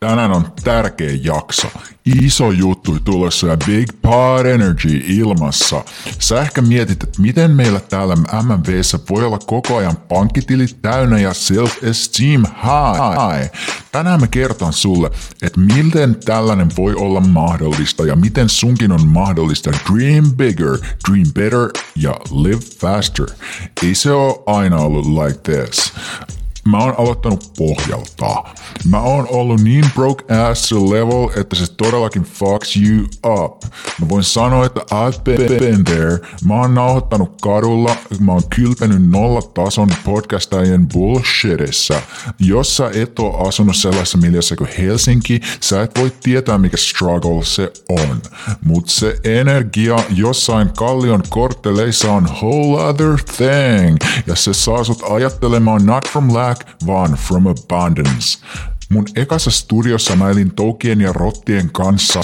Tänään on tärkeä jakso. Iso juttu tulossa ja Big Pod Energy ilmassa. Sä ehkä mietit, että miten meillä täällä MMVssä voi olla koko ajan pankkitilit täynnä ja self-esteem high. Tänään mä kertaan sulle, että miten tällainen voi olla mahdollista ja miten sunkin on mahdollista dream bigger, dream better ja live faster. Ei se ole aina ollut like this. Mä oon aloittanut pohjalta. Mä oon ollut niin broke ass level, että se todellakin fucks you up. Mä voin sanoa, että I've been, been there. Mä oon nauhoittanut kadulla, mä oon kylpenyt nollatason podcastajien bullshitissa. Jos sä et oo asunut sellaisessa miljassa kuin Helsinki, sä et voi tietää mikä struggle se on. Mut se energia jossain kallion kortteleissa on whole other thing. Ja se saa sut ajattelemaan not from lack back, vaan from abundance. Mun ekassa studiossa mä elin toukien ja rottien kanssa.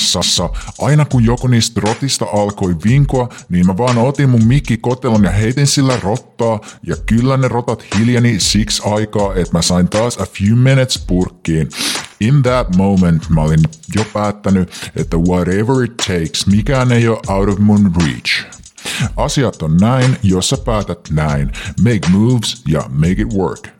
Aina kun joku niistä rotista alkoi vinkoa, niin mä vaan otin mun mikki kotelon ja heitin sillä rottaa. Ja kyllä ne rotat hiljeni siksi aikaa, että mä sain taas a few minutes purkkiin. In that moment mä olin jo päättänyt, että whatever it takes, mikään ei ole out of mun reach. Asiat on näin, jos sä päätät näin. Make moves ja make it work.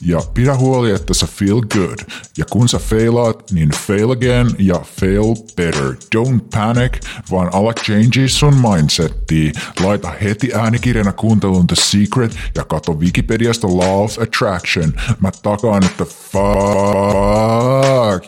Ja pidä huoli, että sä feel good. Ja kun sä failaat, niin fail again ja fail better. Don't panic, vaan ala change sun mindsettiin. Laita heti äänikirjana kuuntelun The Secret ja kato Wikipediasta Law of Attraction. Mä takaan, että fuck,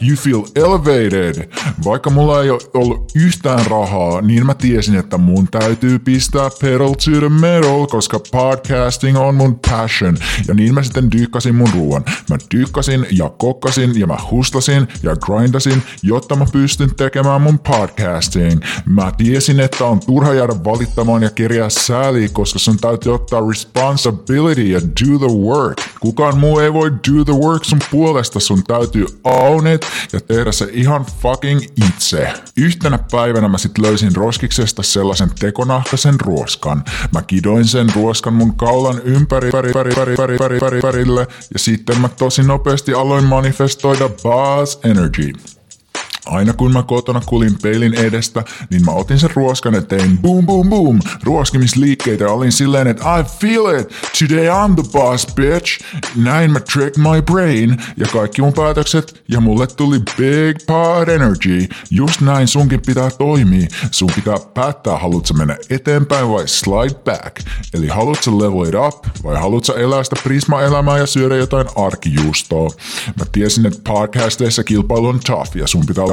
you feel elevated. Vaikka mulla ei ole ollut yhtään rahaa, niin mä tiesin, että mun täytyy pistää pedal to the metal, koska podcasting on mun passion. Ja niin mä sitten dyykkasin mun ruoan. Mä tykkäsin ja kokkasin ja mä hustasin ja grindasin, jotta mä pystyn tekemään mun podcasting. Mä tiesin, että on turha jäädä valittamaan ja kirjaa sääliä, koska sun täytyy ottaa responsibility ja do the work. Kukaan muu ei voi do the work sun puolesta, sun täytyy own it ja tehdä se ihan fucking itse. Yhtenä päivänä mä sit löysin roskiksesta sellaisen tekonahkaisen ruoskan. Mä kidoin sen ruoskan mun kaulan ympäri, pari, pari, pari, pari, pari, pari, parille ja sitten mä tosi nopeasti aloin manifestoida Boss Energy. Aina kun mä kotona kulin peilin edestä, niin mä otin sen ruoskan ja tein boom boom boom ruoskimisliikkeitä ja olin silleen, että I feel it, today I'm the boss bitch. Näin mä trick my brain ja kaikki mun päätökset ja mulle tuli big pot energy. Just näin sunkin pitää toimia. Sun pitää päättää, haluatko mennä eteenpäin vai slide back. Eli haluatko level it up vai haluatko elää sitä prisma-elämää ja syödä jotain arkijuustoa. Mä tiesin, että podcasteissa kilpailu on tough ja sun pitää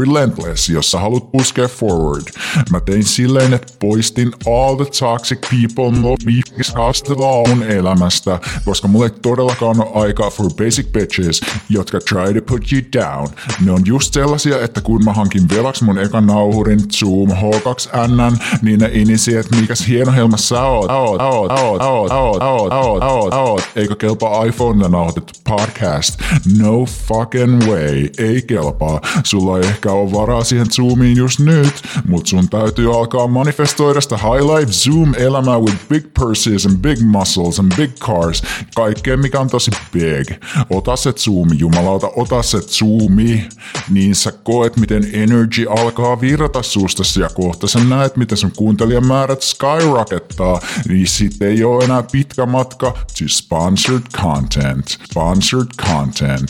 relentless, jos sä haluat puskea forward. Mä tein silleen, että poistin all the toxic people mun elämästä, koska mulle ei todellakaan ole aikaa for basic bitches, jotka try to put you down. Ne on just sellaisia, että kun mä hankin velaksi mun ekan nauhurin Zoom H2N, niin ne inisi, että mikäs hieno helma sä oot, oot, oot, oot, oot, oot, oot, oot, oot, oot, eikö kelpaa iPhonella nauhoitettu podcast? No fucking way, ei kelpaa. Sulla ei ehkä ole varaa siihen Zoomiin just nyt, mutta sun täytyy alkaa manifestoida sitä high life Zoom-elämää with big purses and big muscles and big cars. Kaikkea, mikä on tosi big. Ota se Zoomi, jumalauta, ota se Zoomi. Niin sä koet, miten energy alkaa virrata sustasi ja kohta sä näet, miten sun kuuntelijamäärät skyrockettaa. Niin sit ei ole enää pitkä matka to sponsored content. Sponsored content.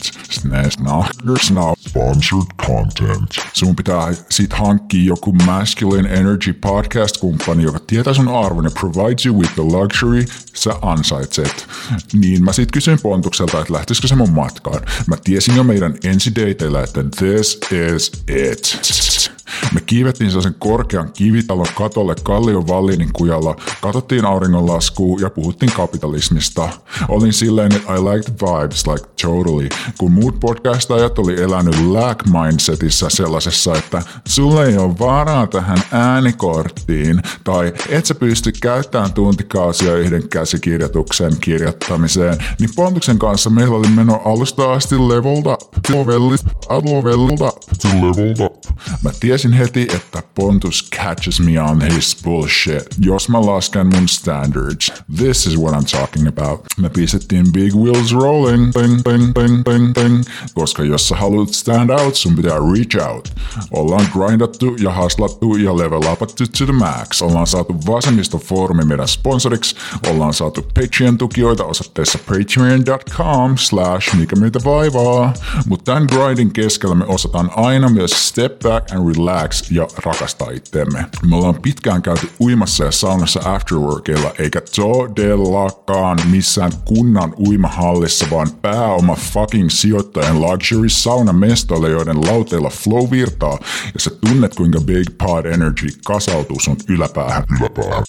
Sponsored content. Sun pitää sit hankkia joku masculine energy podcast-kumppani, joka tietää sun arvon ja provides you with the luxury sä ansaitset. Niin mä sit kysyin Pontukselta, että lähtisikö se mun matkaan. Mä tiesin jo meidän ensideiteillä, että this is it. Me kiivettiin sellaisen korkean kivitalon katolle Kallion Vallinin kujalla, katsottiin auringonlaskua ja puhuttiin kapitalismista. Olin silleen, että I like the vibes, like totally. Kun muut podcastajat oli elänyt lack mindsetissä sellaisessa, että sulle ei ole varaa tähän äänikorttiin, tai et sä pysty käyttämään tuntikausia yhden käsikirjoituksen kirjoittamiseen, niin Pontuksen kanssa meillä oli meno alusta asti leveled up. Leveled up. Leveled up. Leveled up. Mä tiesin, tiesin heti, että Pontus catches me on his bullshit, jos mä lasken mun standards. This is what I'm talking about. Me pistettiin big wheels rolling, bing, bing, bing, bing, bing. Koska jos sä haluat stand out, sun pitää reach out. Ollaan grindattu ja haslattu ja level upattu to the max. Ollaan saatu vasemmisto foorumi meidän sponsoriksi. Ollaan saatu Patreon-tukijoita osoitteessa patreon.com slash mikä meitä vaivaa. Mutta tämän grindin keskellä me osataan aina myös step back and relax ja rakastaa itteemme. Me ollaan pitkään käyty uimassa ja saunassa afterworkilla, eikä todellakaan missään kunnan uimahallissa, vaan pääoma fucking sijoittajan luxury sauna mestoille, joiden lauteilla flow virtaa, ja sä tunnet kuinka Big Pod Energy kasautuu sun yläpäähän. Yläpäähän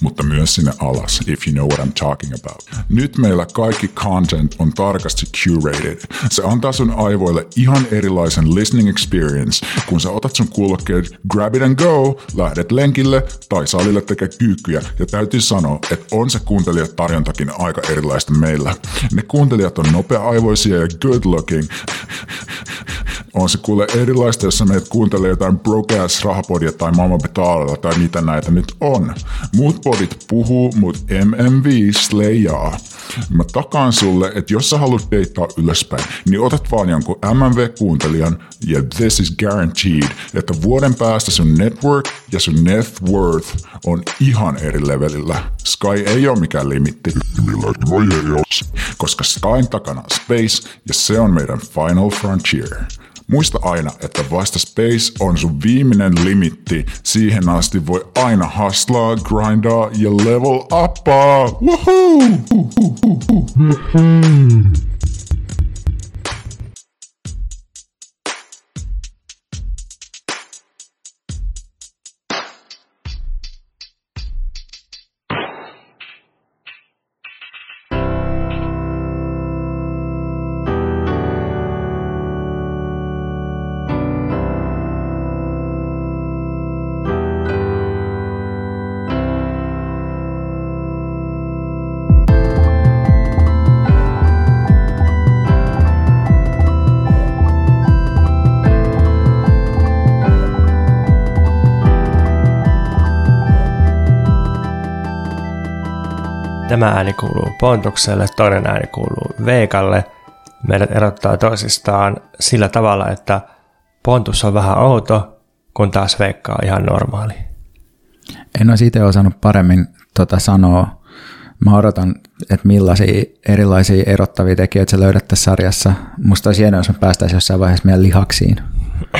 mutta myös sinne alas, if you know what I'm talking about. Nyt meillä kaikki content on tarkasti curated. Se antaa sun aivoille ihan erilaisen listening experience, kun sä otat sun kuulokkeet, grab it and go, lähdet lenkille tai salille tekee kyykkyjä. Ja täytyy sanoa, että on se kuuntelijatarjontakin aika erilaista meillä. Ne kuuntelijat on nopea-aivoisia ja good looking. On se kuule erilaista, jos sä meet kuuntelee jotain broke ass rahapodia tai Betalilla tai mitä näitä nyt on. Muut podit puhuu, mut MMV slayjaa. Mä takaan sulle, että jos sä haluat deittaa ylöspäin, niin otat vaan jonkun MMV-kuuntelijan ja this is guaranteed, että vuoden päästä sun network ja sun net worth on ihan eri levelillä. Sky ei ole mikään limitti. Koska Skyn takana on space ja se on meidän final frontier. Muista aina, että vasta space on sun viimeinen limitti. Siihen asti voi aina haslaa, grindaa ja level uppaa. Woohoo! Tämä ääni kuuluu Pontukselle, toinen ääni kuuluu Veikalle. Meidät erottaa toisistaan sillä tavalla, että Pontus on vähän outo, kun taas Veikka on ihan normaali. En olisi itse osannut paremmin tota sanoa. Mä odotan, että millaisia erilaisia erottavia tekijöitä sä löydät tässä sarjassa. Musta olisi hienoa, jos me päästäisiin jossain vaiheessa meidän lihaksiin.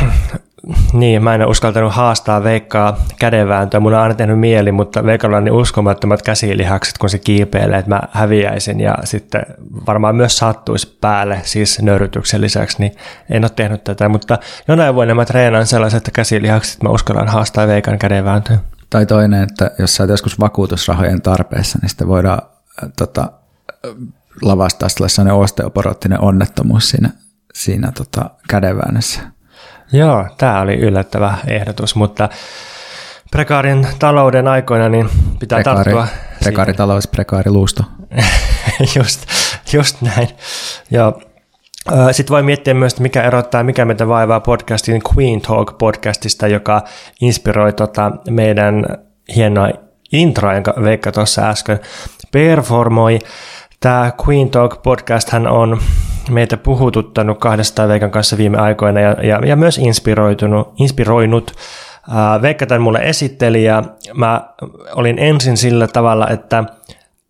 Niin, mä en ole uskaltanut haastaa Veikkaa kädenvääntöä. Mun on aina tehnyt mieli, mutta Veikalla on niin uskomattomat käsilihakset, kun se kiipeilee, että mä häviäisin. Ja sitten varmaan myös sattuisi päälle, siis nöyrytyksen lisäksi, niin en ole tehnyt tätä. Mutta jonain vuonna mä treenaan sellaiset käsilihakset, että mä uskallan haastaa Veikan kädenvääntöä. Tai toinen, että jos sä oot joskus vakuutusrahojen tarpeessa, niin sitten voidaan äh, tota, lavastaa sellainen osteoporoottinen onnettomuus siinä, siinä tota, kädenväännössä. Joo, tämä oli yllättävä ehdotus, mutta prekaarin talouden aikoina niin pitää prekaari, tarttua. Prekaaritalous, prekaariluusto. just, just näin. Ja sitten voi miettiä myös, mikä erottaa, mikä meitä vaivaa podcastin Queen Talk podcastista, joka inspiroi tota meidän hienoa introa, jonka Veikka tuossa äsken performoi. Tämä Queen Talk podcast on meitä puhututtanut kahdesta Veikan kanssa viime aikoina ja, ja, ja myös inspiroitunut, inspiroinut. Veikka tämän mulle esitteli ja mä olin ensin sillä tavalla, että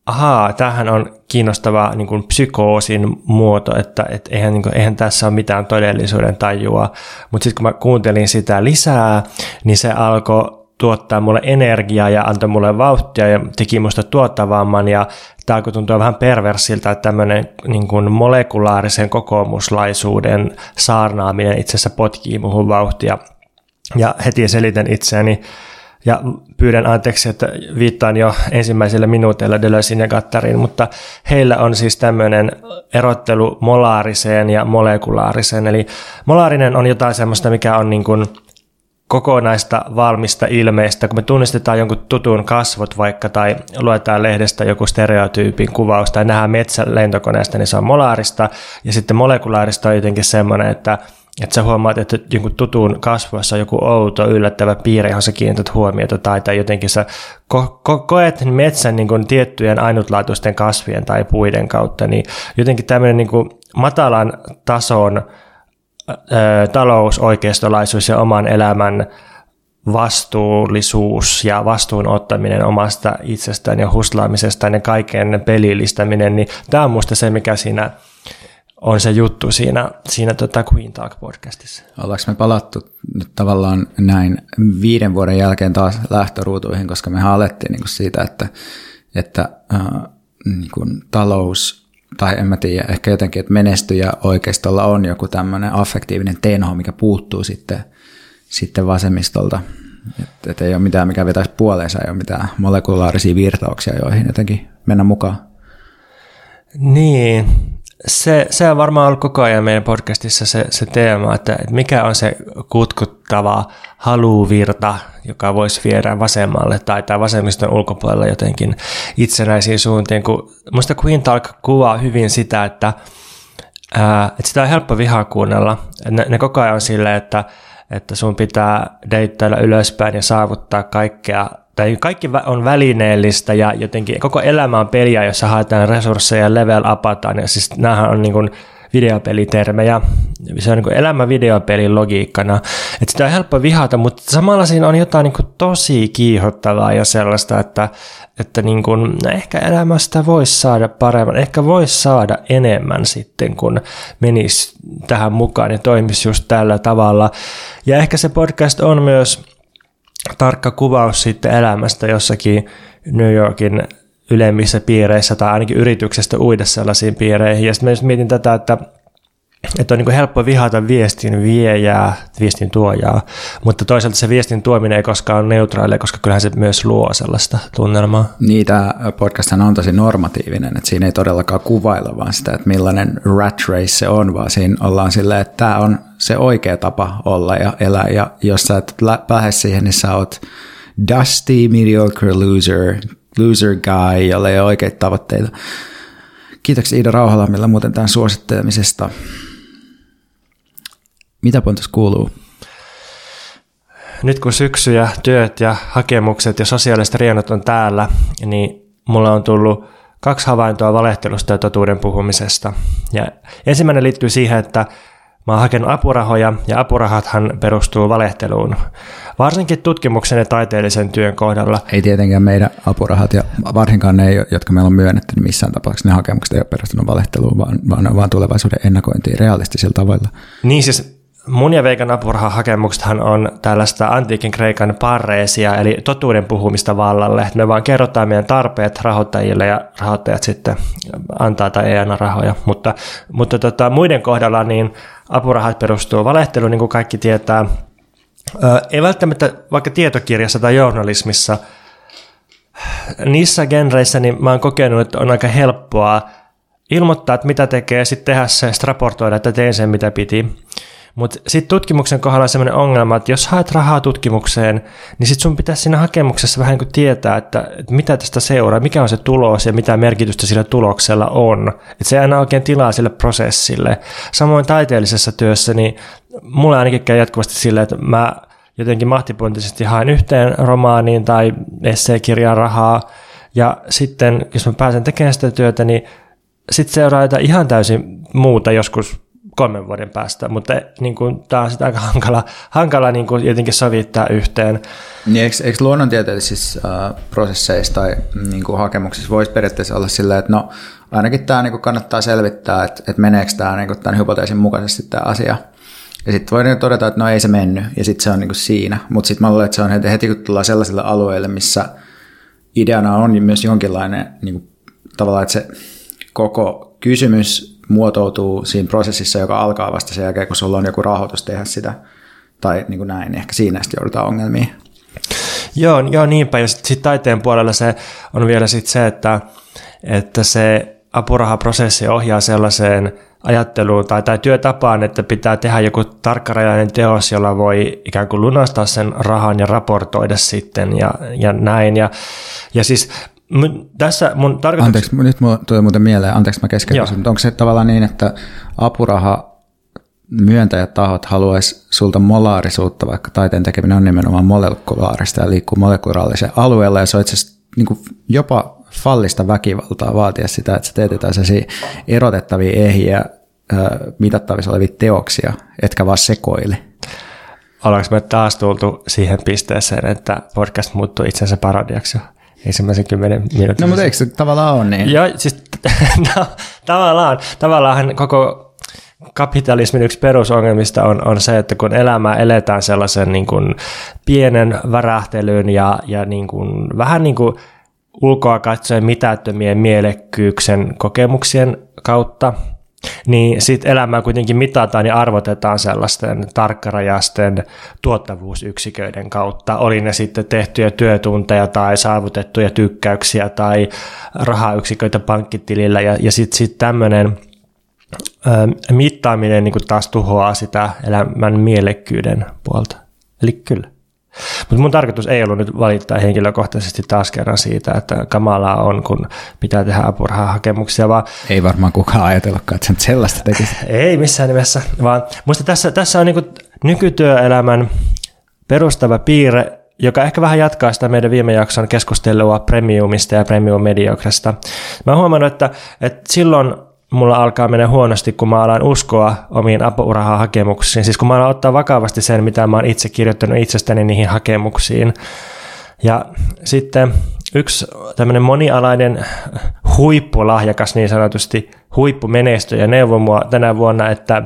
ahaa, tämähän on kiinnostava niin kuin psykoosin muoto, että et eihän, niin kuin, eihän tässä ole mitään todellisuuden tajua. Mutta sitten kun mä kuuntelin sitä lisää, niin se alkoi tuottaa mulle energiaa ja antoi mulle vauhtia ja teki musta tuottavamman ja tämä alkoi tuntua vähän perversiltä, että tämmöinen niin kuin molekulaarisen kokoomuslaisuuden saarnaaminen itse asiassa potkii muuhun vauhtia. Ja heti selitän itseäni ja pyydän anteeksi, että viittaan jo ensimmäisellä minuutilla Deleuzein ja Gattarin, mutta heillä on siis tämmöinen erottelu molaariseen ja molekulaariseen. Eli molaarinen on jotain semmoista, mikä on niin kuin kokonaista valmista ilmeistä, kun me tunnistetaan jonkun tutun kasvot vaikka tai luetaan lehdestä joku stereotyypin kuvaus tai nähdään metsän lentokoneesta, niin se on molaarista. Ja sitten molekulaarista on jotenkin semmoinen, että että sä huomaat, että jonkun tutun kasvassa on joku outo, yllättävä piirre, johon sä kiinnität huomiota, tai, tai jotenkin sä ko- ko- koet metsän niin kuin tiettyjen ainutlaatuisten kasvien tai puiden kautta, niin jotenkin tämmöinen niin kuin matalan tason talousoikeistolaisuus ja oman elämän vastuullisuus ja vastuun ottaminen omasta itsestään ja huslaamisestaan ja kaiken pelillistäminen, niin tämä on musta se, mikä siinä on se juttu siinä, siinä tota Queen Talk-podcastissa. Ollaanko me palattu nyt tavallaan näin viiden vuoden jälkeen taas lähtöruutuihin, koska me alettiin niin siitä, että, että äh, niin kuin talous tai en mä tiedä, ehkä jotenkin, että menestyjä oikeistolla on joku tämmöinen affektiivinen tenho, mikä puuttuu sitten, sitten vasemmistolta. Että et ei ole mitään, mikä vetäisi puoleensa, ei ole mitään molekulaarisia virtauksia, joihin jotenkin mennä mukaan. Niin, se, se on varmaan ollut koko ajan meidän podcastissa se, se teema, että, että mikä on se kutkuttava haluvirta, joka voisi viedä vasemmalle tai, tai vasemmiston ulkopuolelle jotenkin itsenäisiin suuntiin. Kun musta Queen Talk kuvaa hyvin sitä, että, ää, että sitä on helppo vihaa kuunnella. Ne, ne koko ajan on silleen, että, että sun pitää deittailla ylöspäin ja saavuttaa kaikkea tai kaikki on välineellistä ja jotenkin koko elämä on peliä, jossa haetaan resursseja, level upataan. Ja siis näähän on niin kuin videopelitermejä. Se on niin kuin elämä videopelin logiikkana. Että sitä on helppo vihata, mutta samalla siinä on jotain niin kuin tosi kiihottavaa ja sellaista, että, että niin kuin, ehkä elämästä voisi saada paremman, ehkä voisi saada enemmän sitten, kun menisi tähän mukaan ja toimisi just tällä tavalla. Ja ehkä se podcast on myös tarkka kuvaus sitten elämästä jossakin New Yorkin ylemmissä piireissä tai ainakin yrityksestä uida sellaisiin piireihin. Ja sitten mietin tätä, että että on niin helppo vihata viestin viejää, viestin tuojaa, mutta toisaalta se viestin tuominen ei koskaan ole neutraalia, koska kyllähän se myös luo sellaista tunnelmaa. Niin, tämä podcast on tosi normatiivinen, että siinä ei todellakaan kuvailla vaan sitä, että millainen rat race se on, vaan siinä ollaan silleen, että tämä on se oikea tapa olla ja elää, ja jos sä et lähde siihen, niin sä oot dusty, mediocre loser, loser guy, jolla ei ole oikeita tavoitteita. Kiitoksia Iida Rauhalammilla muuten tämän suosittelemisesta. Mitä Pontus kuuluu? Nyt kun syksy ja työt ja hakemukset ja sosiaaliset rienot on täällä, niin mulla on tullut kaksi havaintoa valehtelusta ja totuuden puhumisesta. Ja ensimmäinen liittyy siihen, että Mä oon hakenut apurahoja ja apurahathan perustuu valehteluun. Varsinkin tutkimuksen ja taiteellisen työn kohdalla. Ei tietenkään meidän apurahat ja varsinkaan ne, jotka meillä on myönnetty, niin missään tapauksessa ne hakemukset ei ole perustunut valehteluun, vaan, vaan vaan tulevaisuuden ennakointiin realistisilla tavoilla. Niin siis mun ja Veikan apurahahakemuksethan on tällaista antiikin Kreikan parreesia, eli totuuden puhumista vallalle. Me vaan kerrotaan meidän tarpeet rahoittajille ja rahoittajat sitten antaa tai ei anna rahoja. Mutta, mutta tota, muiden kohdalla niin apurahat perustuu valehteluun, niin kuin kaikki tietää. Ei välttämättä vaikka tietokirjassa tai journalismissa, niissä genreissä niin mä oon kokenut, että on aika helppoa ilmoittaa, että mitä tekee, sitten tehdä se, raportoida, että tein sen, mitä piti. Mutta sitten tutkimuksen kohdalla on sellainen ongelma, että jos haet rahaa tutkimukseen, niin sitten sun pitäisi siinä hakemuksessa vähän niin tietää, että, että mitä tästä seuraa, mikä on se tulos ja mitä merkitystä sillä tuloksella on. Että se ei aina oikein tilaa sille prosessille. Samoin taiteellisessa työssä, niin mulle ainakin käy jatkuvasti silleen, että mä jotenkin mahtipointisesti haen yhteen romaaniin tai esseekirjaan rahaa, ja sitten jos mä pääsen tekemään sitä työtä, niin sitten seuraa jotain ihan täysin muuta joskus kolmen vuoden päästä, mutta niin kuin, tämä on sitä aika hankala, hankala niin kuin jotenkin sovittaa yhteen. Niin eikö, eikö luonnontieteellisissä äh, prosesseissa tai niin kuin hakemuksissa voisi periaatteessa olla silleen, että no ainakin tämä niin kuin kannattaa selvittää, että, että meneekö tämä niin kuin tämän hypoteesin mukaisesti tämä asia. Ja sitten voi niinku todeta, että no ei se mennyt, ja sitten se on niin kuin siinä. Mutta sitten mä luulen, että se on heti, heti kun tullaan sellaisille alueille, missä ideana on myös jonkinlainen niin kuin, tavallaan, että se koko kysymys muotoutuu siinä prosessissa, joka alkaa vasta sen jälkeen, kun sulla on joku rahoitus tehdä sitä, tai niin kuin näin, niin ehkä siinä sitten joudutaan ongelmiin. Joo, joo niinpä, ja sitten sit taiteen puolella se on vielä sit se, että, että se apurahaprosessi ohjaa sellaiseen ajatteluun tai, tai työtapaan, että pitää tehdä joku tarkkarajainen teos, jolla voi ikään kuin lunastaa sen rahan ja raportoida sitten ja, ja näin. Ja, ja siis tässä mun tarkoitus... Anteeksi, nyt mulla tuli muuten mieleen, anteeksi mä keskeytin, mutta onko se tavallaan niin, että apuraha myöntäjätahot haluaisi sulta molaarisuutta, vaikka taiteen tekeminen on nimenomaan molekulaarista ja liikkuu molekulaarisella alueella, ja se on itse asiassa niin jopa fallista väkivaltaa vaatia sitä, että sä teet jotain erotettavia ehjiä, mitattavissa olevia teoksia, etkä vaan sekoile. Ollaanko me taas tultu siihen pisteeseen, että podcast muuttuu itsensä parodiaksi ensimmäisen kymmenen minuutin? No mutta eikö se tavallaan ole niin? Joo, siis no, tavallaan, tavallaan koko kapitalismin yksi perusongelmista on, on se, että kun elämää eletään sellaisen niin kuin pienen värähtelyn ja, ja niin kuin, vähän niin kuin ulkoa katsoen mitättömien mielekkyyksen kokemuksien kautta, niin sitten elämää kuitenkin mitataan ja arvotetaan sellaisten tarkkarajasten tuottavuusyksiköiden kautta. Oli ne sitten tehtyjä työtunteja tai saavutettuja tykkäyksiä tai rahayksiköitä pankkitilillä ja, ja sitten sit tämmöinen mittaaminen niin taas tuhoaa sitä elämän mielekkyyden puolta. Eli kyllä. Mutta mun tarkoitus ei ollut nyt valittaa henkilökohtaisesti taas kerran siitä, että kamalaa on, kun pitää tehdä apurahahakemuksia, vaan... Ei varmaan kukaan ajatellakaan, että sen sellaista tekisi. Ei missään nimessä, vaan musta tässä, tässä on niin nykytyöelämän perustava piirre, joka ehkä vähän jatkaa sitä meidän viime jakson keskustelua premiumista ja premium mediokrasta. Mä oon huomannut, että, että silloin mulla alkaa mennä huonosti, kun mä alan uskoa omiin apurahahakemuksiin. Siis kun mä alan ottaa vakavasti sen, mitä mä oon itse kirjoittanut itsestäni niihin hakemuksiin. Ja sitten yksi tämmöinen monialainen huippulahjakas niin sanotusti, huippumenestyjä neuvoi mua tänä vuonna, että,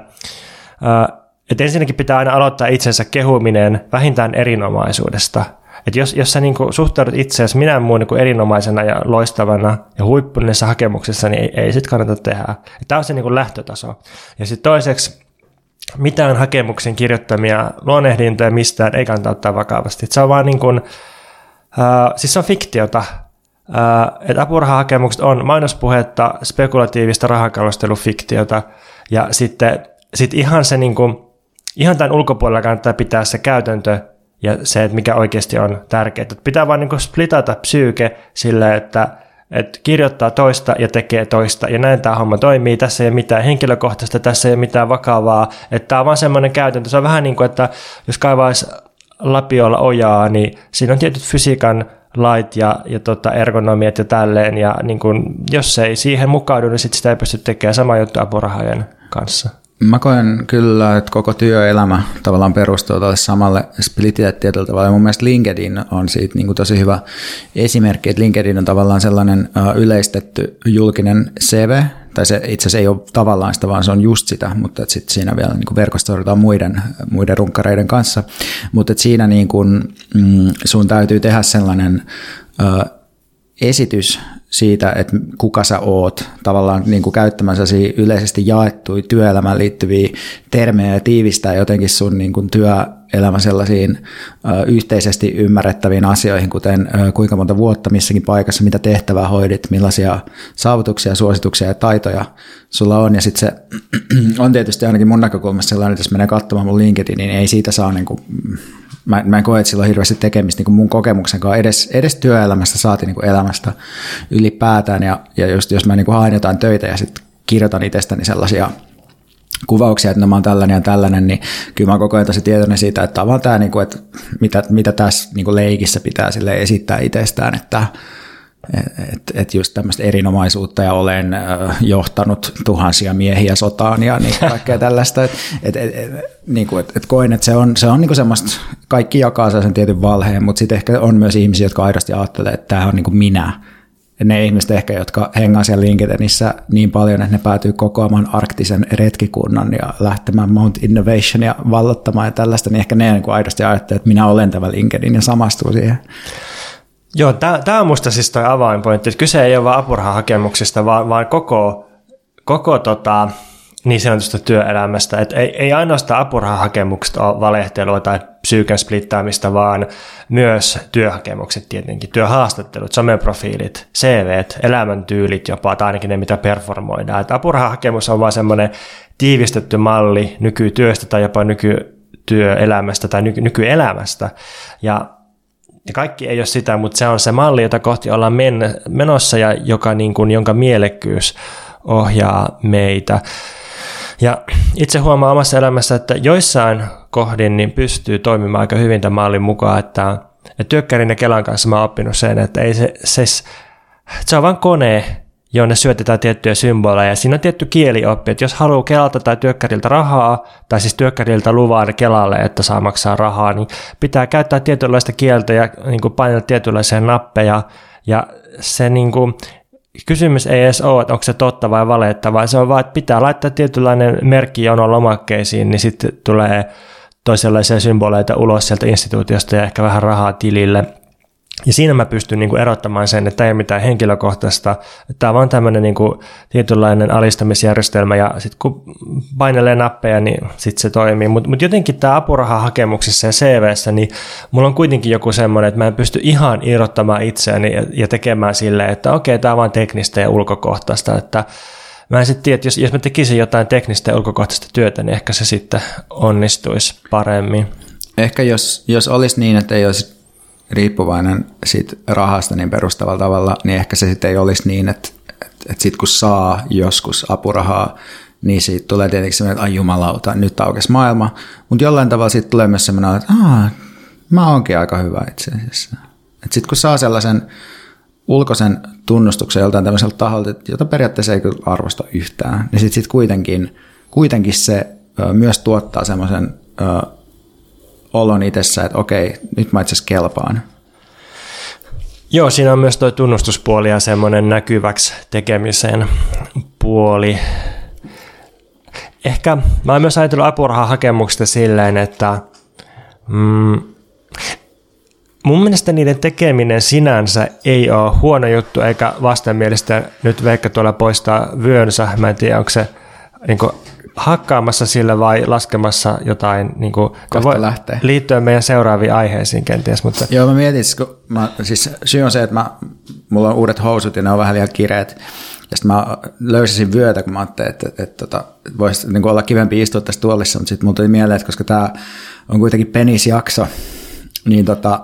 että ensinnäkin pitää aina aloittaa itsensä kehuminen vähintään erinomaisuudesta – että jos, jos sä niin suhtaudut itseäsi minä muun niin erinomaisena ja loistavana ja huippunisessa hakemuksessa, niin ei, ei sit kannata tehdä. Tämä on se niin kuin lähtötaso. Ja sitten toiseksi, mitään hakemuksen kirjoittamia luonnehdintoja mistään ei kannata ottaa vakavasti. Et se on vaan niin kuin, äh, siis se on fiktiota. Että apurahahakemukset on mainospuhetta, spekulatiivista rahakalustelufiktiota ja sitten sit ihan se niin kuin, ihan tämän ulkopuolella kannattaa pitää se käytäntö ja se, että mikä oikeasti on tärkeää. Että pitää vaan niin splitata psyyke sillä, että, että kirjoittaa toista ja tekee toista, ja näin tämä homma toimii. Tässä ei ole mitään henkilökohtaista, tässä ei ole mitään vakavaa. Että tämä on vaan semmoinen käytäntö. Se on vähän niin kuin, että jos kaivaisi lapiolla ojaa, niin siinä on tietyt fysiikan lait ja, ja tota ergonomiat ja tälleen, ja niin kun, jos ei siihen mukaudu, niin sit sitä ei pysty tekemään sama juttu apurahojen kanssa. Mä koen kyllä, että koko työelämä tavallaan perustuu tälle samalle splitille tietyllä tavalla. Ja mun mielestä LinkedIn on siitä niin kuin tosi hyvä esimerkki, että LinkedIn on tavallaan sellainen yleistetty julkinen CV, tai se itse asiassa ei ole tavallaan sitä, vaan se on just sitä, mutta sit siinä vielä niin verkostoidutaan muiden, muiden runkkareiden kanssa. Mutta siinä niin kuin, mm, sun täytyy tehdä sellainen esitys siitä, että kuka sä oot, tavallaan niin kuin käyttämässä yleisesti jaettuja työelämään liittyviä termejä ja tiivistää jotenkin sun niin kuin työelämä sellaisiin ö, yhteisesti ymmärrettäviin asioihin, kuten ö, kuinka monta vuotta missäkin paikassa, mitä tehtävää hoidit, millaisia saavutuksia, suosituksia ja taitoja sulla on. Ja sitten se on tietysti ainakin mun näkökulmasta sellainen, että jos menee katsomaan mun LinkedIn, niin ei siitä saa niin kuin, mä, mä en koe, että sillä on hirveästi tekemistä niin kuin mun kokemuksen kanssa, edes, edes työelämästä saati niin kuin elämästä ylipäätään, ja, ja just jos mä niin kuin haen jotain töitä ja sitten kirjoitan itsestäni sellaisia kuvauksia, että no mä oon tällainen ja tällainen, niin kyllä mä koko ajan tosi tietoinen siitä, että vaan tämä, niin kuin, että mitä, mitä tässä niin kuin leikissä pitää sille esittää itsestään, että että et just tämmöistä erinomaisuutta ja olen johtanut tuhansia miehiä sotaan ja niin kaikkea tällaista. Että et, et, et, niin kuin, et, et koen, että se on, se on niin kuin semmoista, kaikki jakaa sen tietyn valheen, mutta sitten ehkä on myös ihmisiä, jotka aidosti ajattelee, että tämä on niin kuin minä. Ja ne ihmiset ehkä, jotka hengaa siellä LinkedInissä niin paljon, että ne päätyy kokoamaan arktisen retkikunnan ja lähtemään Mount Innovation ja vallottamaan ja tällaista, niin ehkä ne niin kuin aidosti ajattelee, että minä olen tämä LinkedIn ja samastuu siihen. Joo, tämä on musta siis toi avainpointti, että kyse ei ole vain apurahahakemuksista, vaan, vaan koko, koko tota, niin sanotusta työelämästä. Et ei, ei ainoastaan apurahahakemukset ole valehtelua tai psyyken splittaamista, vaan myös työhakemukset tietenkin, työhaastattelut, someprofiilit, CVt, elämäntyylit jopa, tai ainakin ne, mitä performoidaan. Et apurahahakemus on vain semmoinen tiivistetty malli nykytyöstä tai jopa nykytyöelämästä tai nyky- nykyelämästä. Ja ja kaikki ei ole sitä, mutta se on se malli, jota kohti ollaan men- menossa ja joka, niin kuin, jonka mielekkyys ohjaa meitä. Ja itse huomaan omassa elämässä, että joissain kohdin niin pystyy toimimaan aika hyvin tämän mallin mukaan, että, että työkkärin ja Kelan kanssa mä oon oppinut sen, että ei se, se, se on vain kone, jonne syötetään tiettyjä symboleja. Siinä on tietty kielioppi, että jos haluaa Kelalta tai työkkäriltä rahaa, tai siis työkkäriltä luvan Kelalle, että saa maksaa rahaa, niin pitää käyttää tietynlaista kieltä ja niin kuin painella tietynlaisia nappeja, ja se niin kuin, kysymys ei edes ole, että onko se totta vai valetta, vaan se on vaan, että pitää laittaa tietynlainen merkki jonon lomakkeisiin, niin sitten tulee toisenlaisia symboleita ulos sieltä instituutiosta ja ehkä vähän rahaa tilille – ja siinä mä pystyn niin kuin erottamaan sen, että ei ole mitään henkilökohtaista. Tämä on vaan tämmöinen niin kuin tietynlainen alistamisjärjestelmä ja sitten kun painelee nappeja, niin sitten se toimii. Mutta mut jotenkin tämä apurahahakemuksessa ja CVssä, niin mulla on kuitenkin joku semmoinen, että mä en pysty ihan irrottamaan itseäni ja, ja tekemään silleen, että okei, tämä on vaan teknistä ja ulkokohtaista, että Mä en sitten tiedä, että jos, jos mä tekisin jotain teknistä ja ulkokohtaista työtä, niin ehkä se sitten onnistuisi paremmin. Ehkä jos, jos olisi niin, että ei olisi riippuvainen siitä rahasta niin perustavalla tavalla, niin ehkä se sitten ei olisi niin, että, että, että sitten kun saa joskus apurahaa, niin siitä tulee tietenkin semmoinen, että ai jumalauta, nyt aukesi maailma. Mutta jollain tavalla siitä tulee myös semmoinen, että Aa, mä oonkin aika hyvä itse asiassa. Sitten kun saa sellaisen ulkoisen tunnustuksen joltain tämmöiseltä taholta, jota periaatteessa ei kyllä arvosta yhtään, niin sitten sit kuitenkin, kuitenkin se myös tuottaa semmoisen olon itsessä, että okei, nyt mä itse kelpaan. Joo, siinä on myös tuo tunnustuspuoli ja semmoinen näkyväksi tekemisen puoli. Ehkä mä oon myös ajatellut apurahahakemuksista silleen, että mm, mun mielestä niiden tekeminen sinänsä ei ole huono juttu eikä vastenmielistä. Nyt Veikka tuolla poistaa vyönsä, mä en tiedä onko se niin hakkaamassa sillä vai laskemassa jotain, niin kuin, voi lähtee. liittyä meidän seuraaviin aiheisiin kenties. Mutta... Joo, mä mietin, kun mä, siis syy on se, että mä, mulla on uudet housut ja ne on vähän liian kireet. Ja sitten mä löysin vyötä, kun mä ajattelin, että, että, että, että voisi niin olla kivempi istua tässä tuolissa, mutta sitten mulla tuli mieleen, että koska tämä on kuitenkin penisjakso, niin tota,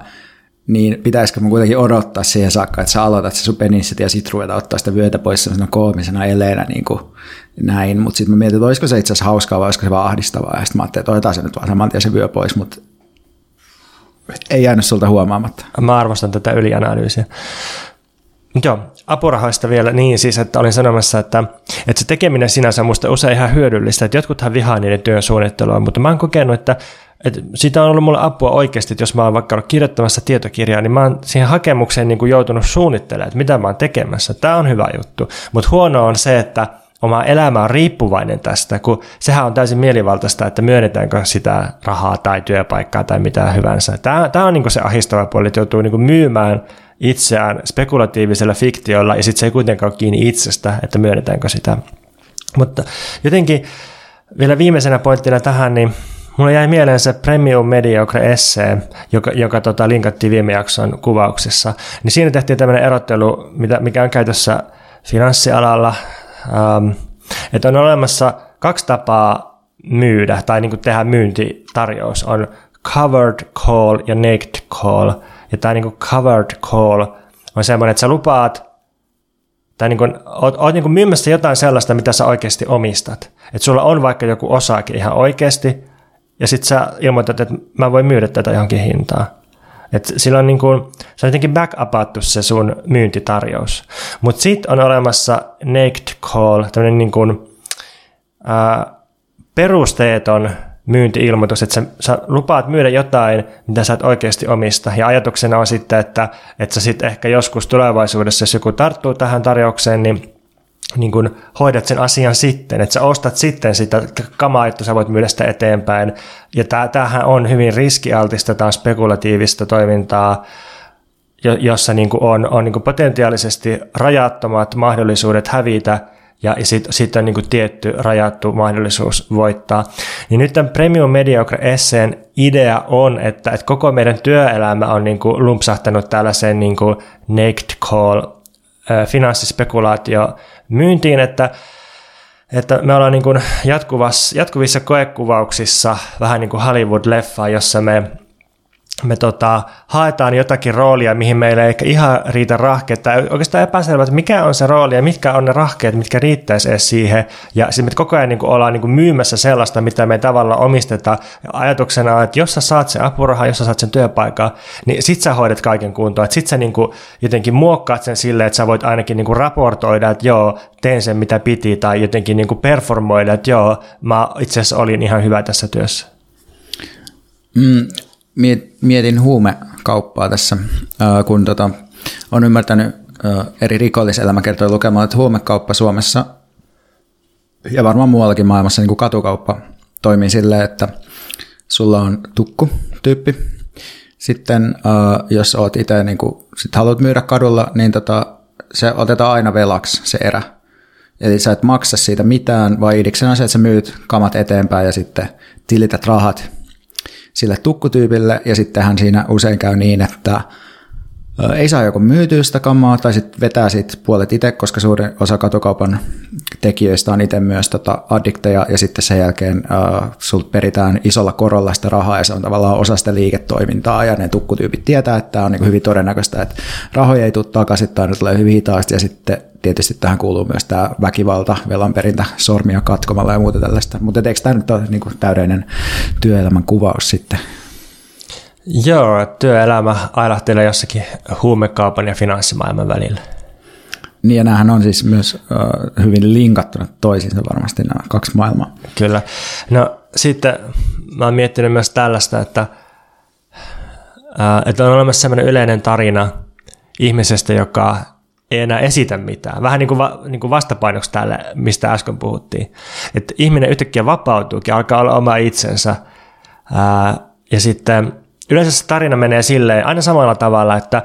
niin pitäisikö mun kuitenkin odottaa siihen saakka, että sä aloitat se sun penissit ja sit ruveta ottaa sitä vyötä pois sellaisena koomisena eleenä niin kuin näin. Mutta sitten mä mietin, että olisiko se itse asiassa hauskaa vai olisiko se vaan ahdistavaa. Ja sitten mä ajattelin, että otetaan se nyt vaan saman tien se vyö pois, mutta ei jäänyt sulta huomaamatta. Mä arvostan tätä ylianalyysiä. Joo, apurahoista vielä niin siis, että olin sanomassa, että, että se tekeminen sinänsä on musta usein ihan hyödyllistä, että jotkuthan vihaa niiden työn suunnittelua, mutta mä oon kokenut, että et siitä on ollut mulle apua oikeasti, että jos mä oon vaikka ollut kirjoittamassa tietokirjaa, niin mä oon siihen hakemukseen niin kuin joutunut suunnittelemaan, että mitä mä oon tekemässä. Tämä on hyvä juttu. Mutta huono on se, että oma elämä on riippuvainen tästä, kun sehän on täysin mielivaltaista, että myönnetäänkö sitä rahaa tai työpaikkaa tai mitä hyvänsä. Tämä, tämä on niin se ahistava puoli, että joutuu niin myymään itseään spekulatiivisella fiktiolla ja sitten se ei kuitenkaan ole kiinni itsestä, että myönnetäänkö sitä. Mutta jotenkin vielä viimeisenä pointtina tähän, niin Mulla jäi mieleen se Premium Mediocre Essay, joka, joka tota, linkattiin viime jakson kuvauksessa. Niin siinä tehtiin tämmöinen erottelu, mitä, mikä on käytössä finanssialalla, ähm, että on olemassa kaksi tapaa myydä tai niin kuin tehdä myyntitarjous. On covered call ja naked call. Ja tämä niin covered call on semmoinen, että sä lupaat tai niin kuin, oot, oot niin kuin myymässä jotain sellaista, mitä sä oikeasti omistat. Että sulla on vaikka joku osake ihan oikeasti, ja sitten sä ilmoitat, että mä voin myydä tätä johonkin hintaan. Et sillä on niin kuin, se on jotenkin backupattu se sun myyntitarjous. Mutta sitten on olemassa naked call, tämmöinen niin kuin, ää, perusteeton myynti-ilmoitus, että sä, sä lupaat myydä jotain, mitä sä et oikeasti omista. Ja ajatuksena on sitten, että, että sä sitten ehkä joskus tulevaisuudessa, jos joku tarttuu tähän tarjoukseen, niin niin kun hoidat sen asian sitten, että sä ostat sitten sitä kamaa, että sä voit myydä sitä eteenpäin. Ja tämähän on hyvin riskialtista tai spekulatiivista toimintaa, jossa niin on, on niin potentiaalisesti rajattomat mahdollisuudet hävitä ja sitten sit on niin tietty rajattu mahdollisuus voittaa. Niin nyt tämän Premium Mediocre Esseen idea on, että, että koko meidän työelämä on niin lumpsahtanut tällaiseen niin naked call finanssispekulaatio myyntiin, että, että me ollaan niin kuin jatkuvassa, jatkuvissa koekuvauksissa vähän niin kuin Hollywood-leffa, jossa me me tota, haetaan jotakin roolia, mihin meillä ei ehkä ihan riitä rahkeet, tai oikeastaan epäselvä, että mikä on se rooli ja mitkä on ne rahkeet, mitkä riittäisi edes siihen. Ja sitten me koko ajan niin kuin ollaan niin kuin myymässä sellaista, mitä me tavallaan omistetaan. Ja ajatuksena että jos sä saat sen apurahan, jos sä saat sen työpaikan, niin sit sä hoidat kaiken kuntoon. Että sit sä niin kuin jotenkin muokkaat sen silleen, että sä voit ainakin niin kuin raportoida, että joo, teen sen mitä piti, tai jotenkin niin kuin performoida, että joo, mä itse asiassa olin ihan hyvä tässä työssä. Mm, mietin huumekauppaa tässä, kun tota, on ymmärtänyt eri rikolliselämäkertoja lukemaan, että huumekauppa Suomessa ja varmaan muuallakin maailmassa niin kuin katukauppa toimii silleen, että sulla on tukku tyyppi. Sitten jos oot itse niin kuin, sit haluat myydä kadulla, niin tota, se otetaan aina velaksi se erä. Eli sä et maksa siitä mitään, vaan idiksen se, että sä myyt kamat eteenpäin ja sitten tilität rahat sille tukkutyypille, ja sittenhän siinä usein käy niin, että ei saa joko myytyä sitä kamaa tai sitten vetää siitä puolet itse, koska suurin osa katokaupan tekijöistä on itse myös tota addikteja ja sitten sen jälkeen äh, sulta peritään isolla korolla sitä rahaa ja se on tavallaan osa sitä liiketoimintaa ja ne tukkutyypit tietää, että tämä on niin hyvin todennäköistä, että rahoja ei tule takaisin tai ne tulee hyvin hitaasti ja sitten tietysti tähän kuuluu myös tämä väkivalta, velanperintä, sormia katkomalla ja muuta tällaista. Mutta eikö tämä nyt ole niin täydellinen työelämän kuvaus sitten? Joo, työelämä ailahtelee jossakin huumekaupan ja finanssimaailman välillä. Niin ja näähän on siis myös hyvin linkattuna toisiinsa varmasti nämä kaksi maailmaa. Kyllä. No sitten mä oon miettinyt myös tällaista, että, että on olemassa sellainen yleinen tarina ihmisestä, joka ei enää esitä mitään. Vähän niin kuin, va, niin kuin vastapainoksi tälle, mistä äsken puhuttiin. Että ihminen yhtäkkiä vapautuukin, alkaa olla oma itsensä. Uh, ja sitten yleensä se tarina menee silleen aina samalla tavalla, että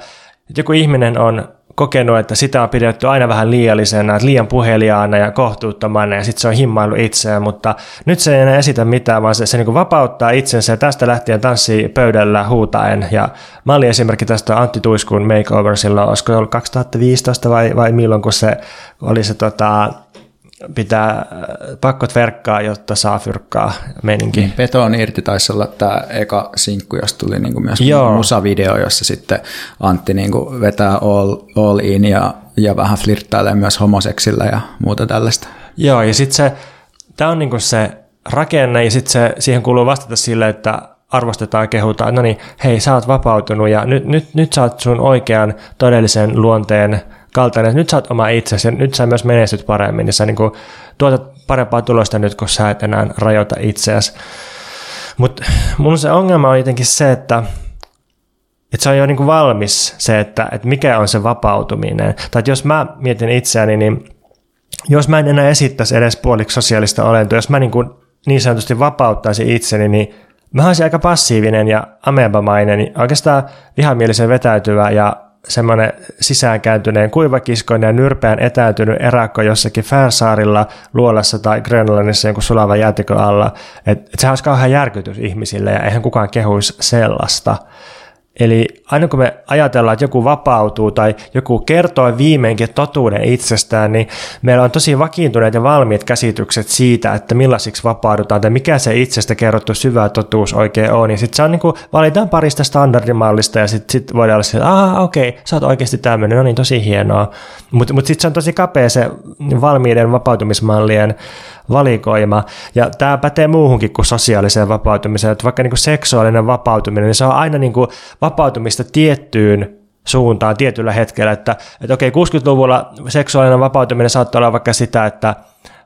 joku ihminen on kokenut, että sitä on pidetty aina vähän liiallisena, liian puheliaana ja kohtuuttomana ja sitten se on himmailu itseään, mutta nyt se ei enää esitä mitään, vaan se, se niin vapauttaa itsensä ja tästä lähtien tanssii pöydällä huutaen. Ja mä olin esimerkki tästä Antti Tuiskun makeover silloin, olisiko ollut 2015 vai, vai milloin, kun se oli se tota, pitää äh, pakkot verkkaa, jotta saa fyrkkaa meininki. Niin, Beton irti taisi olla tämä eka sinkku, josta tuli niinku myös Joo. musavideo, jossa sitten Antti niinku vetää all, all in ja, ja vähän flirttailee myös homoseksillä ja muuta tällaista. Joo, ja sitten se, tämä on niinku se rakenne, ja sitten se, siihen kuuluu vastata sille, että arvostetaan ja kehutaan, no niin, hei, sä oot vapautunut, ja nyt, nyt, nyt sä oot sun oikean todellisen luonteen kaltainen, että nyt sä oot oma itsesi ja nyt sä myös menestyt paremmin ja sä niin kuin tuotat parempaa tulosta nyt, kun sä et enää rajoita itseäsi. Mutta mun se ongelma on jotenkin se, että, että se on jo niin kuin valmis se, että, että mikä on se vapautuminen. Tai että jos mä mietin itseäni, niin jos mä en enää esittäisi edes puoliksi sosiaalista olentoa, jos mä niin, kuin niin sanotusti vapauttaisin itseni, niin mä olisin aika passiivinen ja amebamainen, oikeastaan vihamielisen vetäytyvä ja semmoinen sisäänkääntyneen kuivakiskoinen ja nyrpeän etäytynyt erakko jossakin Färsaarilla, Luolassa tai Grönlannissa jonkun sulavan jäätikön alla. Että et sehän olisi kauhean järkytys ihmisille ja eihän kukaan kehuisi sellaista. Eli aina kun me ajatellaan, että joku vapautuu tai joku kertoo viimeinkin totuuden itsestään, niin meillä on tosi vakiintuneet ja valmiit käsitykset siitä, että millaisiksi vapaudutaan tai mikä se itsestä kerrottu syvä totuus oikein on. Ja sitten se on niin kuin, valitaan parista standardimallista ja sitten sit voidaan olla että ah okei, okay, sä oot oikeasti tämmöinen, no niin tosi hienoa. Mutta mut sitten se on tosi kapea se valmiiden vapautumismallien valikoima. Ja tämä pätee muuhunkin kuin sosiaaliseen vapautumiseen. Että vaikka niin kuin seksuaalinen vapautuminen, niin se on aina niin kuin vapautumista tiettyyn suuntaan tietyllä hetkellä. Että, että okei, 60-luvulla seksuaalinen vapautuminen saattoi olla vaikka sitä, että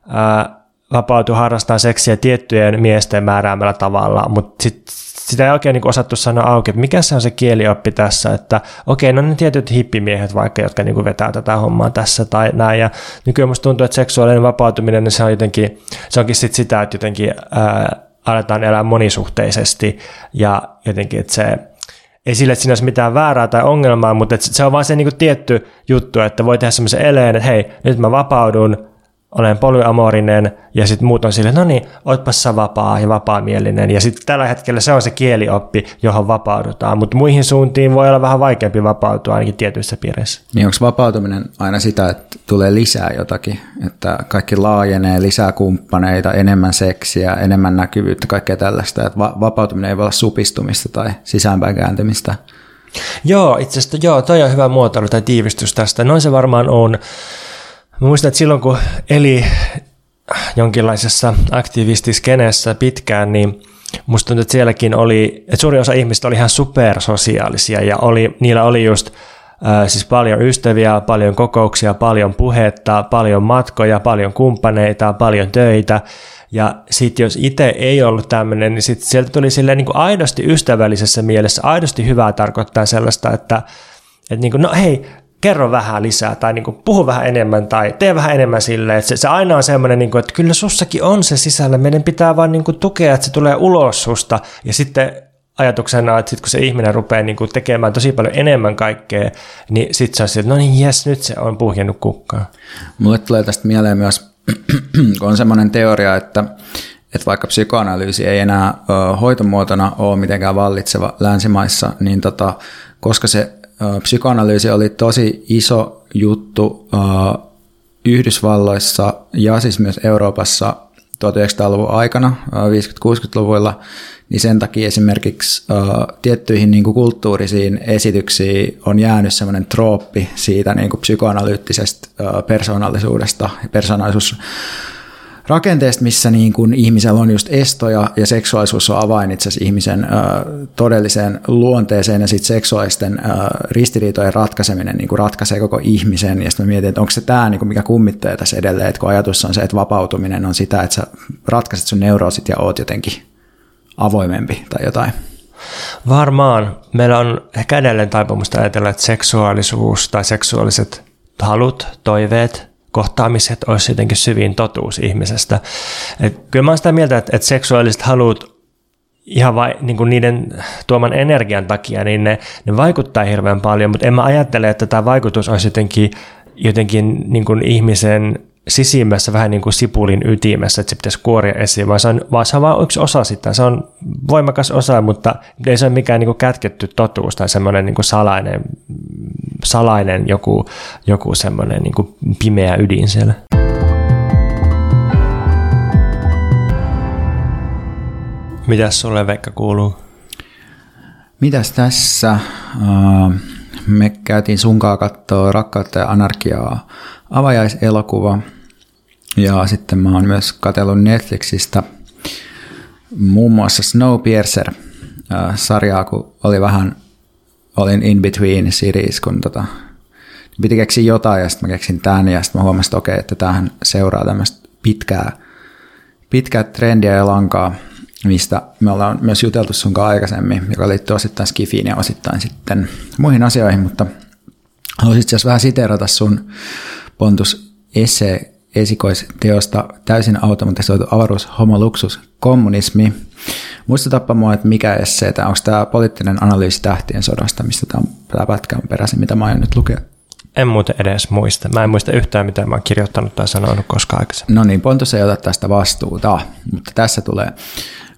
ää, vapautui harrastaa seksiä tiettyjen miesten määräämällä tavalla, mutta sitten sitä ei oikein niin osattu sanoa auki, että mikä se on se kielioppi tässä, että okei, no ne tietyt hippimiehet vaikka, jotka niin vetää tätä hommaa tässä tai näin, ja nykyään musta tuntuu, että seksuaalinen vapautuminen, niin se on jotenkin, se onkin sit sitä, että jotenkin ää, aletaan elää monisuhteisesti, ja jotenkin, että se, ei sille, että siinä olisi mitään väärää tai ongelmaa, mutta se on vaan se niin tietty juttu, että voi tehdä semmoisen eleen, että hei, nyt mä vapaudun, olen polyamorinen ja sitten muut on silleen, no niin, ootpas sä vapaa ja vapaamielinen. Ja sitten tällä hetkellä se on se kielioppi, johon vapaudutaan, mutta muihin suuntiin voi olla vähän vaikeampi vapautua ainakin tietyissä piireissä. Niin onko vapautuminen aina sitä, että tulee lisää jotakin, että kaikki laajenee, lisää kumppaneita, enemmän seksiä, enemmän näkyvyyttä, kaikkea tällaista, että va- vapautuminen ei voi olla supistumista tai sisäänpäin kääntymistä? Joo, itse asiassa joo, toi on hyvä muotoilu tai tiivistys tästä. Noin se varmaan on. Mä muistan, että silloin kun eli jonkinlaisessa aktivistiskeneessä pitkään, niin musta tuntuu, että sielläkin oli, että suuri osa ihmistä oli ihan supersosiaalisia ja oli, niillä oli just siis paljon ystäviä, paljon kokouksia, paljon puhetta, paljon matkoja, paljon kumppaneita, paljon töitä. Ja sitten jos itse ei ollut tämmöinen, niin sitten sieltä tuli silleen niin kuin aidosti ystävällisessä mielessä, aidosti hyvää tarkoittaa sellaista, että, että niin kuin, no hei, kerro vähän lisää tai niin kuin, puhu vähän enemmän tai tee vähän enemmän silleen. Että se, se aina on semmoinen, niin että kyllä sussakin on se sisällä, meidän pitää vaan niin kuin, tukea, että se tulee ulos susta ja sitten ajatuksena, että sit kun se ihminen rupeaa niin kuin, tekemään tosi paljon enemmän kaikkea, niin sitten se on että no niin jes, nyt se on puhjennut kukkaan. Mulle tulee tästä mieleen myös, kun on semmoinen teoria, että, että vaikka psykoanalyysi ei enää hoitomuotona ole mitenkään vallitseva länsimaissa, niin tota, koska se psykoanalyysi oli tosi iso juttu Yhdysvalloissa ja siis myös Euroopassa 1900-luvun aikana, 50-60-luvuilla, niin sen takia esimerkiksi tiettyihin niin kuin kulttuurisiin esityksiin on jäänyt semmoinen trooppi siitä niin kuin psykoanalyyttisestä persoonallisuudesta ja persoonallisuus rakenteesta, missä niin kuin ihmisellä on just estoja ja seksuaalisuus on avain itse asiassa ihmisen ö, todelliseen luonteeseen ja sitten seksuaalisten ö, ristiriitojen ratkaiseminen niin kuin ratkaisee koko ihmisen ja sitten mä mietin, että onko se tämä niin kuin mikä kummittaa tässä edelleen, että kun ajatus on se, että vapautuminen on sitä, että sä ratkaiset sun neuroosit ja oot jotenkin avoimempi tai jotain. Varmaan. Meillä on ehkä edelleen taipumusta ajatella, että seksuaalisuus tai seksuaaliset halut, toiveet kohtaamiset olisi jotenkin syvin totuus ihmisestä. Et kyllä mä olen sitä mieltä, että, että seksuaaliset halut ihan vai, niin kuin niiden tuoman energian takia, niin ne, ne vaikuttaa hirveän paljon, mutta en mä ajattele, että tämä vaikutus olisi jotenkin, jotenkin niin kuin ihmisen sisimmässä vähän niin kuin sipulin ytimessä, että se pitäisi kuoria esiin, vaan se on, vaan se on vain yksi osa sitä. Se on voimakas osa, mutta ei se ole mikään niin kuin kätketty totuus tai semmoinen niin kuin salainen, salainen joku, joku semmoinen niin kuin pimeä ydin siellä. Mitäs sulle Veikka kuuluu? Mitäs tässä? Me käytiin sunkaa katsoa Rakkautta ja anarkiaa avajaiselokuva. Ja sitten mä oon myös katsellut Netflixistä muun muassa Snowpiercer-sarjaa, kun oli vähän, olin in between series, kun tota, piti keksiä jotain ja sitten mä keksin tämän ja sitten mä huomasin, että okei, että tämähän seuraa tämmöistä pitkää, pitkää trendiä ja lankaa, mistä me ollaan myös juteltu sun kanssa aikaisemmin, joka liittyy osittain Skifiin ja osittain sitten muihin asioihin, mutta haluaisin itse asiassa vähän siteerata sun Pontus Esse esikoisteosta täysin automatisoitu avaruus, homo, luksus, kommunismi. Muistutapa mua, että mikä esseetä, onko tämä poliittinen analyysi tähtien sodasta, mistä tämä, tämä pätkä on peräisin, mitä mä aion nyt lukea? En muuten edes muista. Mä en muista yhtään, mitä mä oon kirjoittanut tai sanonut koskaan aikaisemmin. No niin, Pontus ei ota tästä vastuuta, mutta tässä tulee.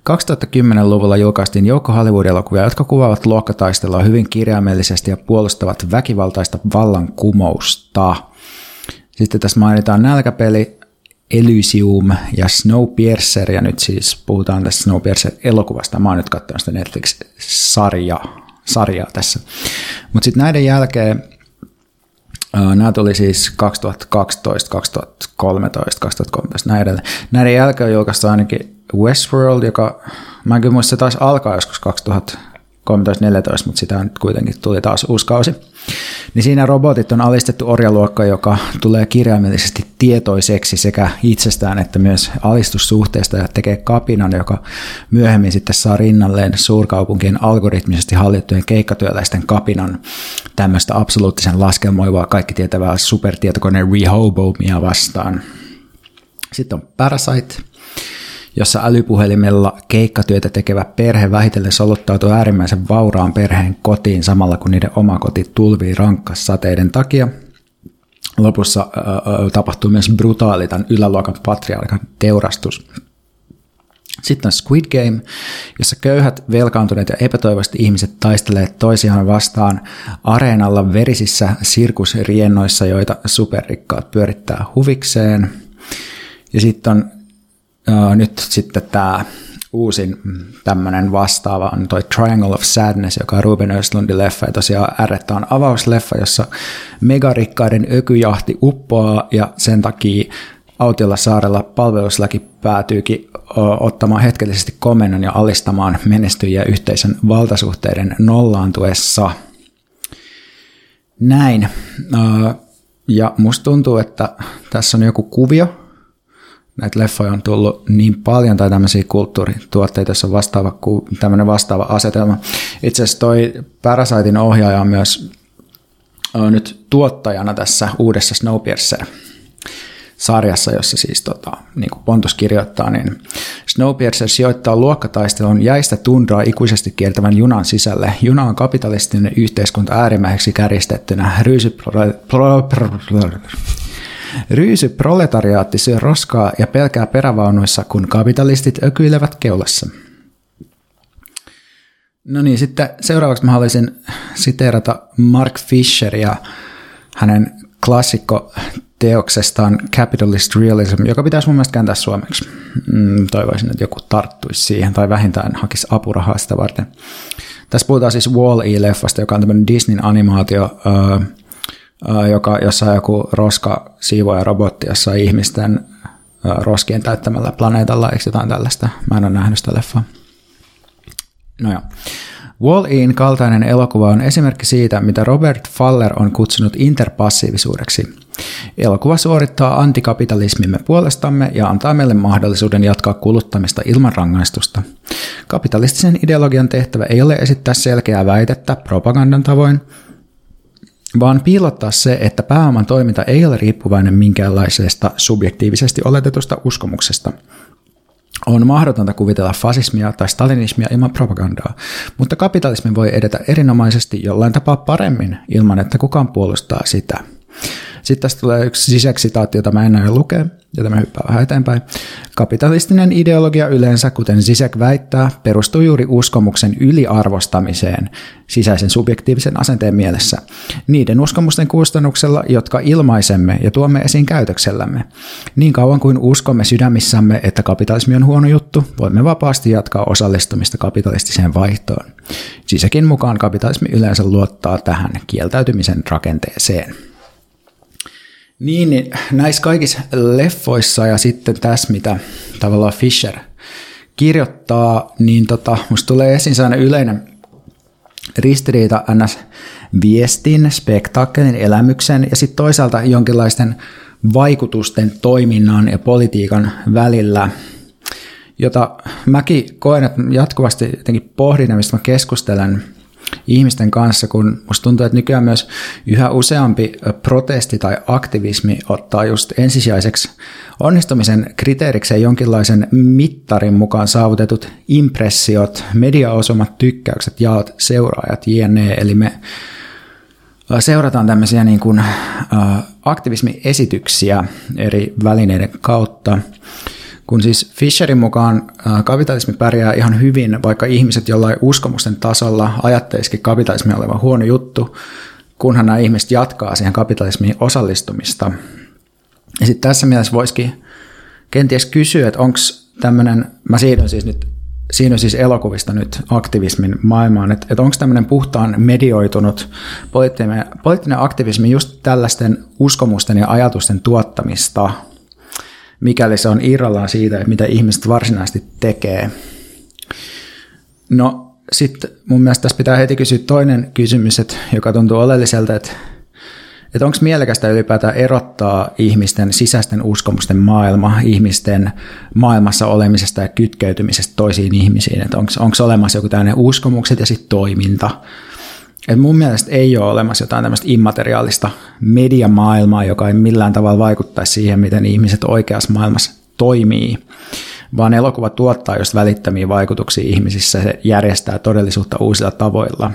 2010-luvulla julkaistiin joukko Hollywood-elokuvia, jotka kuvaavat luokkataistelua hyvin kirjaimellisesti ja puolustavat väkivaltaista vallankumousta. Sitten tässä mainitaan nälkäpeli, Elysium ja Snowpiercer, ja nyt siis puhutaan tästä Snowpiercer-elokuvasta. Mä oon nyt katsonut sitä Netflix-sarjaa sarjaa tässä. Mutta sitten näiden jälkeen, nämä tuli siis 2012, 2013, 2013, näin edelleen. Näiden jälkeen on julkaistu ainakin Westworld, joka, mä en kyllä muista, se taisi alkaa joskus 2000, 13-14, mutta sitä nyt kuitenkin tuli taas uusi kausi. Niin siinä robotit on alistettu orjaluokka, joka tulee kirjaimellisesti tietoiseksi sekä itsestään että myös alistussuhteesta ja tekee kapinan, joka myöhemmin sitten saa rinnalleen suurkaupunkien algoritmisesti hallittujen keikkatyöläisten kapinan tämmöistä absoluuttisen laskelmoivaa kaikki tietävää supertietokoneen Rehobomia vastaan. Sitten on Parasite, jossa älypuhelimella keikkatyötä tekevä perhe vähitellen soluttautuu äärimmäisen vauraan perheen kotiin samalla kun niiden oma koti tulvii rankkasateiden takia. lopussa ää, tapahtuu myös brutaali tämän yläluokan patriarkan teurastus. Sitten on Squid Game, jossa köyhät, velkaantuneet ja epätoivoisesti ihmiset taistelee toisiaan vastaan areenalla verisissä sirkusriennoissa, joita superrikkaat pyörittää huvikseen. Ja sitten on nyt sitten tämä uusin tämmöinen vastaava on toi Triangle of Sadness, joka on Ruben Östlundin leffa, ja tosiaan ärrettä on avausleffa, jossa megarikkaiden ökyjahti uppoaa, ja sen takia autiolla saarella palveluslaki päätyykin ottamaan hetkellisesti komennon ja alistamaan menestyjiä yhteisön valtasuhteiden nollaantuessa. Näin. Ja musta tuntuu, että tässä on joku kuvio, näitä leffoja on tullut niin paljon tai tämmöisiä kulttuurituotteita, joissa on vastaava, tämmöinen vastaava asetelma. Itse asiassa toi Parasitein ohjaaja on myös nyt tuottajana tässä uudessa Snowpiercer sarjassa, jossa siis tota, niin kuin Pontus kirjoittaa, niin Snowpiercer sijoittaa luokkataistelun jäistä tundraa ikuisesti kiertävän junan sisälle. Juna on kapitalistinen yhteiskunta äärimmäiseksi kärjistettynä. Ryysy Ryysy proletariaatti syö roskaa ja pelkää perävaunuissa, kun kapitalistit ökyilevät keulassa. No niin, sitten seuraavaksi mä haluaisin siteerata Mark Fisheria hänen klassikko teoksestaan Capitalist Realism, joka pitäisi mun mielestä kääntää suomeksi. Mm, toivoisin, että joku tarttuisi siihen tai vähintään hakisi apurahaa sitä varten. Tässä puhutaan siis Wall-E-leffasta, joka on tämmöinen Disneyn animaatio, joka, jossa on joku roska siivoja robotti, jossa on ihmisten roskien täyttämällä planeetalla, eikö jotain tällaista? Mä en ole nähnyt sitä leffaa. No joo. Wall-In kaltainen elokuva on esimerkki siitä, mitä Robert Faller on kutsunut interpassiivisuudeksi. Elokuva suorittaa antikapitalismimme puolestamme ja antaa meille mahdollisuuden jatkaa kuluttamista ilman rangaistusta. Kapitalistisen ideologian tehtävä ei ole esittää selkeää väitettä propagandan tavoin, vaan piilottaa se, että pääoman toiminta ei ole riippuvainen minkäänlaisesta subjektiivisesti oletetusta uskomuksesta. On mahdotonta kuvitella fasismia tai stalinismia ilman propagandaa, mutta kapitalismi voi edetä erinomaisesti jollain tapaa paremmin ilman, että kukaan puolustaa sitä. Sitten tästä tulee yksi sisäksitaatti, jota mä en aio lukea, jota mä hyppään vähän eteenpäin. Kapitalistinen ideologia yleensä, kuten Sisek väittää, perustuu juuri uskomuksen yliarvostamiseen sisäisen subjektiivisen asenteen mielessä. Niiden uskomusten kustannuksella, jotka ilmaisemme ja tuomme esiin käytöksellämme. Niin kauan kuin uskomme sydämissämme, että kapitalismi on huono juttu, voimme vapaasti jatkaa osallistumista kapitalistiseen vaihtoon. Sisäkin mukaan kapitalismi yleensä luottaa tähän kieltäytymisen rakenteeseen. Niin, niin näissä kaikissa leffoissa ja sitten tässä, mitä tavallaan Fisher kirjoittaa, niin tota, musta tulee esiin sellainen yleinen ristiriita ns. viestin, spektaakkelin, elämyksen ja sitten toisaalta jonkinlaisten vaikutusten, toiminnan ja politiikan välillä, jota mäkin koen, että jatkuvasti jotenkin pohdin mistä mä keskustelen – ihmisten kanssa, kun musta tuntuu, että nykyään myös yhä useampi protesti tai aktivismi ottaa just ensisijaiseksi onnistumisen kriteerikseen jonkinlaisen mittarin mukaan saavutetut impressiot, mediaosumat, tykkäykset, jaot, seuraajat, jne. Eli me seurataan tämmöisiä niin kuin, aktivismiesityksiä eri välineiden kautta. Kun siis Fisherin mukaan kapitalismi pärjää ihan hyvin, vaikka ihmiset jollain uskomusten tasolla ajatteisikin kapitalismi olevan huono juttu, kunhan nämä ihmiset jatkaa siihen kapitalismiin osallistumista. Ja sitten tässä mielessä voisikin kenties kysyä, että onko tämmöinen, mä siirryn siis nyt siinä on siis elokuvista nyt aktivismin maailmaan, että, että onko tämmöinen puhtaan medioitunut poliittinen, poliittinen aktivismi just tällaisten uskomusten ja ajatusten tuottamista – mikäli se on irrallaan siitä, mitä ihmiset varsinaisesti tekee. No sitten mun mielestä tässä pitää heti kysyä toinen kysymys, että, joka tuntuu oleelliselta, että, että onko mielekästä ylipäätään erottaa ihmisten sisäisten uskomusten maailma ihmisten maailmassa olemisesta ja kytkeytymisestä toisiin ihmisiin, että onko, onko olemassa joku tämmöinen uskomukset ja sitten toiminta, et mun mielestä ei ole olemassa jotain tämmöistä immateriaalista mediamaailmaa, joka ei millään tavalla vaikuttaisi siihen, miten ihmiset oikeassa maailmassa toimii, vaan elokuva tuottaa just välittömiä vaikutuksia ihmisissä, se järjestää todellisuutta uusilla tavoilla.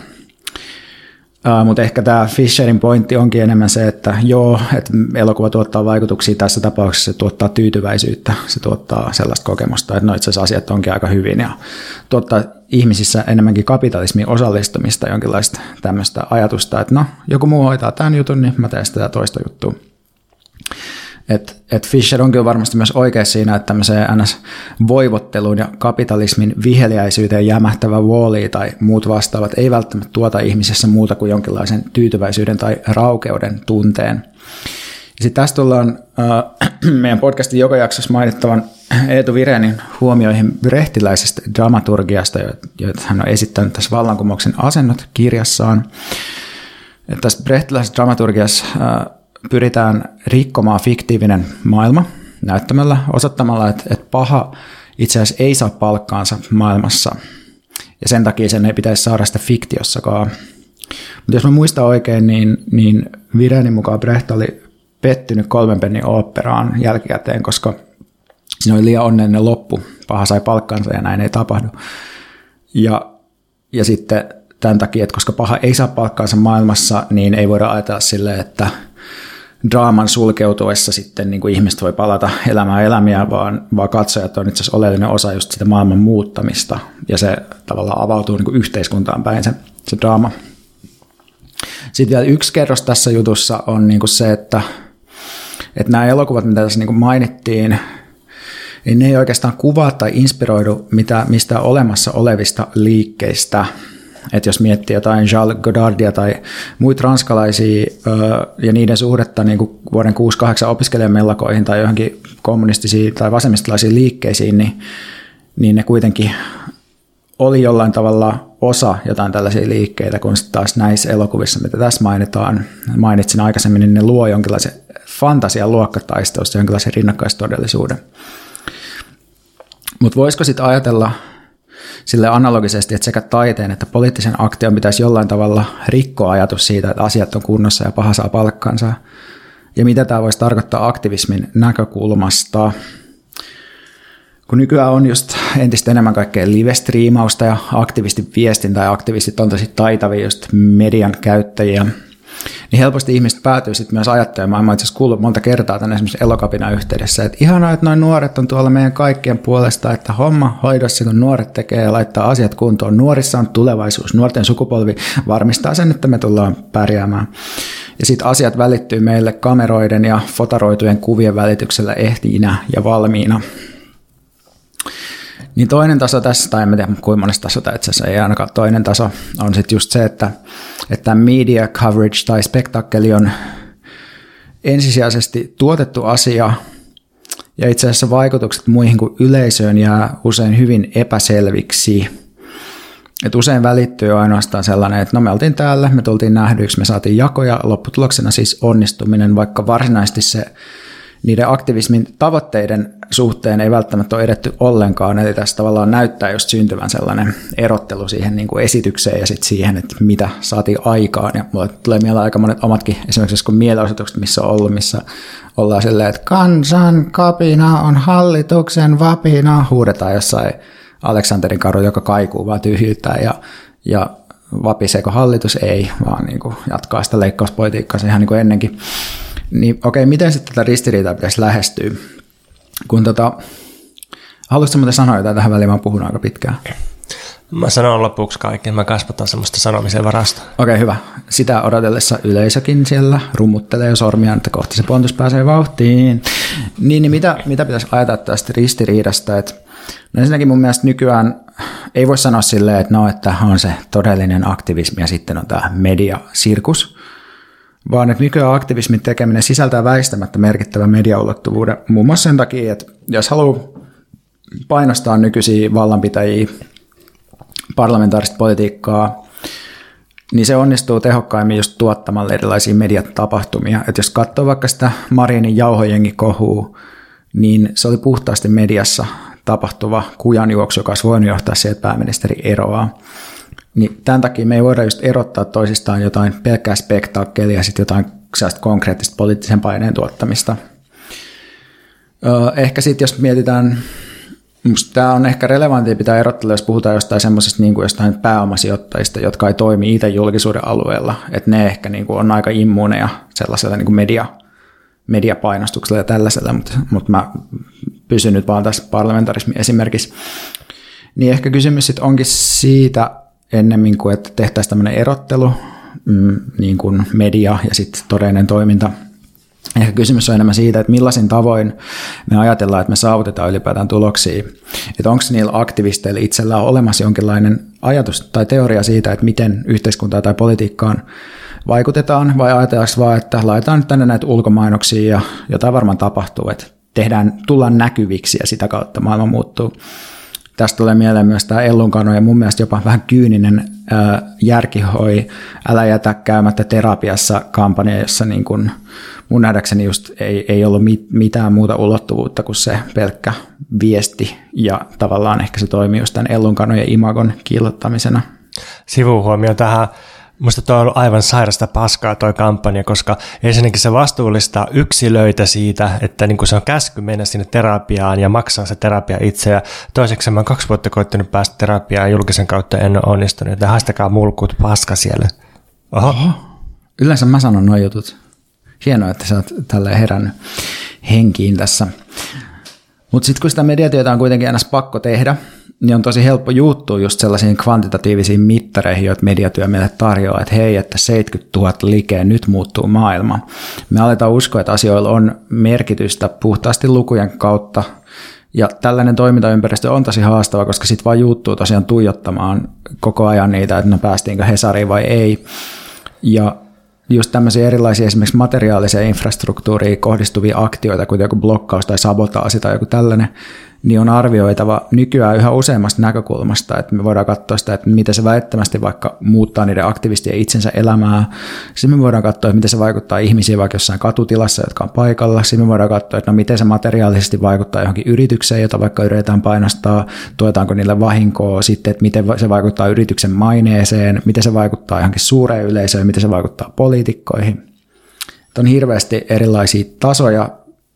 Uh, mutta ehkä tämä Fisherin pointti onkin enemmän se, että joo, että elokuva tuottaa vaikutuksia tässä tapauksessa, se tuottaa tyytyväisyyttä, se tuottaa sellaista kokemusta, että no itse asiassa asiat onkin aika hyvin ja tuottaa ihmisissä enemmänkin kapitalismin osallistumista, jonkinlaista tämmöistä ajatusta, että no joku muu hoitaa tämän jutun, niin mä teen sitä toista juttua. Et, et Fisher on kyllä varmasti myös oikea siinä, että tämmöiseen ns. voivotteluun ja kapitalismin viheliäisyyteen jämähtävä Wall tai muut vastaavat ei välttämättä tuota ihmisessä muuta kuin jonkinlaisen tyytyväisyyden tai raukeuden tunteen. Sitten tästä tullaan äh, meidän podcastin joka jaksossa mainittavan Eetu Virenin huomioihin brehtiläisestä dramaturgiasta, joita hän on esittänyt tässä vallankumouksen asennot kirjassaan. Tässä brehtiläisessä dramaturgiassa äh, pyritään rikkomaan fiktiivinen maailma näyttämällä, osoittamalla, että, että paha itse asiassa ei saa palkkaansa maailmassa. Ja sen takia sen ei pitäisi saada sitä fiktiossakaan. Mutta jos mä muistan oikein, niin, niin Virenin mukaan Brecht oli pettynyt kolmen pennin oopperaan jälkikäteen, koska siinä oli liian onnellinen loppu. Paha sai palkkansa ja näin ei tapahdu. Ja, ja sitten tämän takia, että koska paha ei saa palkkaansa maailmassa, niin ei voida ajatella silleen, että – draaman sulkeutuessa sitten niin kuin ihmiset voi palata elämään elämiä, vaan, vaan katsojat on itse asiassa oleellinen osa just sitä maailman muuttamista, ja se tavallaan avautuu niin kuin yhteiskuntaan päin se, se draama. Sitten vielä yksi kerros tässä jutussa on niin kuin se, että, että nämä elokuvat, mitä tässä niin kuin mainittiin, niin ne ei oikeastaan kuvaa tai inspiroidu mitä, mistä olemassa olevista liikkeistä – että jos miettii jotain Charles Godardia tai muita ranskalaisia ja niiden suhdetta niin kuin vuoden 68 opiskelijamellakoihin tai johonkin kommunistisiin tai vasemmistolaisiin liikkeisiin, niin, niin ne kuitenkin oli jollain tavalla osa jotain tällaisia liikkeitä, kun sitten taas näissä elokuvissa, mitä tässä mainitaan, mainitsin aikaisemmin, niin ne luo jonkinlaisen fantasian luokkataistelusta, jonkinlaisen rinnakkaistodellisuuden. Mutta voisiko sitten ajatella sille analogisesti, että sekä taiteen että poliittisen aktion pitäisi jollain tavalla rikkoa ajatus siitä, että asiat on kunnossa ja paha saa palkkansa. Ja mitä tämä voisi tarkoittaa aktivismin näkökulmasta. Kun nykyään on just entistä enemmän kaikkea live-striimausta ja aktivistiviestintä ja aktivistit on tosi taitavia just median käyttäjiä – niin helposti ihmiset päätyy sitten myös ajattelemaan, mä itse asiassa kuullut monta kertaa tänne esimerkiksi elokapina yhteydessä, että ihanaa, että noin nuoret on tuolla meidän kaikkien puolesta, että homma hoidossa, kun nuoret tekee ja laittaa asiat kuntoon. Nuorissa on tulevaisuus, nuorten sukupolvi varmistaa sen, että me tullaan pärjäämään. Ja sitten asiat välittyy meille kameroiden ja fotaroitujen kuvien välityksellä ehtiinä ja valmiina. Niin toinen taso tässä, tai en tiedä kuinka monesta taso itse asiassa ei ainakaan toinen taso, on sitten just se, että, että media coverage tai spektakkeli on ensisijaisesti tuotettu asia, ja itse asiassa vaikutukset muihin kuin yleisöön jää usein hyvin epäselviksi. Et usein välittyy ainoastaan sellainen, että no me oltiin täällä, me tultiin nähdyiksi, me saatiin jakoja, lopputuloksena siis onnistuminen, vaikka varsinaisesti se niiden aktivismin tavoitteiden suhteen ei välttämättä ole edetty ollenkaan, eli tässä tavallaan näyttää just syntyvän sellainen erottelu siihen niin kuin esitykseen ja sitten siihen, että mitä saatiin aikaan. Ja mulle tulee mieleen aika monet omatkin, esimerkiksi kun mielenosoitukset, missä on ollut, missä ollaan silleen, että kansan kapina on hallituksen vapina, huudetaan jossain Aleksanterin karu, joka kaikuu vaan tyhjyyttää ja, ja vapiseeko hallitus? Ei, vaan niin kuin jatkaa sitä leikkauspolitiikkaa ihan niin kuin ennenkin. Niin okei, miten sitten tätä ristiriitaa pitäisi lähestyä? Kun tota, haluaisitko muuten sanoa jotain tähän väliin, mä puhun aika pitkään. Mä sanon lopuksi kaiken, mä kasvataan semmoista sanomisen varasta. Okei, hyvä. Sitä odotellessa yleisökin siellä rummuttelee jo sormiaan, että kohta se pontus pääsee vauhtiin. Niin, niin mitä, mitä pitäisi ajatella tästä ristiriidasta? Että, no ensinnäkin mun mielestä nykyään ei voi sanoa silleen, että no, että on se todellinen aktivismi ja sitten on tämä mediasirkus, vaan että nykyään aktivismin tekeminen sisältää väistämättä merkittävän mediaulottuvuuden. Muun muassa sen takia, että jos haluaa painostaa nykyisiä vallanpitäjiä, parlamentaarista politiikkaa, niin se onnistuu tehokkaimmin just tuottamalla erilaisia mediatapahtumia. Että jos katsoo vaikka sitä Marinin jauhojengi kohuu, niin se oli puhtaasti mediassa tapahtuva kujanjuoksu, joka olisi voinut johtaa siihen, että pääministeri eroaa. Niin tämän takia me ei voida just erottaa toisistaan jotain pelkkää spektaakkelia ja sitten jotain konkreettista poliittisen paineen tuottamista. Ehkä sitten jos mietitään Musta tämä on ehkä relevantia pitää erottella, jos puhutaan jostain semmoisista niin kuin jostain pääomasijoittajista, jotka ei toimi itse julkisuuden alueella. Että ne ehkä niin kuin on aika immuuneja sellaisella niin kuin media, mediapainostuksella ja tällaisella, mutta, mutta mä pysyn nyt vaan tässä parlamentarismin esimerkissä. Niin ehkä kysymys sitten onkin siitä ennemmin kuin, että tehtäisiin tämmöinen erottelu, mm, niin kuin media ja sitten todellinen toiminta – Ehkä kysymys on enemmän siitä, että millaisin tavoin me ajatellaan, että me saavutetaan ylipäätään tuloksia. Että onko niillä aktivisteilla itsellään olemassa jonkinlainen ajatus tai teoria siitä, että miten yhteiskuntaa tai politiikkaan vaikutetaan, vai ajatellaanko vaan, että laitetaan nyt tänne näitä ulkomainoksia ja jotain varmaan tapahtuu, että tehdään, tullaan näkyviksi ja sitä kautta maailma muuttuu. Tästä tulee mieleen myös tämä Ellunkano ja mun mielestä jopa vähän kyyninen järkihoi, älä jätä käymättä terapiassa kampanja, jossa niin kun mun nähdäkseni just ei, ei ollut mit, mitään muuta ulottuvuutta kuin se pelkkä viesti ja tavallaan ehkä se toimii just tämän Ellunkano ja Imagon kiillottamisena. Sivuhuomio tähän Musta tuo on ollut aivan sairasta paskaa toi kampanja, koska ensinnäkin se vastuullistaa yksilöitä siitä, että niin se on käsky mennä sinne terapiaan ja maksaa se terapia itse. Ja toiseksi mä oon kaksi vuotta koittanut päästä terapiaan julkisen kautta en ole onnistunut, että haistakaa mulkut paska siellä. Oho. Oho. Yleensä mä sanon noin jutut. Hienoa, että sä oot tälleen herännyt henkiin tässä. Mutta sitten kun sitä mediatyötä on kuitenkin aina pakko tehdä, niin on tosi helppo juuttua just sellaisiin kvantitatiivisiin mittareihin, joita mediatyö meille tarjoaa, että hei, että 70 000 likeä, nyt muuttuu maailma. Me aletaan uskoa, että asioilla on merkitystä puhtaasti lukujen kautta, ja tällainen toimintaympäristö on tosi haastava, koska sitten vaan juuttuu tosiaan tuijottamaan koko ajan niitä, että no päästiinkö Hesariin vai ei. Ja just tämmöisiä erilaisia esimerkiksi materiaalisia infrastruktuuriin kohdistuvia aktioita, kuten joku blokkaus tai sabotaasi tai joku tällainen, niin on arvioitava nykyään yhä useammasta näkökulmasta, että me voidaan katsoa sitä, että miten se välittömästi vaikka muuttaa niiden aktivistien itsensä elämää. Sitten me voidaan katsoa, että miten se vaikuttaa ihmisiin vaikka jossain katutilassa, jotka on paikalla. Sitten me voidaan katsoa, että no miten se materiaalisesti vaikuttaa johonkin yritykseen, jota vaikka yritetään painostaa, tuetaanko niille vahinkoa, sitten, että miten se vaikuttaa yrityksen maineeseen, miten se vaikuttaa johonkin suureen yleisöön, miten se vaikuttaa poliitikkoihin. On hirveästi erilaisia tasoja,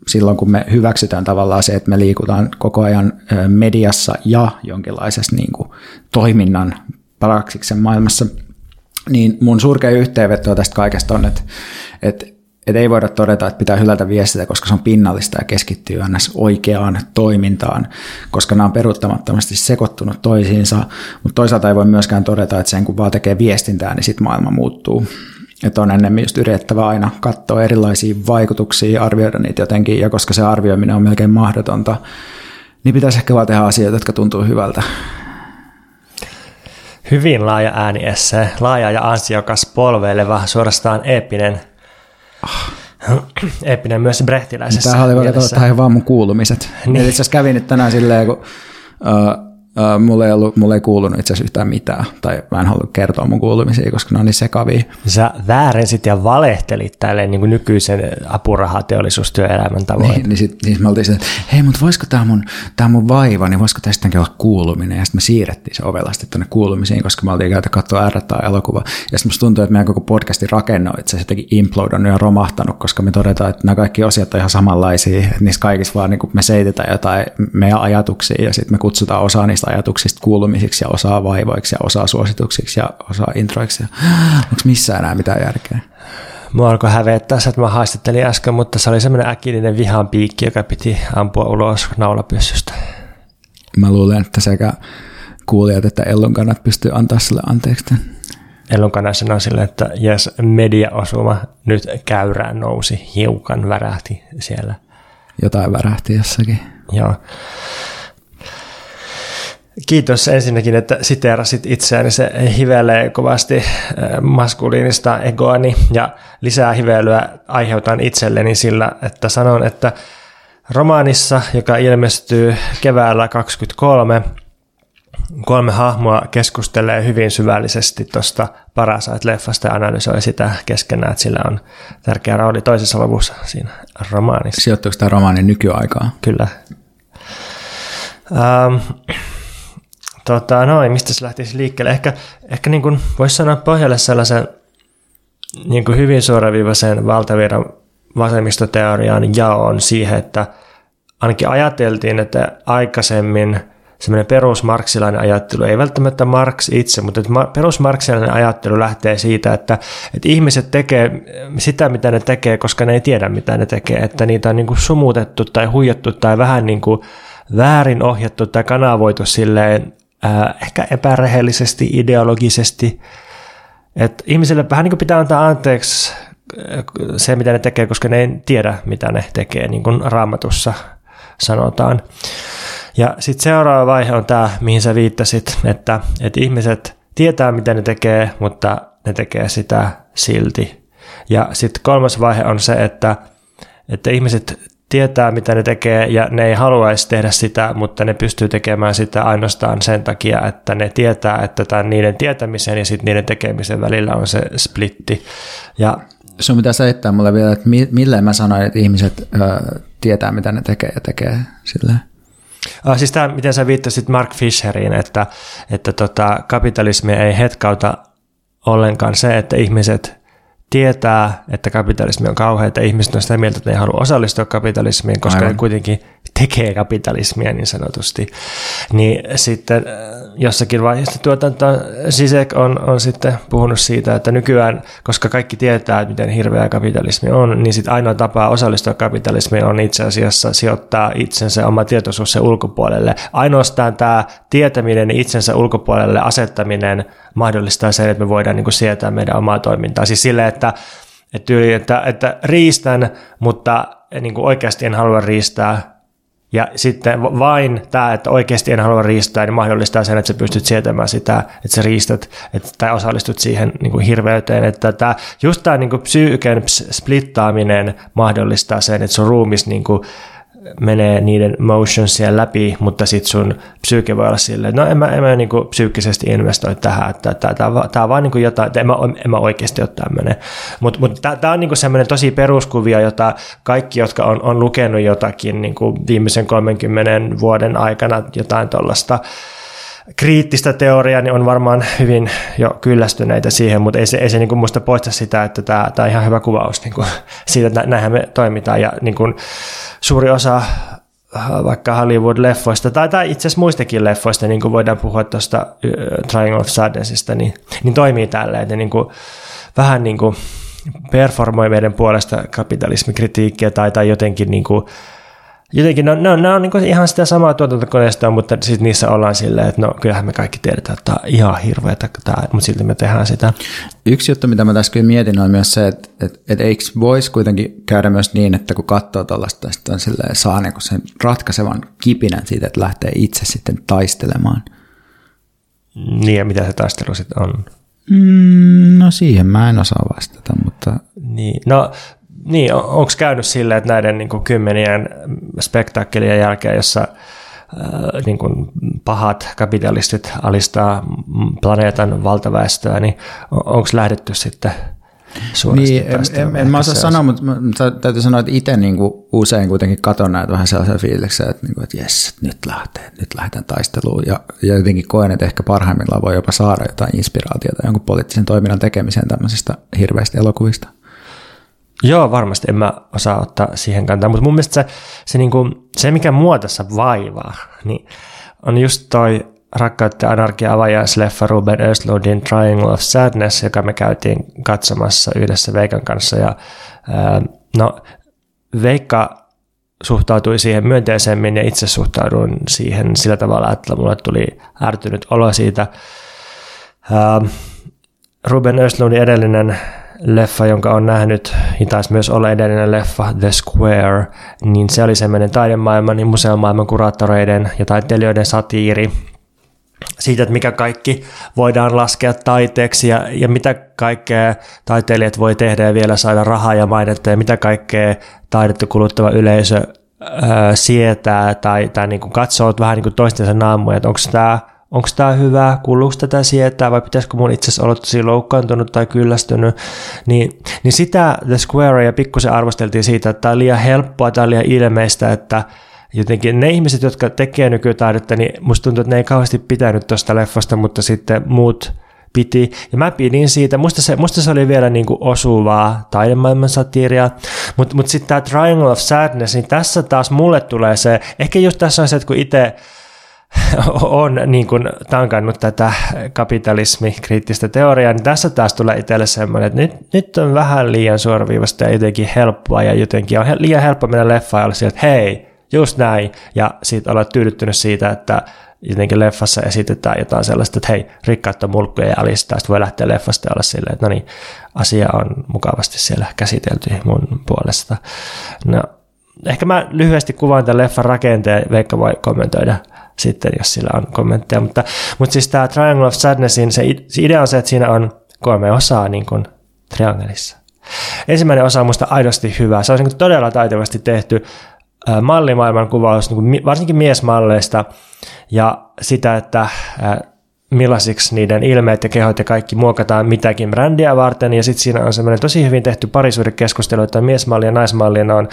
silloin, kun me hyväksytään tavallaan se, että me liikutaan koko ajan mediassa ja jonkinlaisessa niin kuin, toiminnan praksiksen maailmassa, niin mun surkea yhteenveto tästä kaikesta on, että, että, että ei voida todeta, että pitää hylätä viestitä, koska se on pinnallista ja keskittyy aina oikeaan toimintaan, koska nämä on peruuttamattomasti sekoittunut toisiinsa, mutta toisaalta ei voi myöskään todeta, että sen kun vaan tekee viestintää, niin sitten maailma muuttuu. Että on ennemmin just yritettävä aina katsoa erilaisia vaikutuksia, arvioida niitä jotenkin, ja koska se arvioiminen on melkein mahdotonta, niin pitäisi ehkä vaan tehdä asioita, jotka tuntuu hyvältä. Hyvin laaja ääni esse, laaja ja ansiokas, polveileva, suorastaan eeppinen. Oh. eeppinen myös brehtiläisessä Tämä oli vaan vaan mun kuulumiset. Niin. Eli itse asiassa kävin nyt tänään silleen, kun Uh, mulle, ei ollut, mulle ei kuulunut itse asiassa yhtään mitään, tai mä en halua kertoa mun kuulumisia, koska ne on niin sekavia. Sä väärensit ja valehtelit tälle niin kuin nykyisen apurahateollisuustyöelämän tavoin. Niin, niin sitten niin me oltiin että hei, mutta voisiko tämä mun, tää mun vaiva, niin voisiko tästäkin olla kuuluminen? Ja sitten me siirrettiin se ovelasti tuonne kuulumisiin, koska me oltiin käytä katsoa r elokuva. Ja sitten musta tuntuu, että meidän koko podcastin rakenne on itse asiassa jotenkin implodannut ja romahtanut, koska me todetaan, että nämä kaikki osiat on ihan samanlaisia, että niissä kaikissa vaan niin kuin me seitetään jotain meidän ajatuksia ja sitten me kutsutaan osa niistä ajatuksista kuulumisiksi ja osaa vaivoiksi ja osaa suosituksiksi ja osaa introiksi. Onko missään enää mitään järkeä? Mua alkoi hävettää että mä haistattelin äsken, mutta se oli semmoinen äkillinen vihan piikki, joka piti ampua ulos naulapyssystä. Mä luulen, että sekä kuulijat että Ellun kannat pystyy antaa sille anteeksi Ellun kannat sanoi sille, että jes, mediaosuma nyt käyrään nousi, hiukan värähti siellä. Jotain värähti jossakin. Joo. Kiitos ensinnäkin, että siteerasit itseäni. Se hivelee kovasti äh, maskuliinista egoani ja lisää hivelyä aiheutan itselleni sillä, että sanon, että romaanissa, joka ilmestyy keväällä 23, kolme hahmoa keskustelee hyvin syvällisesti tuosta Parasite-leffasta ja analysoi sitä keskenään, että sillä on tärkeä rooli toisessa luvussa siinä romaanissa. Sijoittuuko tämä romaani nykyaikaa? Kyllä. Ähm, Tota, noin, mistä se lähtisi liikkeelle? Ehkä, ehkä niin voisi sanoa pohjalle sellaisen niin kuin hyvin suoraviivaisen valtavirran vasemmistoteorian jaon siihen, että ainakin ajateltiin, että aikaisemmin semmoinen perusmarksilainen ajattelu, ei välttämättä Marx itse, mutta perusmarksilainen ajattelu lähtee siitä, että, että ihmiset tekee sitä, mitä ne tekee, koska ne ei tiedä, mitä ne tekee, että niitä on niin kuin sumutettu tai huijattu tai vähän niin kuin väärin ohjattu tai kanavoitu silleen äh, ehkä epärehellisesti, ideologisesti, että ihmisille vähän niin kuin pitää antaa anteeksi se, mitä ne tekee, koska ne ei tiedä, mitä ne tekee, niin kuin raamatussa sanotaan. Ja sitten seuraava vaihe on tämä, mihin sä viittasit, että, että ihmiset tietää, mitä ne tekee, mutta ne tekee sitä silti. Ja sitten kolmas vaihe on se, että, että ihmiset tietää, mitä ne tekee, ja ne ei haluaisi tehdä sitä, mutta ne pystyy tekemään sitä ainoastaan sen takia, että ne tietää, että tämän niiden tietämisen ja sitten niiden tekemisen välillä on se splitti. Ja Sun pitää selittää mulle vielä, että millä mä sanoin, että ihmiset ö, tietää, mitä ne tekee ja tekee silleen. Ah, siis tämä, miten sä viittasit Mark Fischeriin, että, että tota, kapitalismi ei hetkauta ollenkaan se, että ihmiset tietää, että kapitalismi on kauhea, että ihmiset on sitä mieltä, että ne ei halua osallistua kapitalismiin, koska Aivan. ne kuitenkin tekee kapitalismia niin sanotusti. Niin sitten äh, jossakin vaiheessa tuotanto, Sisek on, on sitten puhunut siitä, että nykyään, koska kaikki tietää, että miten hirveä kapitalismi on, niin sitten ainoa tapa osallistua kapitalismiin on itse asiassa sijoittaa itsensä oma tietoisuus sen ulkopuolelle. Ainoastaan tämä tietäminen itsensä ulkopuolelle asettaminen mahdollistaa sen, että me voidaan niin kuin sietää meidän omaa toimintaa. Siis sille, että, että, että, että riistän, mutta niin kuin oikeasti en halua riistää, ja sitten vain tämä, että oikeasti en halua riistää, niin mahdollistaa sen, että sä pystyt sietämään sitä, että sä riistät että, tai osallistut siihen niin kuin hirveyteen. Että tämä, just tämä niin kuin psyyken splittaaminen mahdollistaa sen, että sun ruumis niin kuin, menee niiden motionsia läpi, mutta sitten sun psyyke voi olla silleen, no en mä, en mä niinku psyykkisesti investoi tähän, että tämä on vaan niinku jotain, että en mä, en mä oikeasti ole tämmöinen. Mutta mut, mut tämä on niinku semmoinen tosi peruskuvia, jota kaikki, jotka on, on lukenut jotakin niinku viimeisen 30 vuoden aikana jotain tuollaista, kriittistä teoriaa, niin on varmaan hyvin jo kyllästyneitä siihen, mutta ei se, ei se niin kuin musta poista sitä, että tämä, tämä on ihan hyvä kuvaus niin kuin siitä, että näinhän me toimitaan. Ja niin kuin suuri osa äh, vaikka Hollywood-leffoista, tai, tai itse asiassa muistakin leffoista, niin kuin voidaan puhua tuosta Triangle of Sadnessista, niin, niin toimii tälleen, että niin kuin, vähän niin kuin performoi meidän puolesta kapitalismikritiikkiä tai, tai jotenkin niin kuin, jotenkin ne on, ne on, ne on niin ihan sitä samaa tuotantokoneistoa, mutta sitten niissä ollaan silleen, että no kyllähän me kaikki tiedetään, että tämä on ihan hirveätä, mutta silti me tehdään sitä. Yksi juttu, mitä mä tässä kyllä mietin, on myös se, että, että, että eikö voisi kuitenkin käydä myös niin, että kun katsoo tuollaista, sitten silleen, saa niin sen ratkaisevan kipinän siitä, että lähtee itse sitten taistelemaan. Niin, ja mitä se taistelu sitten on? Mm, no siihen mä en osaa vastata, mutta... Niin, no niin, on, onko käynyt silleen, että näiden niin kuin kymmenien spektaakkelien jälkeen, jossa äh, niin kuin pahat kapitalistit alistaa planeetan valtaväestöä, niin onko lähdetty sitten niin, en, en, en mä osaa sanoa, mutta täytyy sanoa, että itse niin kuin usein kuitenkin katon näitä vähän sellaisia fiiliksiä, että, niin kuin, että jes, nyt lähtee, nyt lähdetään taisteluun. Ja, ja jotenkin koen, että ehkä parhaimmillaan voi jopa saada jotain inspiraatiota jonkun poliittisen toiminnan tekemiseen tämmöisistä hirveistä elokuvista. Joo, varmasti en mä osaa ottaa siihen kantaa, mutta mun mielestä se, se, niin kuin, se mikä mua tässä vaivaa, niin on just toi Rakkautta ja anarkia avajaisleffa Ruben Östlundin Triangle of Sadness, joka me käytiin katsomassa yhdessä Veikan kanssa. Ja, no, Veikka suhtautui siihen myönteisemmin ja itse suhtauduin siihen sillä tavalla, että mulle tuli ärtynyt olo siitä. Ruben Östlundin edellinen leffa, jonka on nähnyt, ja taisi myös olla edellinen leffa The Square, niin se oli semmoinen taidemaailman, niin museomaailman kuraattoreiden ja taiteilijoiden satiiri siitä, että mikä kaikki voidaan laskea taiteeksi ja, ja mitä kaikkea taiteilijat voi tehdä ja vielä saada rahaa ja mainetta ja mitä kaikkea taidetta kuluttava yleisö ää, sietää tai, tai niin katsoo vähän niin kuin toistensa naamoja, että onko tämä onko tämä hyvä, kuuluuko tätä sietää vai pitäisikö mun itse asiassa olla tosi loukkaantunut tai kyllästynyt, niin, niin sitä The Square ja pikkusen arvosteltiin siitä, että tämä on liian helppoa, tämä on liian ilmeistä, että jotenkin ne ihmiset, jotka tekee nykytaidetta, niin musta tuntuu, että ne ei kauheasti pitänyt tuosta leffasta, mutta sitten muut piti. Ja mä pidin siitä. Musta se, musta se oli vielä niin kuin osuvaa taidemaailman satiiria. Mutta mut sitten tämä Triangle of Sadness, niin tässä taas mulle tulee se, ehkä just tässä on se, että kun itse on niin kuin tankannut tätä kapitalismi-kriittistä teoriaa, niin tässä taas tulee itselle semmoinen, että nyt, nyt on vähän liian suoraviivasta ja jotenkin helppoa ja jotenkin on liian helppo mennä leffaan ja olla sillä, että hei, just näin, ja sitten olla tyydyttynyt siitä, että jotenkin leffassa esitetään jotain sellaista, että hei, rikkaat on mulkkuja ja alistaa, sitten voi lähteä leffasta ja olla silleen, että no niin, asia on mukavasti siellä käsitelty mun puolesta. No, ehkä mä lyhyesti kuvaan tämän leffan rakenteen, Veikka voi kommentoida sitten, jos sillä on kommentteja, mutta, mutta siis tämä Triangle of Sadnessin, se, se idea on se, että siinä on kolme osaa niin kuin triangelissa. Ensimmäinen osa on musta aidosti hyvä. Se on niin todella taitavasti tehty mallimaailman kuvaus, niin varsinkin miesmalleista ja sitä, että millaisiksi niiden ilmeet ja kehot ja kaikki muokataan mitäkin brändiä varten. Ja sitten siinä on semmoinen tosi hyvin tehty parisuudekeskustelu, että miesmalli ja naismalli on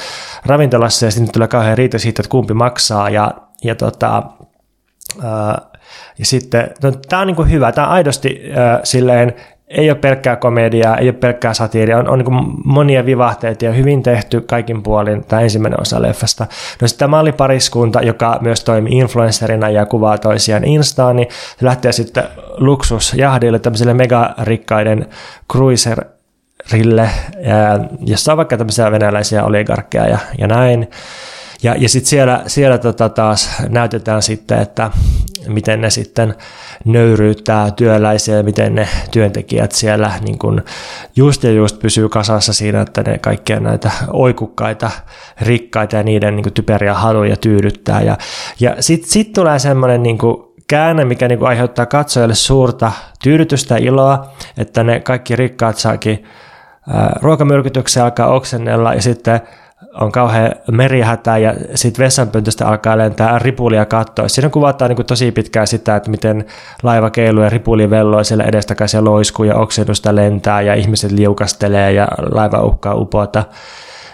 ravintolassa ja sitten tulee kauhean riita siitä, että kumpi maksaa. Ja, ja, tota, ää, ja sitten, no, tämä on niin hyvä, tämä on aidosti ää, silleen ei ole pelkkää komediaa, ei ole pelkkää satiiria, on, on niin monia vivahteita ja hyvin tehty kaikin puolin tämä ensimmäinen osa leffasta. No sitten tämä pariskunta, joka myös toimii influencerina ja kuvaa toisiaan Instaan, niin se lähtee sitten luksusjahdille tämmöisille megarikkaiden cruiserille, jossa on vaikka tämmöisiä venäläisiä oligarkkeja ja, ja näin. Ja, ja sitten siellä, siellä tota taas näytetään sitten, että miten ne sitten nöyryyttää työläisiä ja miten ne työntekijät siellä niin kun just ja just pysyy kasassa siinä, että ne kaikkia näitä oikukkaita, rikkaita ja niiden niin typeriä haluja tyydyttää. Ja, ja sitten sit tulee semmoinen niin käänne, mikä niin aiheuttaa katsojalle suurta tyydytystä iloa, että ne kaikki rikkaat saakin ruokamyrkytyksiä alkaa oksennella ja sitten on kauhean merihätä ja sitten vessanpöntöstä alkaa lentää ripulia kattoa. Siinä kuvataan niin tosi pitkään sitä, että miten laiva keiluu ja ripuli velloo siellä edestakaisin ja loiskuu ja oksennusta lentää ja ihmiset liukastelee ja laiva uhkaa upota.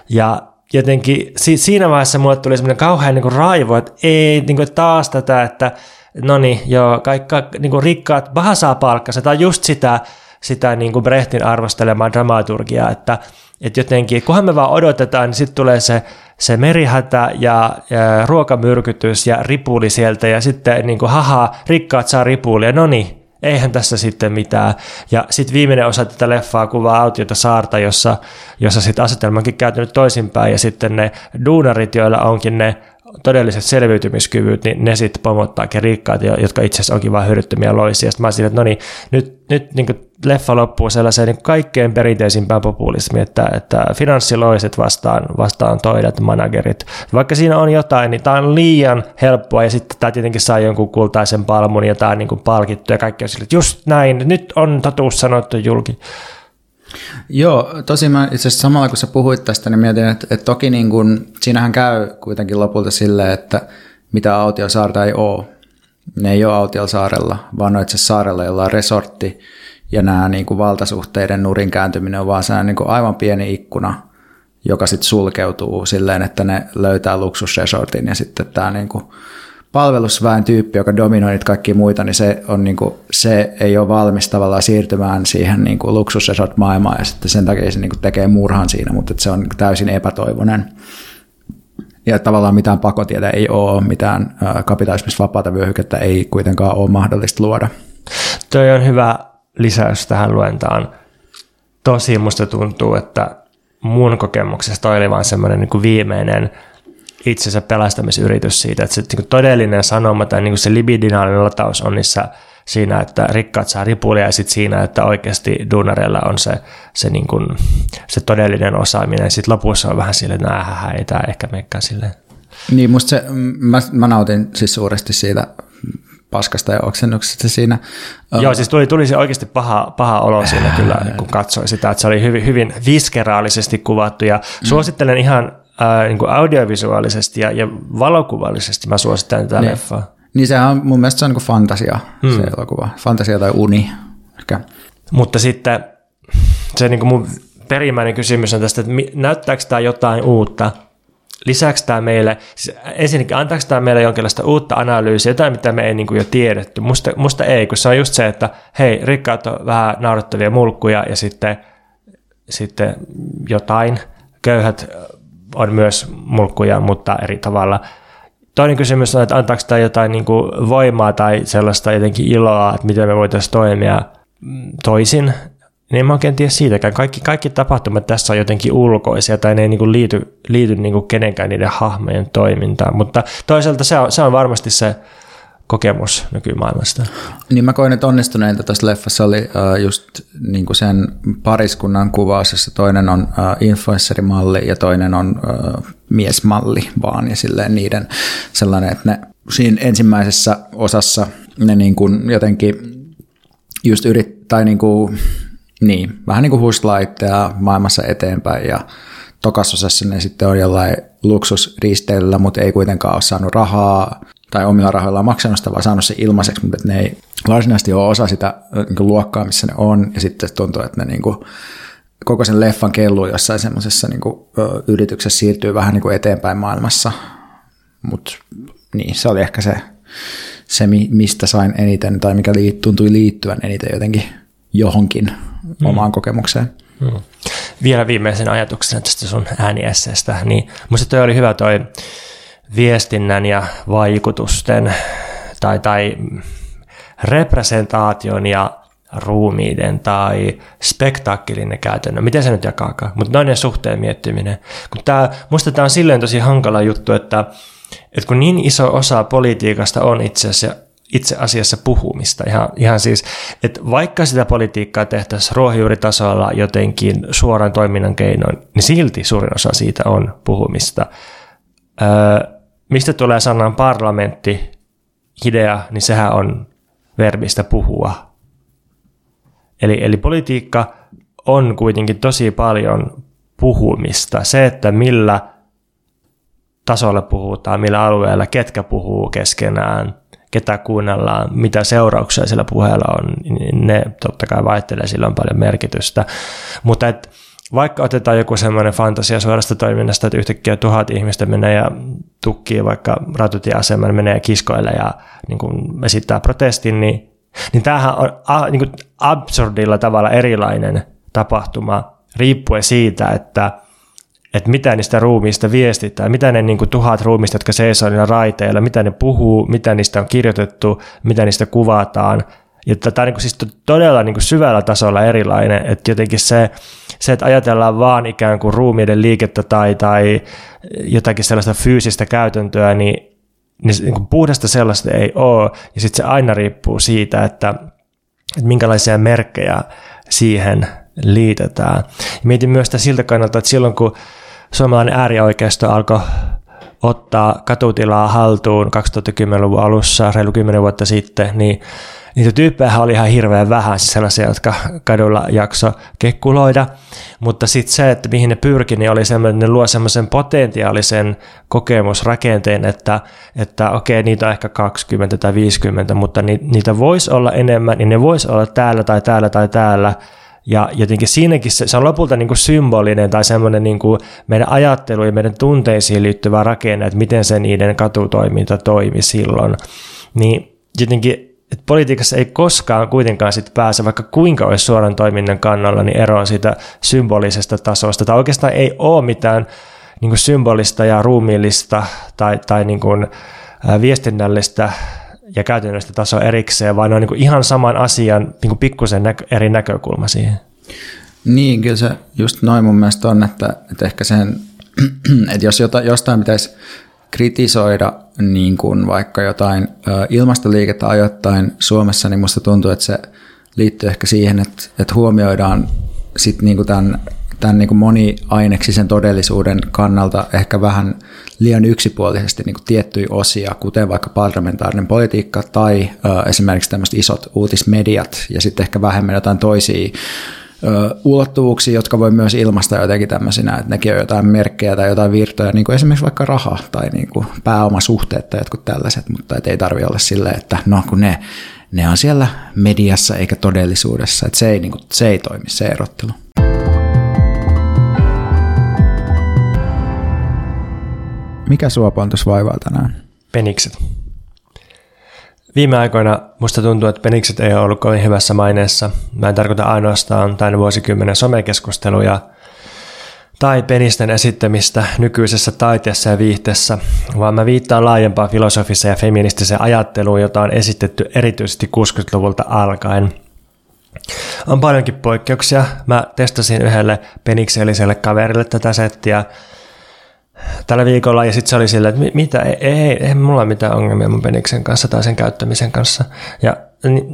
Ja jotenkin siinä vaiheessa mulle tuli semmoinen kauhean niin raivo, että ei niin kuin taas tätä, että no niin, joo, kaikki niin kuin rikkaat, paha saa palkkansa. Tämä on just sitä, sitä niin kuin Brehtin arvostelemaa dramaturgiaa, että – että jotenkin, kunhan me vaan odotetaan, niin sitten tulee se, se merihätä ja, ja ruokamyrkytys ja ripuli sieltä ja sitten niin kuin, haha, rikkaat saa ripulia, no niin, eihän tässä sitten mitään. Ja sitten viimeinen osa tätä leffaa kuvaa autiota saarta, jossa, jossa sitten asetelmakin kääntynyt toisinpäin ja sitten ne duunarit, joilla onkin ne todelliset selviytymiskyvyt, niin ne sitten pomottaakin rikkaat, jotka itse asiassa onkin vain hyödyttömiä loisia. Sitten mä olisin, että no niin, nyt, nyt niin leffa loppuu sellaiseen niin kaikkein perinteisimpään populismiin, että, että finanssiloiset vastaan, vastaan toidat, managerit. Vaikka siinä on jotain, niin tämä on liian helppoa ja sitten tämä tietenkin saa jonkun kultaisen palmun ja tämä on niin palkittu ja kaikki on sille, että just näin, nyt on totuus sanottu julki. Joo, tosi mä itse asiassa samalla kun sä puhuit tästä, niin mietin, että, että toki niin kun, siinähän käy kuitenkin lopulta silleen, että mitä autiosaarta ei ole. Ne ei ole autiosaarella, vaan on itse saarella, jolla on resortti, ja nämä niin kuin valtasuhteiden nurin kääntyminen on vaan sellainen niin aivan pieni ikkuna, joka sitten sulkeutuu silleen, että ne löytää luksusresortin ja sitten tämä niin kuin palvelusväen tyyppi, joka dominoi niitä kaikkia muita, niin se, on niin kuin, se ei ole valmis tavallaan siirtymään siihen niin kuin luksusresort-maailmaan ja sitten sen takia se niin kuin tekee murhan siinä, mutta se on niin täysin epätoivoinen. Ja tavallaan mitään pakotietä ei ole, mitään kapitalismista vapaata vyöhykettä ei kuitenkaan ole mahdollista luoda. Toi on hyvä lisäys tähän luentaan. Tosi musta tuntuu, että mun kokemuksesta oli vaan semmoinen niin viimeinen itsensä pelastamisyritys siitä, että se niin todellinen sanoma tai niin kuin se libidinaalinen lataus on niissä siinä, että rikkaat saa ripulia ja sitten siinä, että oikeasti duunareilla on se, se, niin kuin, se todellinen osaaminen. Sitten lopussa on vähän silleen, että nää, ei tämä ehkä menekään silleen. Niin, musta se, mä, mä nautin siis suuresti siitä paskasta ja oksennuksesta siinä. Joo, siis tuli, tuli se oikeasti paha, paha olo siinä kyllä, kun katsoi sitä, että se oli hyvin, hyvin viskeraalisesti kuvattu ja mm. suosittelen ihan äh, niin kuin audiovisuaalisesti ja, ja valokuvallisesti mä suosittelen tätä niin. leffaa. Niin sehän on mun mielestä se on niin fantasia hmm. se elokuva, fantasia tai uni ehkä. Mutta sitten se niin kuin mun perimmäinen kysymys on tästä, että näyttääkö tämä jotain uutta lisäksi tämä meille, siis ensinnäkin antaako tämä meille jonkinlaista uutta analyysiä, jotain mitä me ei niin kuin jo tiedetty. Musta, musta ei, kun se on just se, että hei, rikkaat on vähän naurettavia mulkkuja ja sitten, sitten jotain. Köyhät on myös mulkkuja, mutta eri tavalla. Toinen kysymys on, että antaako tämä jotain niin kuin voimaa tai sellaista jotenkin iloa, että miten me voitaisiin toimia toisin, niin mä oikein tiedä siitäkään. Kaikki, kaikki tapahtumat tässä on jotenkin ulkoisia tai ne ei niin liity, liity niin kenenkään niiden hahmojen toimintaan, mutta toisaalta se on, se on varmasti se kokemus nykymaailmasta. Niin mä koin, että onnistuneinta tässä leffassa oli uh, just niin kuin sen pariskunnan kuvaus, jossa toinen on uh, influencerimalli ja toinen on uh, miesmalli vaan. Ja silleen niiden sellainen, että ne siinä ensimmäisessä osassa ne niin kuin jotenkin just yrit, tai niin kuin niin, vähän niin kuin huslaitteja maailmassa eteenpäin. Ja tokasosassa ne sitten on jollain luksusristeillä, mutta ei kuitenkaan ole saanut rahaa tai omilla rahoillaan maksanut sitä, vaan saanut se ilmaiseksi, mutta ne ei varsinaisesti ole osa sitä niin kuin luokkaa, missä ne on, ja sitten tuntuu, että ne niin kuin, koko sen leffan kelluu jossain semmoisessa niin kuin, yrityksessä siirtyy vähän niin kuin eteenpäin maailmassa, mutta niin, se oli ehkä se, se, mistä sain eniten, tai mikä tuntui liittyvän eniten jotenkin johonkin mm. omaan kokemukseen. Mm. Vielä viimeisen ajatuksen tästä sun ääniesseestä, niin musta toi oli hyvä toi viestinnän ja vaikutusten tai, tai representaation ja ruumiiden tai spektaakkelinen käytännön, miten se nyt jakaakaan, mutta noin suhteen miettiminen. Kun tää, musta tämä on silleen tosi hankala juttu, että, että kun niin iso osa politiikasta on itse asiassa itse asiassa puhumista. Ihan, ihan siis, että vaikka sitä politiikkaa tehtäisiin ruohonjuuritasolla jotenkin suoran toiminnan keinoin, niin silti suurin osa siitä on puhumista. Öö, mistä tulee sanan parlamentti, idea, niin sehän on verbistä puhua. Eli, eli politiikka on kuitenkin tosi paljon puhumista. Se, että millä tasolla puhutaan, millä alueella, ketkä puhuu keskenään, ketä kuunnellaan, mitä seurauksia sillä puheella on, niin ne totta kai vaihtelee, sillä on paljon merkitystä. Mutta et, vaikka otetaan joku semmoinen fantasia suorasta toiminnasta, että yhtäkkiä tuhat ihmistä menee ja tukkii vaikka ratutieaseman, menee kiskoille ja niin kuin esittää protestin, niin, niin tämähän on a, niin kuin absurdilla tavalla erilainen tapahtuma riippuen siitä, että että mitä niistä ruumiista viestitään, mitä ne niin kuin, tuhat ruumista, jotka seisoo niillä raiteilla, mitä ne puhuu, mitä niistä on kirjoitettu, mitä niistä kuvataan. Ja tämä on niin siis todella niin syvällä tasolla erilainen, että jotenkin se, se, että ajatellaan vaan ikään kuin ruumiiden liikettä tai, tai jotakin sellaista fyysistä käytäntöä, niin, niin, kuin puhdasta sellaista ei ole. Ja sitten se aina riippuu siitä, että, että minkälaisia merkkejä siihen liitetään. Ja mietin myös sitä siltä kannalta, että silloin kun suomalainen äärioikeisto alkoi ottaa katutilaa haltuun 2010-luvun alussa, reilu 10 vuotta sitten, niin niitä tyyppejä oli ihan hirveän vähän, siis sellaisia, jotka kadulla jakso kekkuloida, mutta sitten se, että mihin ne pyrki, niin oli semmoinen, ne luo semmoisen potentiaalisen kokemusrakenteen, että, että okei, niitä on ehkä 20 tai 50, mutta niitä voisi olla enemmän, niin ne voisi olla täällä tai täällä tai täällä, ja jotenkin siinäkin se, se on lopulta niin kuin symbolinen tai semmoinen niin kuin meidän ajattelu ja meidän tunteisiin liittyvä rakenne, että miten se niiden katutoiminta toimi silloin. Niin jotenkin että politiikassa ei koskaan kuitenkaan sit pääse, vaikka kuinka olisi suoran toiminnan kannalla, niin eroon siitä symbolisesta tasosta. Tai oikeastaan ei ole mitään niin kuin symbolista ja ruumiillista tai, tai niin kuin, viestinnällistä ja käytännöllistä tasoa erikseen, vaan ne on niin kuin ihan saman asian niin pikkusen näkö, eri näkökulma siihen. Niin, kyllä se just noin mun mielestä on, että, että ehkä sen, että jos jota, jostain pitäisi kritisoida niin kuin vaikka jotain ilmastoliikettä ajoittain Suomessa, niin musta tuntuu, että se liittyy ehkä siihen, että, että huomioidaan sit niin kuin tämän tämän niin kuin moniaineksisen todellisuuden kannalta ehkä vähän liian yksipuolisesti niin kuin tiettyjä osia, kuten vaikka parlamentaarinen politiikka tai ö, esimerkiksi tämmöiset isot uutismediat ja sitten ehkä vähemmän jotain toisia ö, ulottuvuuksia, jotka voi myös ilmaista jotenkin tämmöisinä, että nekin on jotain merkkejä tai jotain virtoja, niin kuin esimerkiksi vaikka raha tai niin kuin pääomasuhteet tai jotkut tällaiset, mutta ei tarvitse olla silleen, että no kun ne, ne on siellä mediassa eikä todellisuudessa, että se ei, niin kuin, se ei toimi se erottelu. Mikä sua Pontus vaivaa tänään? Penikset. Viime aikoina musta tuntuu, että penikset ei ole ollut kovin hyvässä maineessa. Mä en tarkoita ainoastaan tämän vuosikymmenen somekeskusteluja tai penisten esittämistä nykyisessä taiteessa ja viihteessä, vaan mä viittaan laajempaan filosofiseen ja feministiseen ajatteluun, jota on esitetty erityisesti 60-luvulta alkaen. On paljonkin poikkeuksia. Mä testasin yhdelle penikselliselle kaverille tätä settiä tällä viikolla ja sitten se oli silleen, että mitä, ei, ei, ei mulla ole mitään ongelmia mun peniksen kanssa tai sen käyttämisen kanssa. Ja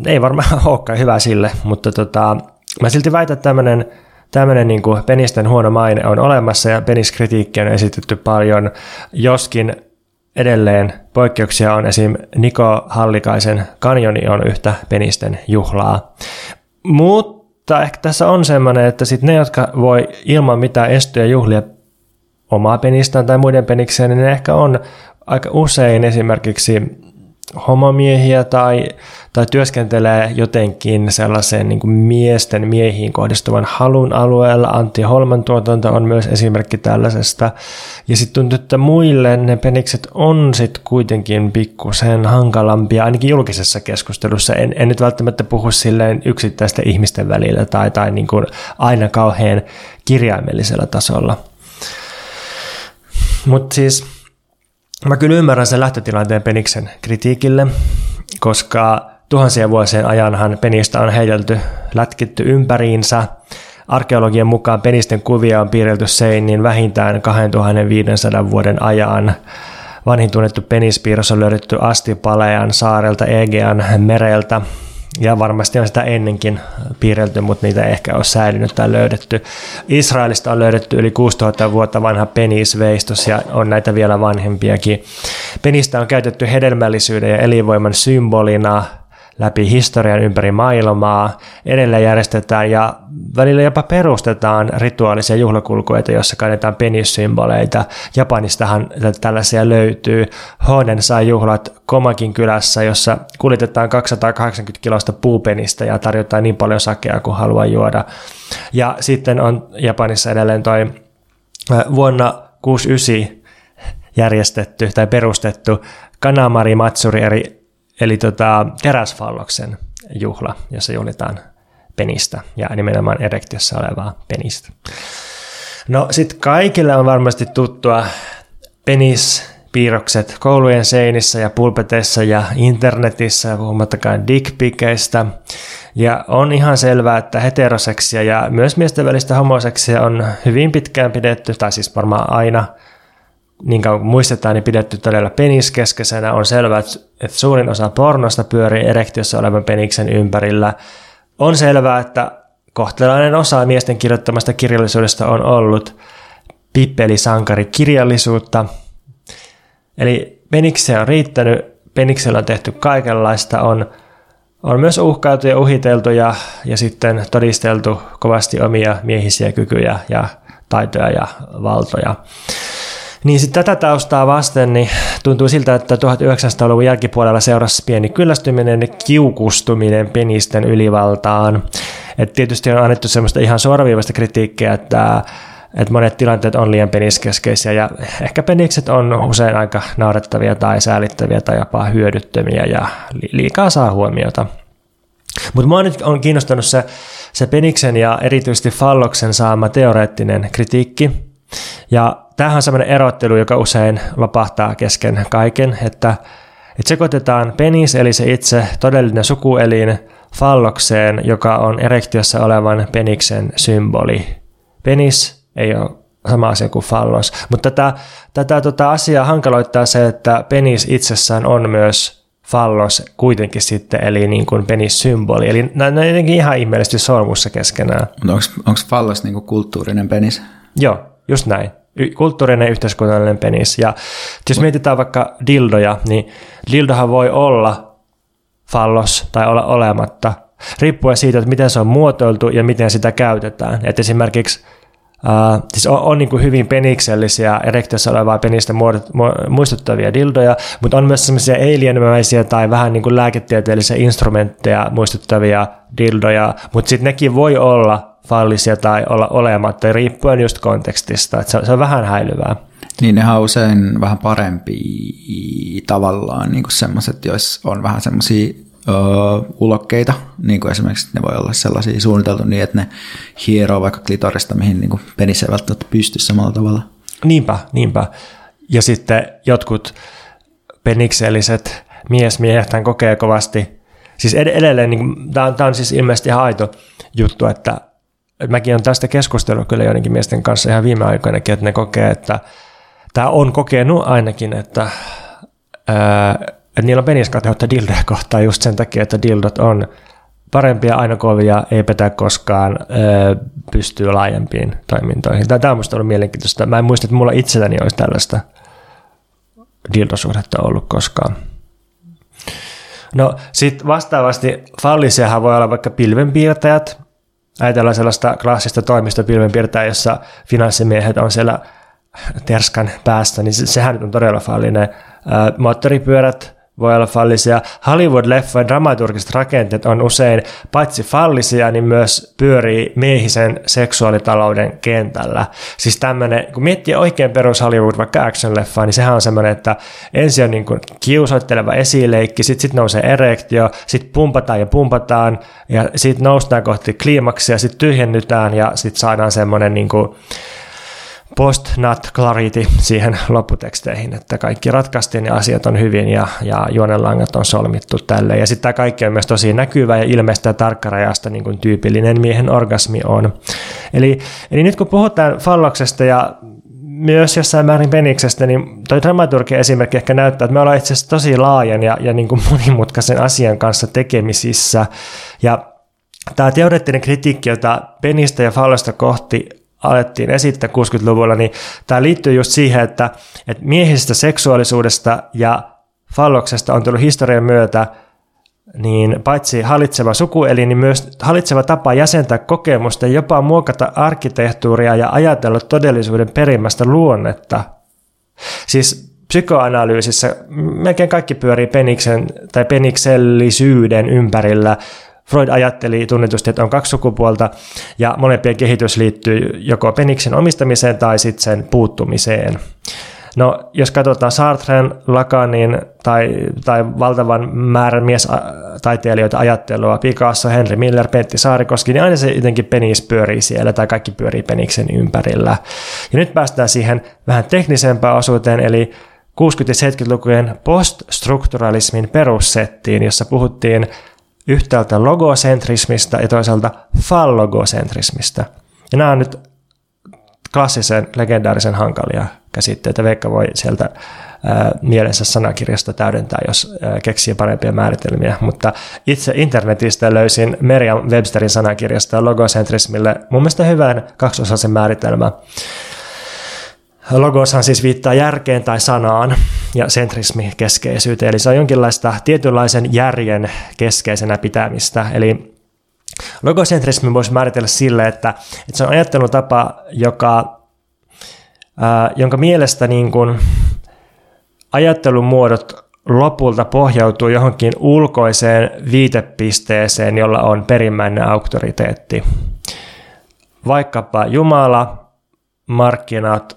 ei varmaan olekaan hyvä sille, mutta tota, mä silti väitän, että tämmöinen tämmöinen niin penisten huono maine on olemassa ja peniskritiikkiä on esitetty paljon, joskin edelleen poikkeuksia on esim. Niko Hallikaisen kanjoni on yhtä penisten juhlaa. Mutta ehkä tässä on semmoinen, että sit ne, jotka voi ilman mitään estyä juhlia omaa penistään tai muiden penikseen, niin ne ehkä on aika usein esimerkiksi homomiehiä tai, tai työskentelee jotenkin sellaisen niin kuin miesten miehiin kohdistuvan halun alueella. Antti Holman tuotanto on myös esimerkki tällaisesta. Ja sitten tuntuu, että muille ne penikset on sitten kuitenkin pikkusen hankalampia, ainakin julkisessa keskustelussa. En, en nyt välttämättä puhu silleen yksittäisten ihmisten välillä tai, tai niin kuin aina kauhean kirjaimellisellä tasolla. Mutta siis mä kyllä ymmärrän sen lähtötilanteen Peniksen kritiikille, koska tuhansien vuosien ajanhan penistä on heitelty, lätkitty ympäriinsä. Arkeologian mukaan penisten kuvia on piirretty seiniin vähintään 2500 vuoden ajan. Vanhin tunnettu penispiirros on löydetty Astipalean saarelta Egean mereltä ja varmasti on sitä ennenkin piirrelty, mutta niitä ei ehkä ole säilynyt tai löydetty. Israelista on löydetty yli 6000 vuotta vanha penisveistos ja on näitä vielä vanhempiakin. Penistä on käytetty hedelmällisyyden ja elinvoiman symbolina läpi historian ympäri maailmaa. Edelleen järjestetään ja välillä jopa perustetaan rituaalisia juhlakulkueita, joissa kannetaan penissymboleita. Japanistahan tällaisia löytyy. Honen saa juhlat Komakin kylässä, jossa kuljetetaan 280 kilosta puupenistä ja tarjotaan niin paljon sakea kuin haluaa juoda. Ja sitten on Japanissa edelleen toi vuonna 69 järjestetty tai perustettu Kanamari Matsuri, eli eli tota, teräsfalloksen juhla, jossa juhlitaan penistä ja nimenomaan erektiossa olevaa penistä. No sitten kaikille on varmasti tuttua penispiirrokset koulujen seinissä ja pulpeteissa ja internetissä, puhumattakaan dickpikeistä. Ja on ihan selvää, että heteroseksia ja myös miesten välistä homoseksia on hyvin pitkään pidetty, tai siis varmaan aina – niin kuin muistetaan, niin pidetty todella peniskeskeisenä. On selvää, että suurin osa pornosta pyörii erektiossa olevan peniksen ympärillä. On selvää, että kohtalainen osa miesten kirjoittamasta kirjallisuudesta on ollut pippelisankarikirjallisuutta. Eli penikseen on riittänyt, peniksellä on tehty kaikenlaista, on, on myös uhkailtu ja uhiteltu ja, ja sitten todisteltu kovasti omia miehisiä kykyjä ja taitoja ja valtoja. Niin sitten tätä taustaa vasten niin tuntuu siltä, että 1900-luvun jälkipuolella seurasi pieni kyllästyminen ja kiukustuminen penisten ylivaltaan. Et tietysti on annettu semmoista ihan suoraviivasta kritiikkiä, että että monet tilanteet on liian peniskeskeisiä ja ehkä penikset on usein aika naurettavia tai säälittäviä tai jopa hyödyttömiä ja liikaa saa huomiota. Mutta mua nyt on kiinnostanut se, se peniksen ja erityisesti falloksen saama teoreettinen kritiikki. Ja tämähän on sellainen erottelu, joka usein lopahtaa kesken kaiken, että, että sekoitetaan penis, eli se itse todellinen sukuelin, fallokseen, joka on erektiossa olevan peniksen symboli. Penis ei ole sama asia kuin fallos, mutta tätä, tätä tota asiaa hankaloittaa se, että penis itsessään on myös fallos kuitenkin sitten, eli niin kuin penissymboli. Eli nämä on jotenkin ihan ihmeellisesti sormussa keskenään. Onko fallos niin kuin kulttuurinen penis? Joo, just näin kulttuurinen yhteiskunnallinen penis. Ja jos mietitään vaikka dildoja, niin dildohan voi olla fallos tai olla olematta, riippuen siitä, että miten se on muotoiltu ja miten sitä käytetään. Et esimerkiksi Uh, siis on, on niin kuin hyvin peniksellisiä, erektiossa olevaa penistä muistuttavia dildoja, mutta on myös sellaisia alienmäisiä tai vähän niin kuin lääketieteellisiä instrumentteja muistuttavia dildoja, mutta sitten nekin voi olla fallisia tai olla olematta, riippuen just kontekstista. Että se, on, se on vähän häilyvää. Niin ne on usein vähän parempi tavallaan niin semmoiset, joissa on vähän semmoisia ulokkeita, niin kuin esimerkiksi ne voi olla sellaisia suunniteltu niin, että ne hieroo vaikka klitorista, mihin niin penissä ei välttämättä pysty samalla tavalla. Niinpä, niinpä. Ja sitten jotkut penikselliset miesmiehet kokee kovasti, siis edelleen, niin tämä, on, tämä on siis ilmeisesti ihan aito juttu, että mäkin olen tästä keskustellut kyllä joidenkin miesten kanssa ihan viime aikoinakin, että ne kokee, että tämä on kokenut ainakin, että, ää, että niillä on peniskateutta dildoja kohtaan just sen takia, että dildot on parempia, aina kovia, ei petä koskaan, ää, pystyy laajempiin toimintoihin. Tämä on minusta ollut mielenkiintoista. Mä en muista, että mulla itselläni olisi tällaista dildosuhdetta ollut koskaan. No sitten vastaavasti fallisiahan voi olla vaikka pilvenpiirtäjät. Ajatellaan sellaista klassista toimistopilvenpiirtäjää, jossa finanssimiehet on siellä terskan päästä, niin sehän on todella fallinen. Moottoripyörät, voi olla fallisia. Hollywood-leffojen dramaturgiset rakenteet on usein paitsi fallisia, niin myös pyörii miehisen seksuaalitalouden kentällä. Siis tämmöinen, kun miettii oikein perus Hollywood, vaikka action-leffaa, niin sehän on semmoinen, että ensin on niin kuin kiusoitteleva esileikki, sitten sit nousee erektio, sitten pumpataan ja pumpataan, ja sitten noustaan kohti kliimaksia, sitten tyhjennytään, ja sitten saadaan semmoinen niin kuin post-nut clarity siihen lopputeksteihin, että kaikki ratkaistiin ja asiat on hyvin ja, ja juonenlangat on solmittu tälle. Ja sitten tämä kaikki on myös tosi näkyvä ja ilmeistä ja tarkkarajasta, niin kuin tyypillinen miehen orgasmi on. Eli, eli nyt kun puhutaan falloksesta ja myös jossain määrin peniksestä, niin toi dramaturgia esimerkki ehkä näyttää, että me ollaan itse asiassa tosi laajan ja, ja niin kuin monimutkaisen asian kanssa tekemisissä. Ja tämä teoreettinen kritiikki, jota penistä ja fallosta kohti alettiin esittää 60-luvulla, niin tämä liittyy just siihen, että, että miehisestä seksuaalisuudesta ja falloksesta on tullut historian myötä niin paitsi hallitseva sukueli, niin myös hallitseva tapa jäsentää kokemusta ja jopa muokata arkkitehtuuria ja ajatella todellisuuden perimmästä luonnetta. Siis psykoanalyysissä melkein kaikki pyörii peniksen tai peniksellisyyden ympärillä, Freud ajatteli tunnetusti, että on kaksi sukupuolta ja molempien kehitys liittyy joko peniksen omistamiseen tai sitten sen puuttumiseen. No, jos katsotaan Sartren, Lacanin tai, tai valtavan määrän miestaiteilijoita ajattelua, Picasso, Henry Miller, Pentti Saarikoski, niin aina se jotenkin penis pyörii siellä tai kaikki pyörii peniksen ympärillä. Ja nyt päästään siihen vähän teknisempään osuuteen, eli 60- ja 70-lukujen poststrukturalismin perussettiin, jossa puhuttiin yhtäältä logocentrismista ja toisaalta fallogocentrismista. Ja nämä on nyt klassisen, legendaarisen hankalia käsitteitä. Veikka voi sieltä ää, mielensä sanakirjasta täydentää, jos ää, keksii parempia määritelmiä. Mutta itse internetistä löysin Merriam Websterin sanakirjasta logocentrismille mun mielestä hyvän kaksiosaisen määritelmä. Logoshan siis viittaa järkeen tai sanaan ja sentrismi keskeisyyteen, eli se on jonkinlaista tietynlaisen järjen keskeisenä pitämistä. Eli logosentrismi voisi määritellä sille, että, että se on ajattelutapa, joka, ää, jonka mielestä niin kuin ajattelun muodot lopulta pohjautuu johonkin ulkoiseen viitepisteeseen, jolla on perimmäinen auktoriteetti. Vaikkapa Jumala, markkinat,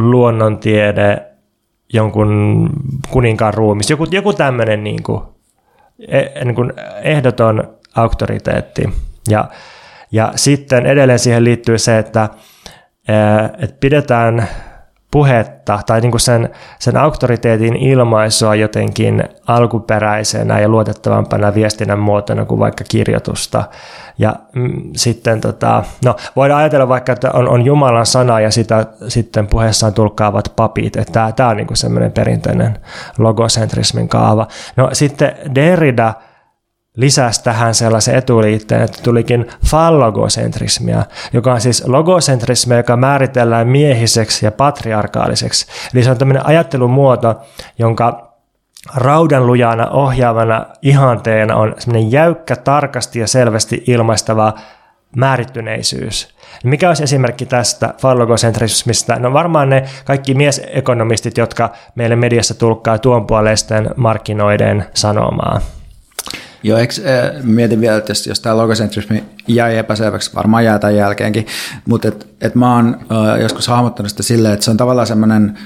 luonnontiede, jonkun kuninkaan ruumis, joku, joku tämmöinen niin kuin, eh, niin kuin ehdoton auktoriteetti. Ja, ja sitten edelleen siihen liittyy se, että, että pidetään puhetta tai niin kuin sen, sen auktoriteetin ilmaisua jotenkin alkuperäisenä ja luotettavampana viestinnän muotona kuin vaikka kirjoitusta. Ja mm, sitten tota, no, voidaan ajatella vaikka, että on, on Jumalan sana ja sitä sitten puheessaan tulkkaavat papit, tämä, on niin semmoinen perinteinen logocentrismin kaava. No sitten Derrida – lisäsi tähän sellaisen etuliitteen, että tulikin fallogocentrismia, joka on siis logocentrismia, joka määritellään miehiseksi ja patriarkaaliseksi. Eli se on tämmöinen ajattelumuoto, jonka raudanlujana ohjaavana ihanteena on semmoinen jäykkä, tarkasti ja selvästi ilmaistava määrittyneisyys. Mikä olisi esimerkki tästä fallogocentrismista? No varmaan ne kaikki miesekonomistit, jotka meille mediassa tulkkaa tuon puoleisten markkinoiden sanomaa. Joo, eikö, äh, mietin vielä, että jos, jos tämä logosentrismi jäi epäselväksi, varmaan jää tämän jälkeenkin, mutta et, et mä oon äh, joskus hahmottanut sitä silleen, että se on tavallaan semmoinen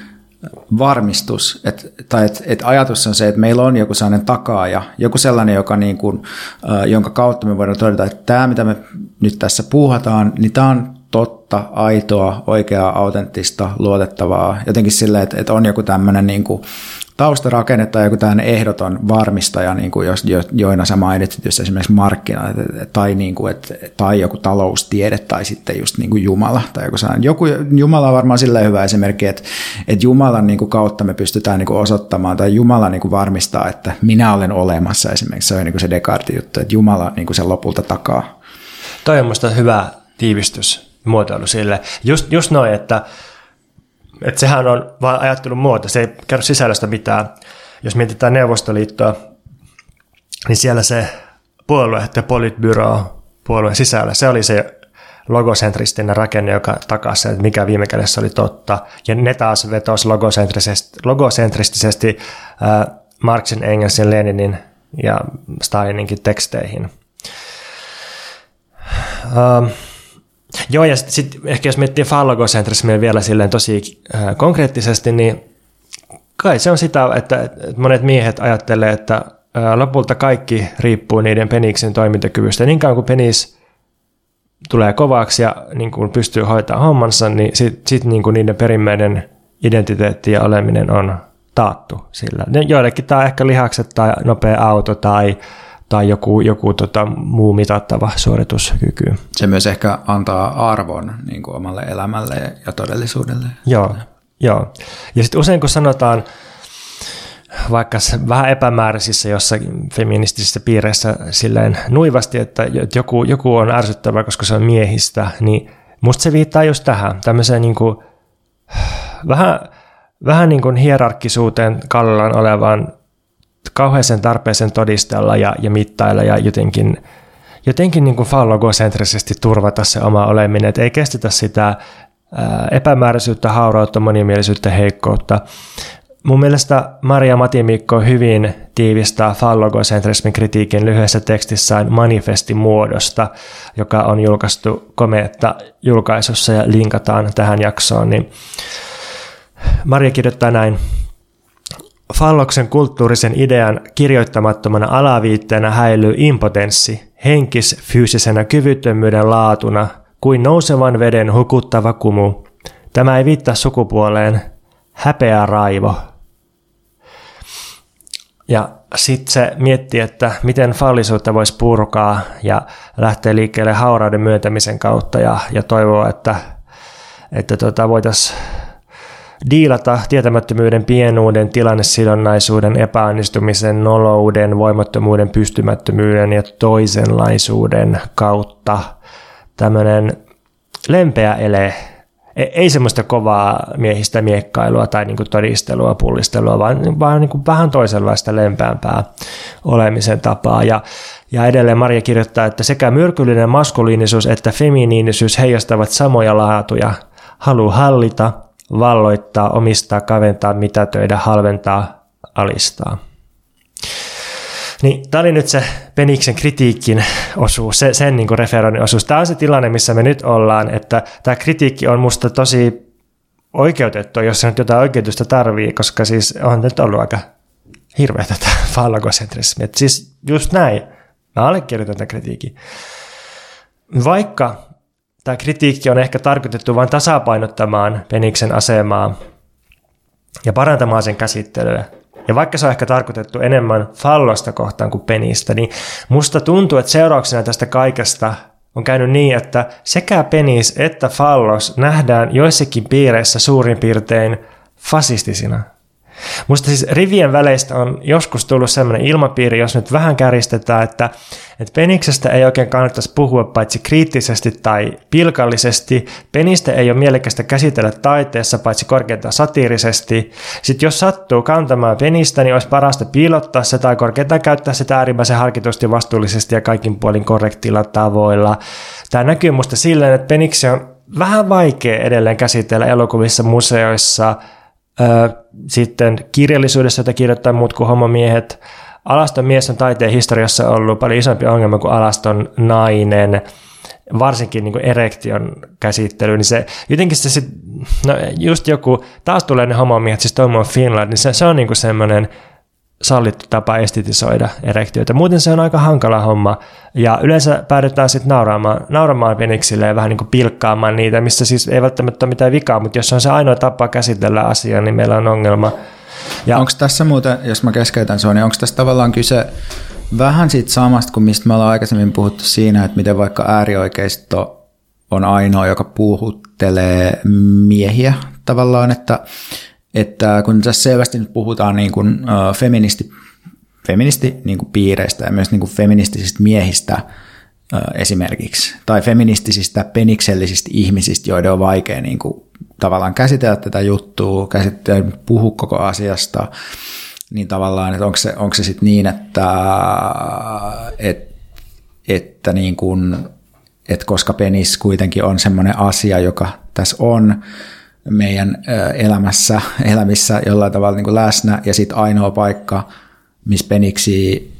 varmistus, et, tai että et ajatus on se, että meillä on joku sellainen takaaja, joku sellainen, joka niin kuin, äh, jonka kautta me voidaan todeta, että tämä, mitä me nyt tässä puuhataan, niin tämä on totta, aitoa, oikeaa, autenttista, luotettavaa. Jotenkin silleen, että, että on joku tämmöinen niin kuin taustarakenne tai joku tämmöinen ehdoton varmistaja, niin kuin jos, jo, joina sä mainitsit just esimerkiksi markkinat tai, niin kuin, et, tai joku taloustiede tai sitten just niin kuin Jumala. Tai joku, joku, Jumala on varmaan sillä hyvä esimerkki, että, että Jumalan niin kuin kautta me pystytään niin kuin osoittamaan tai Jumala niin kuin varmistaa, että minä olen olemassa esimerkiksi. Se on niin kuin se Descartes juttu, että Jumala niin kuin sen lopulta takaa. Toi on musta hyvä tiivistys muotoilu sille. Just, just noin, että että sehän on vain ajattelun muoto, se ei kerro sisällöstä mitään. Jos mietitään Neuvostoliittoa, niin siellä se puolue ja politbyro puolueen sisällä, se oli se logocentristinen rakenne, joka takasi sen, että mikä viime kädessä oli totta. Ja ne taas vetosi logocentrisesti, logocentristisesti äh, Marxin, Engelsin, Leninin ja Stalininkin teksteihin. Ähm, Joo, ja sitten sit ehkä jos miettii fallogocentrismia vielä silleen tosi äh, konkreettisesti, niin kai se on sitä, että, monet miehet ajattelee, että äh, lopulta kaikki riippuu niiden peniksen toimintakyvystä. Niin kauan kuin penis tulee kovaksi ja niin kuin pystyy hoitamaan hommansa, niin sitten sit niin kuin niiden perimmäinen identiteetti ja oleminen on taattu sillä. Joillekin tämä on ehkä lihakset tai nopea auto tai tai joku, joku tota, muu mitattava suorituskyky. Se myös ehkä antaa arvon niin kuin omalle elämälle ja todellisuudelle. Joo, joo. Ja sitten usein kun sanotaan, vaikka vähän epämääräisissä jossakin feministisissä piireissä silleen nuivasti, että joku, joku on ärsyttävä, koska se on miehistä, niin musta se viittaa just tähän, tämmöiseen niin kuin, vähän, vähän niin kuin hierarkkisuuteen kallellaan olevaan kauheeseen tarpeeseen todistella ja, ja mittailla ja jotenkin, jotenkin niin kuin fallogocentrisesti turvata se oma oleminen, että ei kestetä sitä epämääräisyyttä, haurautta, monimielisyyttä, heikkoutta. Mun mielestä Maria Matimikko hyvin tiivistää fallogocentrismin kritiikin lyhyessä tekstissään manifestimuodosta, joka on julkaistu Komeetta julkaisussa ja linkataan tähän jaksoon. Niin Maria kirjoittaa näin. Falloksen kulttuurisen idean kirjoittamattomana alaviitteenä häilyy impotenssi, henkis-fyysisenä kyvyttömyyden laatuna, kuin nousevan veden hukuttava kumu. Tämä ei viittaa sukupuoleen, häpeä raivo. Ja sitten se miettii, että miten fallisuutta voisi purkaa ja lähtee liikkeelle haurauden myöntämisen kautta ja, ja toivoo, että, että tota voitaisiin diilata tietämättömyyden, pienuuden, tilannesidonnaisuuden, epäonnistumisen, nolouden, voimattomuuden, pystymättömyyden ja toisenlaisuuden kautta tämmöinen lempeä ele, ei semmoista kovaa miehistä miekkailua tai niin todistelua, pullistelua, vaan, vaan niin vähän toisenlaista lempeämpää olemisen tapaa. Ja, ja edelleen Maria kirjoittaa, että sekä myrkyllinen maskuliinisuus että feminiinisyys heijastavat samoja laatuja. Halu hallita, valloittaa, omistaa, kaventaa, mitätöidä, halventaa, alistaa. Niin, tämä oli nyt se Peniksen kritiikin osuus, se, sen niin referoinnin osuus. Tämä on se tilanne, missä me nyt ollaan, että tämä kritiikki on musta tosi oikeutettu, jos se nyt jotain oikeutusta tarvii, koska siis on nyt ollut aika hirveä tätä fallogocentrismia. Siis just näin, mä allekirjoitan tämän kritiikin. Vaikka Tämä kritiikki on ehkä tarkoitettu vain tasapainottamaan peniksen asemaa ja parantamaan sen käsittelyä. Ja vaikka se on ehkä tarkoitettu enemmän fallosta kohtaan kuin penistä, niin musta tuntuu, että seurauksena tästä kaikesta on käynyt niin, että sekä penis että fallos nähdään joissakin piireissä suurin piirtein fasistisina. Musta siis rivien väleistä on joskus tullut sellainen ilmapiiri, jos nyt vähän käristetään, että, että peniksestä ei oikein kannattaisi puhua paitsi kriittisesti tai pilkallisesti. Penistä ei ole mielekästä käsitellä taiteessa paitsi korkeintaan satiirisesti. Sitten jos sattuu kantamaan penistä, niin olisi parasta piilottaa se tai korkeintaan käyttää sitä äärimmäisen harkitusti, vastuullisesti ja kaikin puolin korrektilla tavoilla. Tämä näkyy musta silleen, että peniksi on vähän vaikea edelleen käsitellä elokuvissa, museoissa – sitten kirjallisuudessa, jota kirjoittaa muut kuin homomiehet, alaston mies on taiteen historiassa ollut paljon isompi ongelma kuin alaston nainen, varsinkin niin kuin erektion käsittely, niin se jotenkin se sit, no just joku, taas tulee ne homomiehet, siis Tom Finland, niin se, se on niin kuin semmoinen sallittu tapa estetisoida erektioita. Muuten se on aika hankala homma, ja yleensä päädytään sitten nauraamaan, nauramaan peniksille ja vähän niin kuin pilkkaamaan niitä, missä siis ei välttämättä ole mitään vikaa, mutta jos on se ainoa tapa käsitellä asiaa, niin meillä on ongelma. Ja onko tässä muuten, jos mä keskeytän sua, niin onko tässä tavallaan kyse vähän siitä samasta kuin mistä me ollaan aikaisemmin puhuttu siinä, että miten vaikka äärioikeisto on ainoa, joka puhuttelee miehiä tavallaan, että, että kun tässä selvästi nyt puhutaan niin kuin, feministi, feministi niin kuin piireistä ja myös niin kuin feministisistä miehistä esimerkiksi, tai feministisistä peniksellisistä ihmisistä, joiden on vaikea niin kuin, tavallaan käsitellä tätä juttua, käsitellä, puhua koko asiasta, niin tavallaan, että onko se, onko se sitten niin, että, et, että niin kuin, että koska penis kuitenkin on semmoinen asia, joka tässä on meidän elämässä, elämissä jollain tavalla niin kuin läsnä, ja sitten ainoa paikka, missä peniksi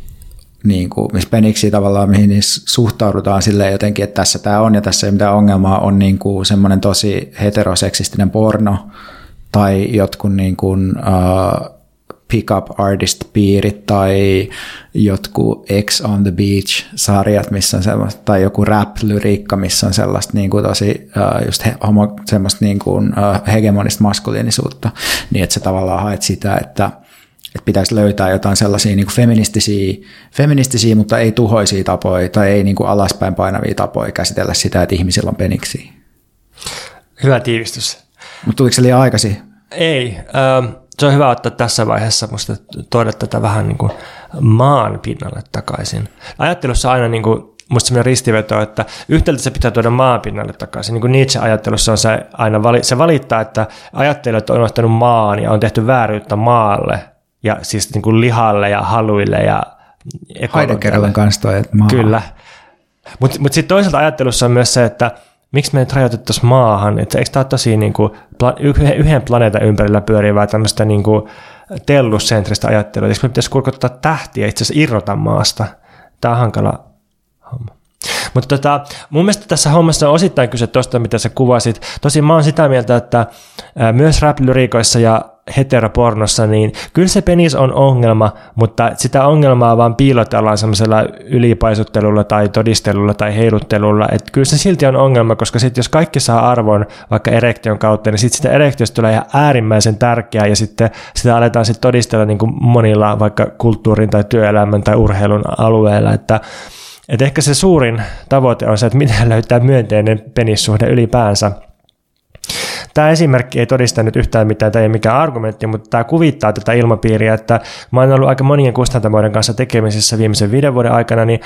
niin kuin, missä peniksi tavallaan, mihin niissä suhtaudutaan silleen jotenkin, että tässä tämä on ja tässä ei mitään ongelmaa, on niin kuin semmoinen tosi heteroseksistinen porno tai jotkut niin kuin, uh, pickup artist-piirit tai jotkut X on the Beach-sarjat, missä on sellaista, tai joku rap-lyriikka, missä on sellaista niin kuin tosi uh, just he, homo, semmoista niin kuin, uh, hegemonista maskuliinisuutta, niin että sä tavallaan haet sitä, että että pitäisi löytää jotain sellaisia niin kuin feministisiä, feministisiä, mutta ei tuhoisia tapoja tai ei niin kuin alaspäin painavia tapoja käsitellä sitä, että ihmisillä on peniksi. Hyvä tiivistys. Mutta tuliko se liian aikaisin? Ei. Ähm, se on hyvä ottaa tässä vaiheessa musta tuoda tätä vähän niin kuin maan pinnalle takaisin. Ajattelussa aina niin kuin musta sellainen ristiveto, että yhtäältä se pitää tuoda maan pinnalle takaisin. Niin kuin Nietzsche-ajattelussa on se aina, se valittaa, että ajattelijat on ottanut maan ja on tehty vääryyttä maalle, ja siis niin kuin lihalle ja haluille ja Heideggerillä kanssa toi, että maa. Kyllä. Mutta mut sitten toisaalta ajattelussa on myös se, että miksi me nyt rajoitettaisiin maahan, että eikö tämä ole tosi niin kuin, yhden planeetan ympärillä pyörivää tämmöistä niin kuin tellussentristä ajattelua, eikö me pitäisi kurkottaa tähtiä itse asiassa irrota maasta. Tämä on hankala homma. Mutta tota, mun mielestä tässä hommassa on osittain kyse tuosta, mitä sä kuvasit. Tosin mä oon sitä mieltä, että myös rap ja heteropornossa, niin kyllä se penis on ongelma, mutta sitä ongelmaa vaan piilotellaan semmoisella ylipaisuttelulla tai todistelulla tai heiluttelulla, että kyllä se silti on ongelma, koska sitten jos kaikki saa arvon vaikka erektion kautta, niin sitten sitä erektiosta tulee ihan äärimmäisen tärkeää ja sitten sitä aletaan sitten todistella niin kuin monilla vaikka kulttuurin tai työelämän tai urheilun alueella, että et ehkä se suurin tavoite on se, että miten löytää myönteinen penissuhde ylipäänsä – Tämä esimerkki ei todista nyt yhtään mitään, tämä ei mikään argumentti, mutta tämä kuvittaa tätä ilmapiiriä, että mä oon ollut aika monien kustantamoiden kanssa tekemisissä viimeisen viiden vuoden aikana, niin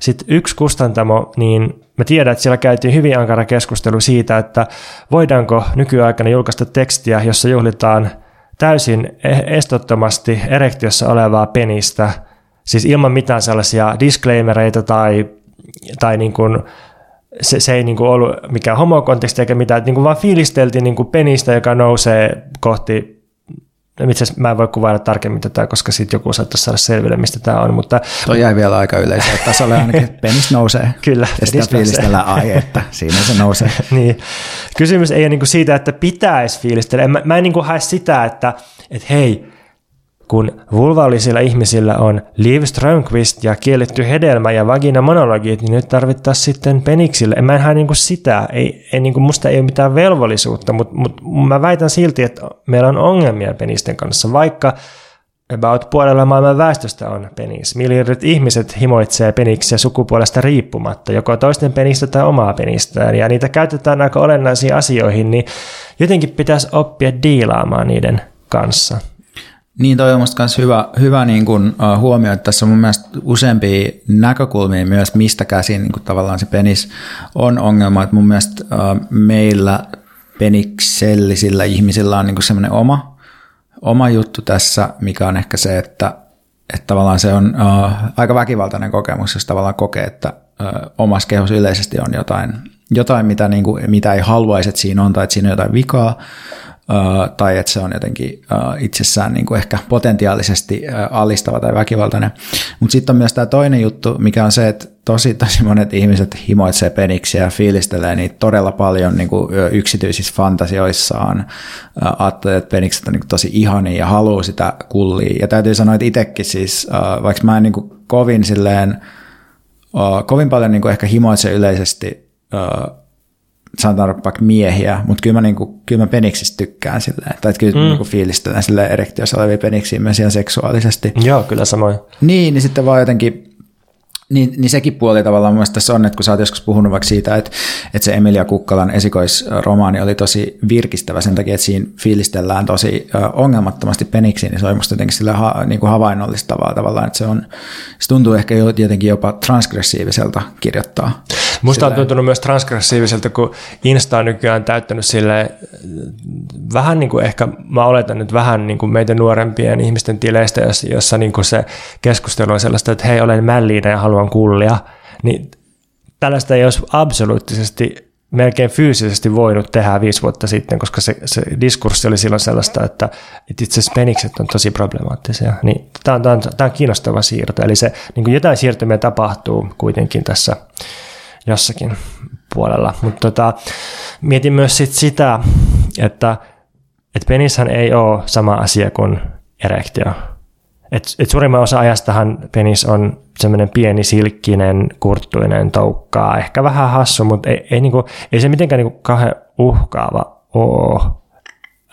sitten yksi kustantamo, niin mä tiedän, että siellä käytiin hyvin ankara keskustelu siitä, että voidaanko nykyaikana julkaista tekstiä, jossa juhlitaan täysin e- estottomasti erektiossa olevaa penistä, siis ilman mitään sellaisia disclaimereita tai, tai niin kuin se, se ei niin kuin ollut mikään homokonteksti eikä mitään, niin kuin vaan fiilisteltiin niin kuin penistä, joka nousee kohti itse asiassa mä en voi kuvailla tarkemmin tätä, koska sitten joku saattaisi saada selville, mistä tämä on. Mutta... Toi jäi vielä aika yleisöä tasolle ainakin, että penis nousee. Kyllä. Ja sitä fiilistellään, ai että siinä se nousee. niin. Kysymys ei ole niin kuin siitä, että pitäisi fiilistellä. Mä, mä en niin kuin hae sitä, että, että hei, kun vulvallisilla ihmisillä on Liv Strömqvist ja kielletty hedelmä ja vagina monologit, niin nyt tarvittaisiin sitten peniksille. En mä en niin sitä, ei, ei, niin kuin musta ei ole mitään velvollisuutta, mutta, mutta mä väitän silti, että meillä on ongelmia penisten kanssa, vaikka about puolella maailman väestöstä on penis. Miljardit ihmiset himoitsee peniksiä sukupuolesta riippumatta, joko toisten penistä tai omaa penistään, ja niitä käytetään aika olennaisiin asioihin, niin jotenkin pitäisi oppia diilaamaan niiden kanssa. Niin toi on musta hyvä, hyvä niin kuin, uh, huomio, että tässä on mun mielestä useampia näkökulmia myös, mistä käsin niin tavallaan se penis on ongelma. Että mun mielestä uh, meillä peniksellisillä ihmisillä on niin semmoinen oma, oma juttu tässä, mikä on ehkä se, että, että tavallaan se on uh, aika väkivaltainen kokemus, jos tavallaan kokee, että uh, omassa kehossa yleisesti on jotain, jotain mitä, niin kuin, mitä ei haluaisi, että siinä on tai että siinä on jotain vikaa. Tai että se on jotenkin itsessään niin kuin ehkä potentiaalisesti alistava tai väkivaltainen. Mutta sitten on myös tämä toinen juttu, mikä on se, että tosi, tosi monet ihmiset himoitsee peniksiä ja fiilistelee niitä todella paljon niin kuin yksityisissä fantasioissaan. Ajattelee, että penikset on niin kuin tosi ihania ja haluaa sitä kullia. Ja täytyy sanoa, että itsekin siis, vaikka mä en niin kuin kovin silleen, kovin paljon niin kuin ehkä himoitse yleisesti sanotaan vaikka miehiä, mutta kyllä mä, niinku, kyllä mä peniksistä tykkään silleen, tai kyllä mm. niinku fiilistelen silleen erektiossa olevia peniksiä myös ihan seksuaalisesti. Joo, kyllä samoin. Niin, niin sitten vaan jotenkin niin, niin sekin puoli tavallaan mun tässä on, että kun sä oot joskus puhunut vaikka siitä, että, että se Emilia Kukkalan esikoisromaani oli tosi virkistävä sen takia, että siinä fiilistellään tosi ongelmattomasti peniksi, niin se oli musta jotenkin sillä ha, niin kuin havainnollistavaa tavallaan, että se, on, se tuntuu ehkä jotenkin jopa transgressiiviselta kirjoittaa. Musta on tuntunut myös transgressiiviselta, kun Insta on nykyään täyttänyt sille vähän niin kuin ehkä, mä oletan nyt vähän niin kuin meitä nuorempien ihmisten tileistä, jossa niin kuin se keskustelu on sellaista, että hei, olen mälliinä ja haluan kullia, niin tällaista ei olisi absoluuttisesti melkein fyysisesti voinut tehdä viisi vuotta sitten, koska se, se diskurssi oli silloin sellaista, että, että itse asiassa penikset on tosi problemaattisia. Niin, tämä, on, tämä, on, tämä on kiinnostava siirto. Eli se, niin kuin jotain siirtymiä tapahtuu kuitenkin tässä jossakin puolella. Mutta tota, mietin myös sit sitä, että et penishän ei ole sama asia kuin erektio. Et, et suurimman osa ajastahan penis on semmoinen pieni silkkinen, kurttuinen toukkaa, ehkä vähän hassu, mutta ei, ei, niinku, ei se mitenkään niinku kauhean uhkaava ole.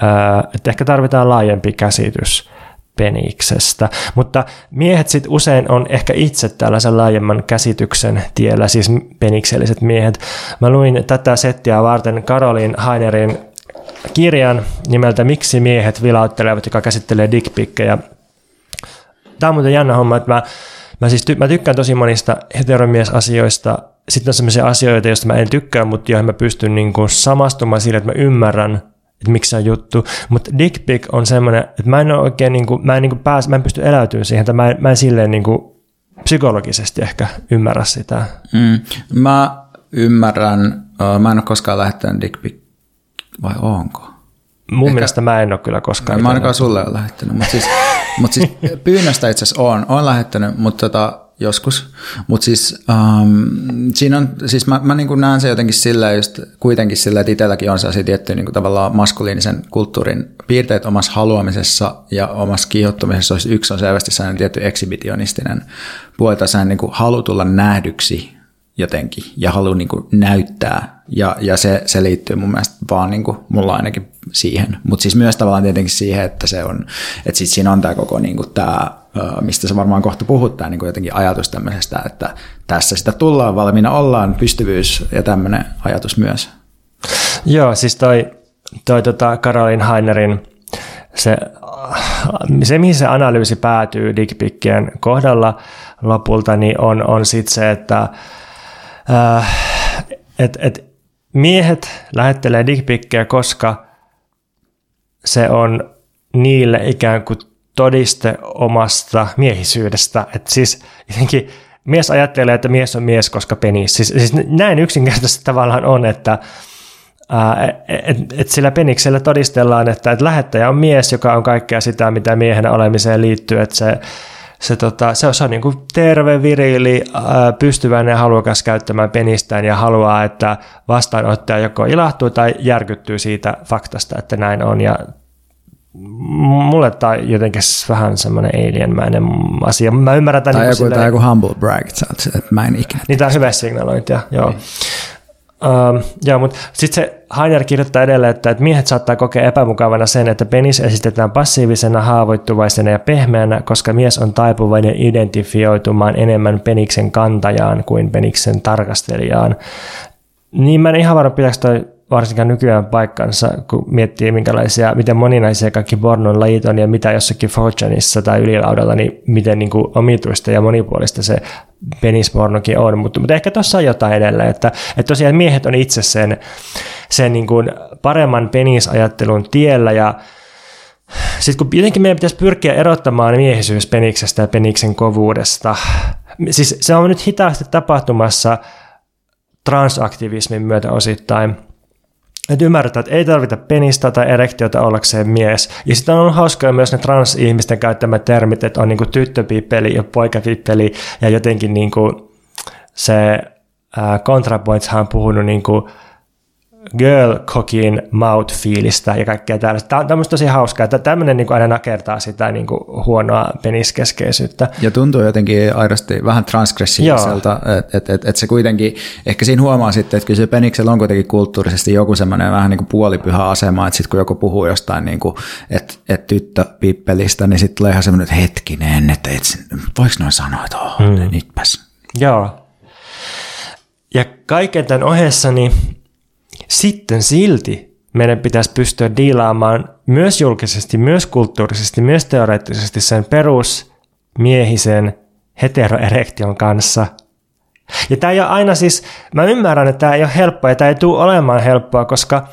Öö, ehkä tarvitaan laajempi käsitys peniksestä. Mutta miehet sitten usein on ehkä itse tällaisen laajemman käsityksen tiellä, siis penikselliset miehet. Mä luin tätä settiä varten Karolin Heinerin kirjan nimeltä Miksi miehet vilauttelevat, joka käsittelee dickpikkejä. Tämä on muuten jännä homma, että mä, mä, siis ty, mä tykkään tosi monista heteromiesasioista. Sitten on sellaisia asioita, joista mä en tykkää, mutta joihin mä pystyn niin kuin samastumaan sille, että mä ymmärrän että miksi se on juttu. Mutta dick pic on semmoinen, että mä en oikein niin kuin, mä en, niin kuin pääs, mä en pysty eläytymään siihen, että mä en, mä en silleen niin kuin psykologisesti ehkä ymmärrä sitä. Mm. Mä ymmärrän, mä en ole koskaan lähettänyt dick pic, vai onko? Mun Ehkä, mielestä mä en ole kyllä koskaan. Mä ainakaan sulle ole lähettänyt, mutta siis, mut siis pyynnöstä itse asiassa on, on lähettänyt, mutta tota, joskus. Mutta siis um, siinä on, siis mä, mä niin näen se jotenkin sillä just kuitenkin sillä, että itselläkin on sellaisia tiettyjä niin tavallaan maskuliinisen kulttuurin piirteet omassa haluamisessa ja omassa kiihottumisessa. Yksi on selvästi sellainen tietty eksibitionistinen puoli, tai niin halu tulla nähdyksi jotenkin ja halu niin kuin näyttää. Ja, ja se, se liittyy mun mielestä vaan niin kuin, mulla ainakin siihen. Mutta siis myös tavallaan tietenkin siihen, että se on, että sit siinä on tämä koko niin kuin tämä, mistä se varmaan kohta puhut, tämä niin kuin jotenkin ajatus tämmöisestä, että tässä sitä tullaan, valmiina ollaan, pystyvyys ja tämmöinen ajatus myös. Joo, siis toi, toi tota Karolin Heinerin se, se, mihin se analyysi päätyy dickpikkien kohdalla lopulta, niin on, on sitten se, että äh, et, et miehet lähettelee dickpikkejä, koska se on niille ikään kuin todiste omasta miehisyydestä. Et siis jotenkin mies ajattelee, että mies on mies, koska penis. Siis, siis näin yksinkertaisesti tavallaan on, että et, et sillä peniksellä todistellaan, että et lähettäjä on mies, joka on kaikkea sitä, mitä miehenä olemiseen liittyy, että se se, tota, se, se on niin kuin terve, virili, pystyväinen ja haluakas käyttämään penistään ja haluaa, että vastaanottaja joko ilahtuu tai järkyttyy siitä faktasta, että näin on. Ja mulle tämä on jotenkin vähän semmoinen alienmäinen asia. Mä ymmärrän tämän. Tai niin joku, silleen, tai joku humble brag, että mä en ikinä. Niin tämä on hyvä signalointia, joo. Niin. Uh, joo, mutta sitten se Heiner kirjoittaa edelleen, että, että miehet saattaa kokea epämukavana sen, että penis esitetään passiivisena, haavoittuvaisena ja pehmeänä, koska mies on taipuvainen identifioitumaan enemmän peniksen kantajaan kuin peniksen tarkastelijaan. Niin mä en ihan varma, pitääkö toi varsinkaan nykyään paikkansa, kun miettii minkälaisia, miten moninaisia kaikki pornon lajit on ja mitä jossakin Fortuneissa tai ylilaudalla, niin miten niin kuin omituista ja monipuolista se penispornokin on, mutta, mutta ehkä tuossa on jotain edelleen, että, että tosiaan miehet on itse sen, sen niin kuin paremman penisajattelun tiellä ja sitten kun jotenkin meidän pitäisi pyrkiä erottamaan miehisyys peniksestä ja peniksen kovuudesta, siis se on nyt hitaasti tapahtumassa transaktivismin myötä osittain – että ymmärretään, että ei tarvita penistä tai erektiota ollakseen mies. Ja sitten on hauskaa myös ne transihmisten käyttämät termit, että on niinku tyttöpippeli ja poikapippeli ja jotenkin niinku se äh, ContraPointshan on puhunut niinku girl cooking mouth fiilistä ja kaikkea tällaista. Tämä on tämmöistä tosi hauskaa, että tämmöinen niin aina nakertaa sitä niin kuin huonoa peniskeskeisyyttä. Ja tuntuu jotenkin aidosti vähän transgressiiviselta, että et, et, et se kuitenkin, ehkä siinä huomaa sitten, että kyllä se peniksellä on kuitenkin kulttuurisesti joku semmoinen vähän niin kuin puolipyhä asema, että sitten kun joku puhuu jostain, niin kuin, että, että tyttöpippelistä, niin sitten tulee ihan semmoinen, että hetkinen, että et, voiko noin sanoa, että oh, mm. nytpäs. Joo. Ja kaiken tämän ohessa, niin sitten silti meidän pitäisi pystyä diilaamaan myös julkisesti, myös kulttuurisesti, myös teoreettisesti sen perusmiehisen heteroerektion kanssa. Ja tämä ei ole aina siis, mä ymmärrän, että tämä ei ole helppoa ja tämä ei tule olemaan helppoa, koska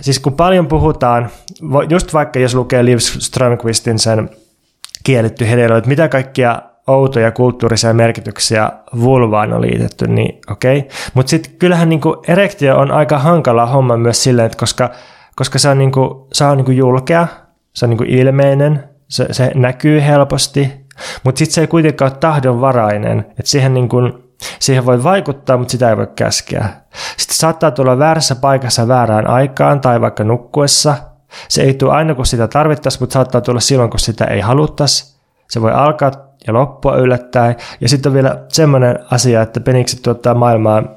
siis kun paljon puhutaan, just vaikka jos lukee Liv Strömqvistin sen kielletty hedelmä, että mitä kaikkia outoja kulttuurisia merkityksiä vulvaan on liitetty, niin okei. Okay. Mutta sitten kyllähän niinku erektio on aika hankala homma myös silleen, että koska, koska se on, niinku, se on niinku julkea, se on niinku ilmeinen, se, se näkyy helposti, mutta sitten se ei kuitenkaan ole tahdonvarainen, että siihen, niinku, siihen voi vaikuttaa, mutta sitä ei voi käskeä. Sitten saattaa tulla väärässä paikassa väärään aikaan tai vaikka nukkuessa. Se ei tule aina, kun sitä tarvittaisiin, mutta saattaa tulla silloin, kun sitä ei haluttaisi. Se voi alkaa ja loppua yllättäen. Ja sitten on vielä semmoinen asia, että penikset tuottaa maailmaan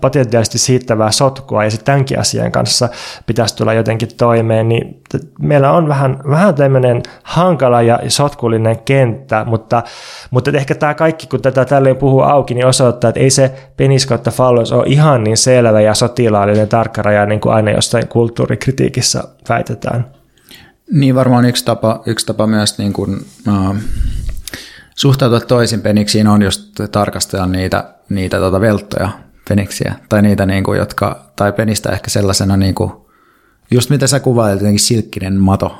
potentiaalisesti siittävää sotkua ja sitten tämänkin asian kanssa pitäisi tulla jotenkin toimeen, niin meillä on vähän, vähän tämmöinen hankala ja sotkullinen kenttä, mutta, mutta ehkä tämä kaikki, kun tätä tälleen puhuu auki, niin osoittaa, että ei se penis kautta fallos ole ihan niin selvä ja sotilaallinen tarkkaraja niin kuin aina jostain kulttuurikritiikissä väitetään. Niin varmaan yksi tapa, yksi tapa myös niin kuin, uh, suhtautua toisin peniksiin on just tarkastella niitä, niitä tota velttoja peniksiä, tai niitä, niin kuin, jotka, tai penistä ehkä sellaisena, niin kuin, just mitä sä kuvailit, jotenkin silkkinen mato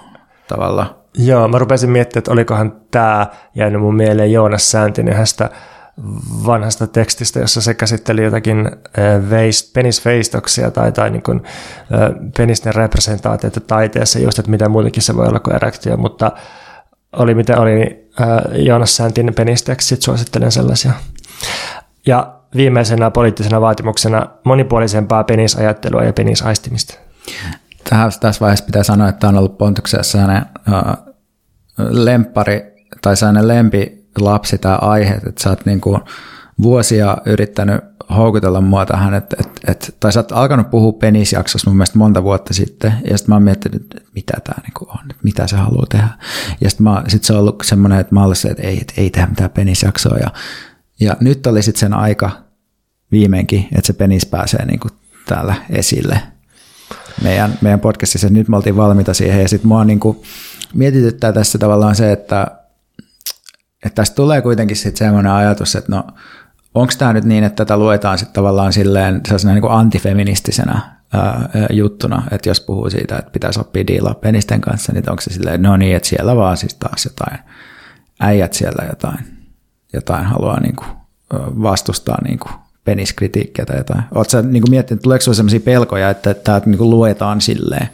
tavallaan. Joo, mä rupesin miettimään, että olikohan tämä jäänyt mun mieleen Joonas Sääntin yhdestä vanhasta tekstistä, jossa se käsitteli jotakin veist, penisveistoksia tai, tai niin kuin, penisten representaatioita taiteessa, just että mitä muutenkin se voi olla kuin erektio, mutta oli mitä oli, niin Joonas Säntin penistekstit suosittelen sellaisia. Ja viimeisenä poliittisena vaatimuksena monipuolisempaa penisajattelua ja penisaistimista. Tässä vaiheessa pitää sanoa, että on ollut Pontuksessa sellainen uh, lempari tai sellainen lempi lapsi tämä aihe, että sä oot niinku vuosia yrittänyt houkutella mua tähän, että, että, että, tai sä oot alkanut puhua penisjaksossa mun mielestä monta vuotta sitten, ja sitten mä oon miettinyt, että mitä tämä niinku on, että mitä se haluaa tehdä. Ja sitten sit se on ollut semmoinen, että mä olisin, että ei, että ei tehdä mitään penisjaksoa, ja, ja nyt oli sitten sen aika viimeinkin, että se penis pääsee niinku täällä esille meidän, meidän podcastissa. Nyt me oltiin valmiita siihen, ja sitten mua niinku mietityttää tässä tavallaan se, että että tästä tulee kuitenkin sitten semmoinen ajatus, että no onko tämä nyt niin, että tätä luetaan sitten tavallaan silleen niin kuin antifeministisenä ää, juttuna, että jos puhuu siitä, että pitäisi oppia diilaa penisten kanssa, niin onko se silleen, no niin, että siellä vaan siis taas jotain, äijät siellä jotain, jotain haluaa niin kuin vastustaa niin kuin peniskritiikkiä tai jotain. Oletko niin miettinyt, tuleeko sinulla sellaisia pelkoja, että tämä niin luetaan silleen?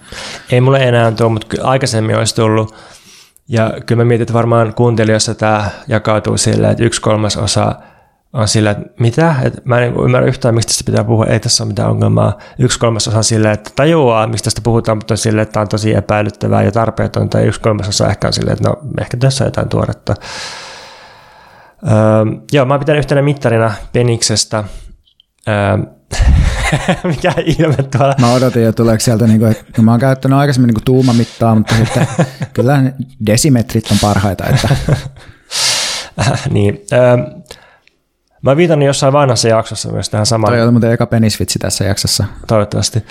Ei mulle enää tuo, mutta aikaisemmin olisi tullut ja kyllä mä mietin, että varmaan kuuntelijoissa tämä jakautuu silleen, että yksi kolmas osa on sillä, että mitä? Että mä en ymmärrä yhtään, mistä tästä pitää puhua, ei tässä ole mitään ongelmaa. Yksi kolmas osa silleen, että tajuaa, mistä tästä puhutaan, mutta on silleen, että tämä on tosi epäilyttävää ja tarpeetonta. Ja yksi kolmas osa ehkä on silleen, että no ehkä tässä on jotain tuoretta. Öö, joo, mä pitänyt yhtenä mittarina Peniksestä. Öö, mikä ilme tuolla. Mä odotin jo, tuleeko sieltä, niin kuin, että no mä oon käyttänyt aikaisemmin niin tuumamittaa, mutta sitten kyllä desimetrit on parhaita. Että. niin, öö, Mä viitan jossain vanhassa jaksossa myös tähän samaan. Toi oli muuten eka penisvitsi tässä jaksossa. Toivottavasti.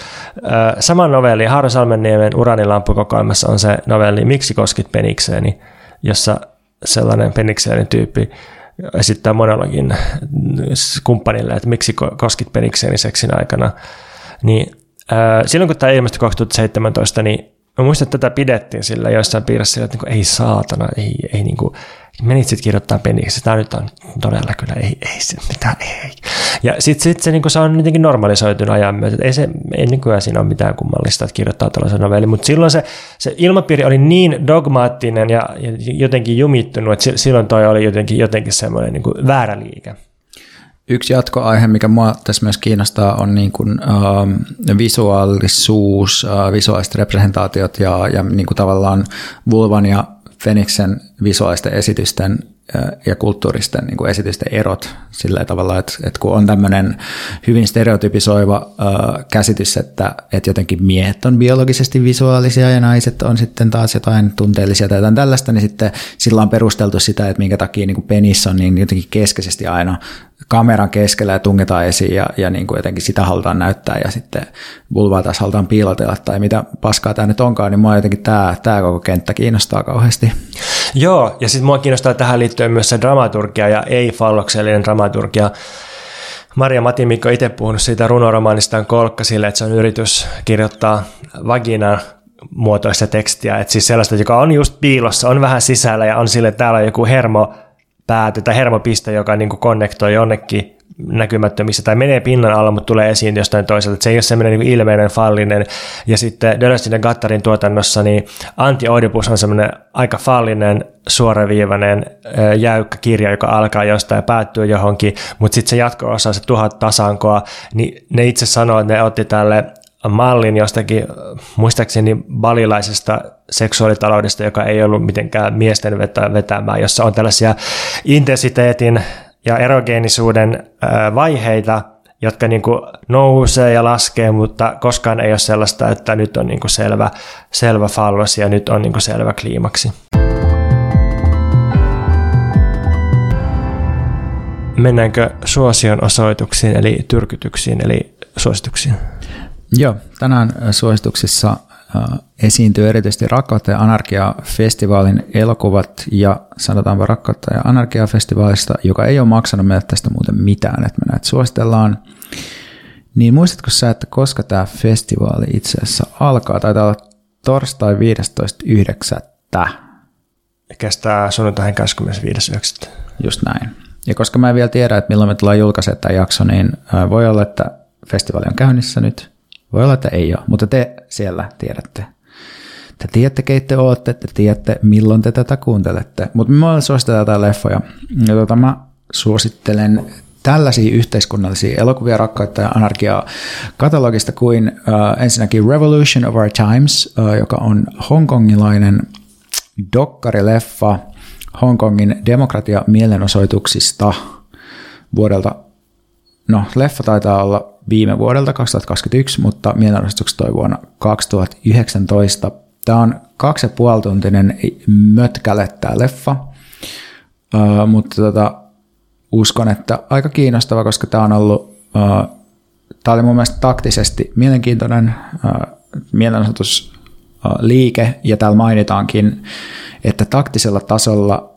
Saman novelli Harro Salmenniemen uranilampukokoelmassa on se novelli Miksi koskit penikseeni, jossa sellainen penikseeni tyyppi esittää monologin kumppanille, että miksi koskit penikseeni seksin aikana. Niin, silloin kun tämä ilmestyi 2017, niin mä muistan, että tätä pidettiin sillä joissain piirissä, että niin kuin, ei saatana, ei, ei niin kuin, menit sitten kirjoittaa peniksi, tämä nyt on todella kyllä, ei, ei se mitään, ei. Ja sitten sit se, niin se on jotenkin normalisoitunut ajan myötä, ei, se, ei nykyään siinä ole mitään kummallista, että kirjoittaa tällaisen novellin, mutta silloin se, se ilmapiiri oli niin dogmaattinen ja, ja jotenkin jumittunut, että silloin toi oli jotenkin, jotenkin semmoinen niin väärä liike. Yksi jatkoaihe, mikä mua tässä myös kiinnostaa, on niin kuin, äh, visuaalisuus, äh, visuaaliset representaatiot ja, ja niin kuin tavallaan vulvan ja Feniksen visuaalisten esitysten ja kulttuuristen niin kuin esitysten erot sillä tavalla, että, että kun on tämmöinen hyvin stereotypisoiva äh, käsitys, että, että jotenkin miehet on biologisesti visuaalisia ja naiset on sitten taas jotain tunteellisia tai jotain tällaista, niin sitten sillä on perusteltu sitä, että minkä takia niin kuin penis on niin jotenkin keskeisesti aina kameran keskellä ja tungetaan esiin ja, ja niin kuin jotenkin sitä halutaan näyttää ja sitten vulvaa taas halutaan piilotella tai mitä paskaa tämä nyt onkaan, niin mua jotenkin tämä, tämä koko kenttä kiinnostaa kauheasti. Joo, ja sitten mua kiinnostaa tähän liittyen myös se dramaturgia ja ei-falloksellinen dramaturgia. Maria Matimikko itse puhunut siitä runoromaanistaan Kolkka sille, että se on yritys kirjoittaa vaginan muotoista tekstiä, että siis sellaista, joka on just piilossa, on vähän sisällä ja on sille, että täällä on joku hermo pääty tai hermopiste, joka niin kuin konnektoi jonnekin näkymättömissä tai menee pinnan alla, mutta tulee esiin jostain toiselta. Se ei ole semmoinen niin ilmeinen fallinen. Ja sitten Dölöstin ja Gattarin tuotannossa niin Anti-Oedipus on semmoinen aika fallinen, suoraviivainen, jäykkä kirja, joka alkaa jostain ja päättyy johonkin, mutta sitten se jatko-osa, se tuhat tasankoa, niin ne itse sanoo, että ne otti tälle mallin jostakin, muistaakseni balilaisesta seksuaalitaloudesta, joka ei ollut mitenkään miesten vetämään, jossa on tällaisia intensiteetin ja erogeenisuuden vaiheita, jotka niin kuin nousee ja laskee, mutta koskaan ei ole sellaista, että nyt on niin kuin selvä, selvä fallos ja nyt on niin kuin selvä kliimaksi. Mennäänkö suosion osoituksiin, eli tyrkytyksiin, eli suosituksiin? Joo, tänään suosituksissa esiintyy erityisesti Rakkautta ja Anarkia-festivaalin elokuvat ja sanotaanpa Rakkautta ja Anarkia-festivaalista, joka ei ole maksanut meille tästä muuten mitään, että me näitä suositellaan. Niin muistatko sä, että koska tämä festivaali itse asiassa alkaa? Taitaa olla torstai 15.9. Kestää sunnuntaihin 25.9. Just näin. Ja koska mä en vielä tiedä, että milloin me tullaan julkaisemaan tämä jakso, niin voi olla, että festivaali on käynnissä nyt voi olla, että ei ole, mutta te siellä tiedätte. Te tiedätte, keitä te olette, te tiedätte, milloin te tätä kuuntelette. Mutta mä suosittelen tätä leffoja. Ja tuota, mä suosittelen tällaisia yhteiskunnallisia elokuvia rakkautta ja anarkiaa katalogista kuin uh, ensinnäkin Revolution of Our Times, uh, joka on hongkongilainen dokkarileffa Hongkongin demokratia-mielenosoituksista vuodelta, no leffa taitaa olla viime vuodelta 2021, mutta mielenosoitukset toi vuonna 2019. Tämä on kaksi ja puoli tuntinen mötkäle tämä leffa, uh, mutta tota, uskon, että aika kiinnostava, koska tämä on ollut, uh, tämä oli mun mielestä taktisesti mielenkiintoinen uh, mielenosoitusliike, ja täällä mainitaankin, että taktisella tasolla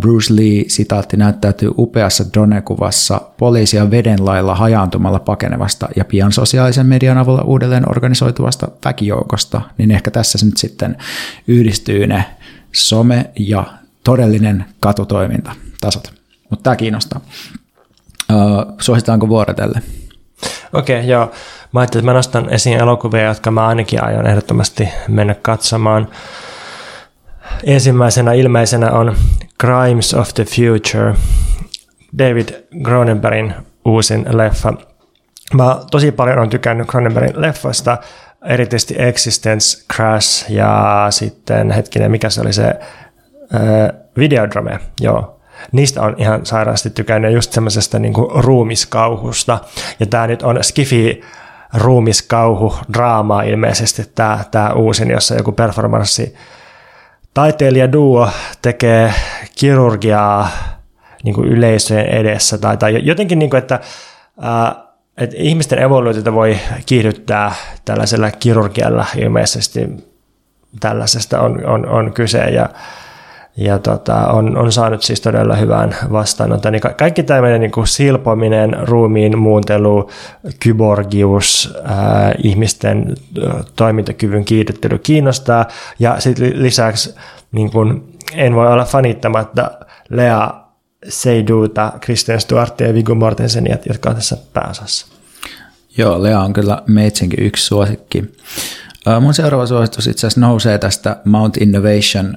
Bruce Lee, sitaatti, näyttäytyy upeassa drone-kuvassa poliisia vedenlailla hajaantumalla pakenevasta ja pian sosiaalisen median avulla uudelleen organisoituvasta väkijoukosta, niin ehkä tässä nyt sitten yhdistyy ne some ja todellinen katutoiminta tasot. Mutta tämä kiinnostaa. Uh, suositaanko vuorotelle? Okei, okay, joo. Mä ajattelin, että mä nostan esiin elokuvia, jotka mä ainakin aion ehdottomasti mennä katsomaan. Ensimmäisenä ilmeisenä on Crimes of the Future, David Cronenbergin uusin leffa. Mä tosi paljon on tykännyt Cronenbergin leffoista, erityisesti Existence, Crash ja sitten hetkinen, mikä se oli se äh, Videodrame, joo. Niistä on ihan sairaasti tykännyt just semmoisesta niin ruumiskauhusta. Ja tämä nyt on Skifi ruumiskauhu, draamaa ilmeisesti tämä, tämä uusin, jossa joku performanssi taiteilija duo tekee kirurgiaa niin kuin yleisöjen edessä tai, tai jotenkin, niin kuin, että, ää, että ihmisten evoluutiota voi kiihdyttää tällaisella kirurgialla ilmeisesti tällaisesta on, on, on kyse. Ja ja tota, on, on saanut siis todella hyvän vastaanoton. Niin ka- kaikki tämmöinen niin kuin silpominen, ruumiin muuntelu, kyborgius, ää, ihmisten toimintakyvyn kiihdyttely kiinnostaa. Ja sitten lisäksi niin kuin, en voi olla fanittamatta Lea Seyduuta, Christian Stuartia ja Viggo Mortensenia, jotka on tässä pääosassa. Joo, Lea on kyllä meitsinkin yksi suosikki. Mun seuraava suositus itse asiassa nousee tästä Mount Innovation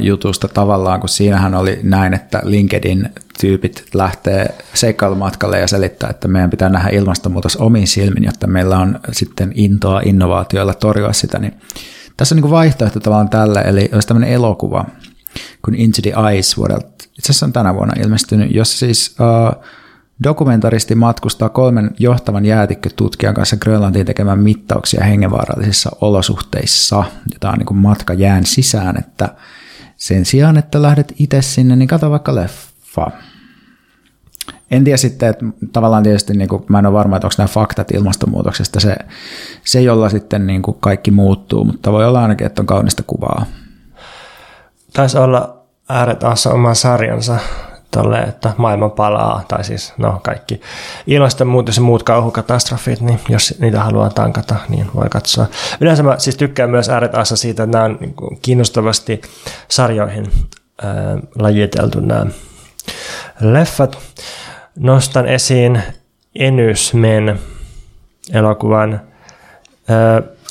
jutusta tavallaan, kun siinähän oli näin, että LinkedIn-tyypit lähtee seikkailumatkalle ja selittää, että meidän pitää nähdä ilmastonmuutos omiin silmin, jotta meillä on sitten intoa innovaatioilla torjua sitä. Niin tässä on niin vaihtoehto tavallaan tälle, eli olisi tämmöinen elokuva kuin Into the Ice vuodelta, itse asiassa on tänä vuonna ilmestynyt, jossa siis uh, Dokumentaristi matkustaa kolmen johtavan jäätikkötutkijan kanssa Grönlantiin tekemään mittauksia hengenvaarallisissa olosuhteissa. Tämä on niin matka jään sisään, että sen sijaan, että lähdet itse sinne, niin kato vaikka leffa. En tiedä sitten, että tavallaan tietysti niin kuin, mä en ole varma, että onko nämä faktat ilmastonmuutoksesta se, se jolla sitten niin kuin kaikki muuttuu, mutta voi olla ainakin, että on kaunista kuvaa. Taisi olla ääret oma sarjansa tolle, että maailma palaa, tai siis no kaikki ilmastonmuutos ja muut kauhukatastrofit, niin jos niitä haluaa tankata, niin voi katsoa. Yleensä mä siis tykkään myös ääretassa siitä, että nämä on niin kiinnostavasti sarjoihin ää, lajiteltu nämä leffat. Nostan esiin Enysmen elokuvan.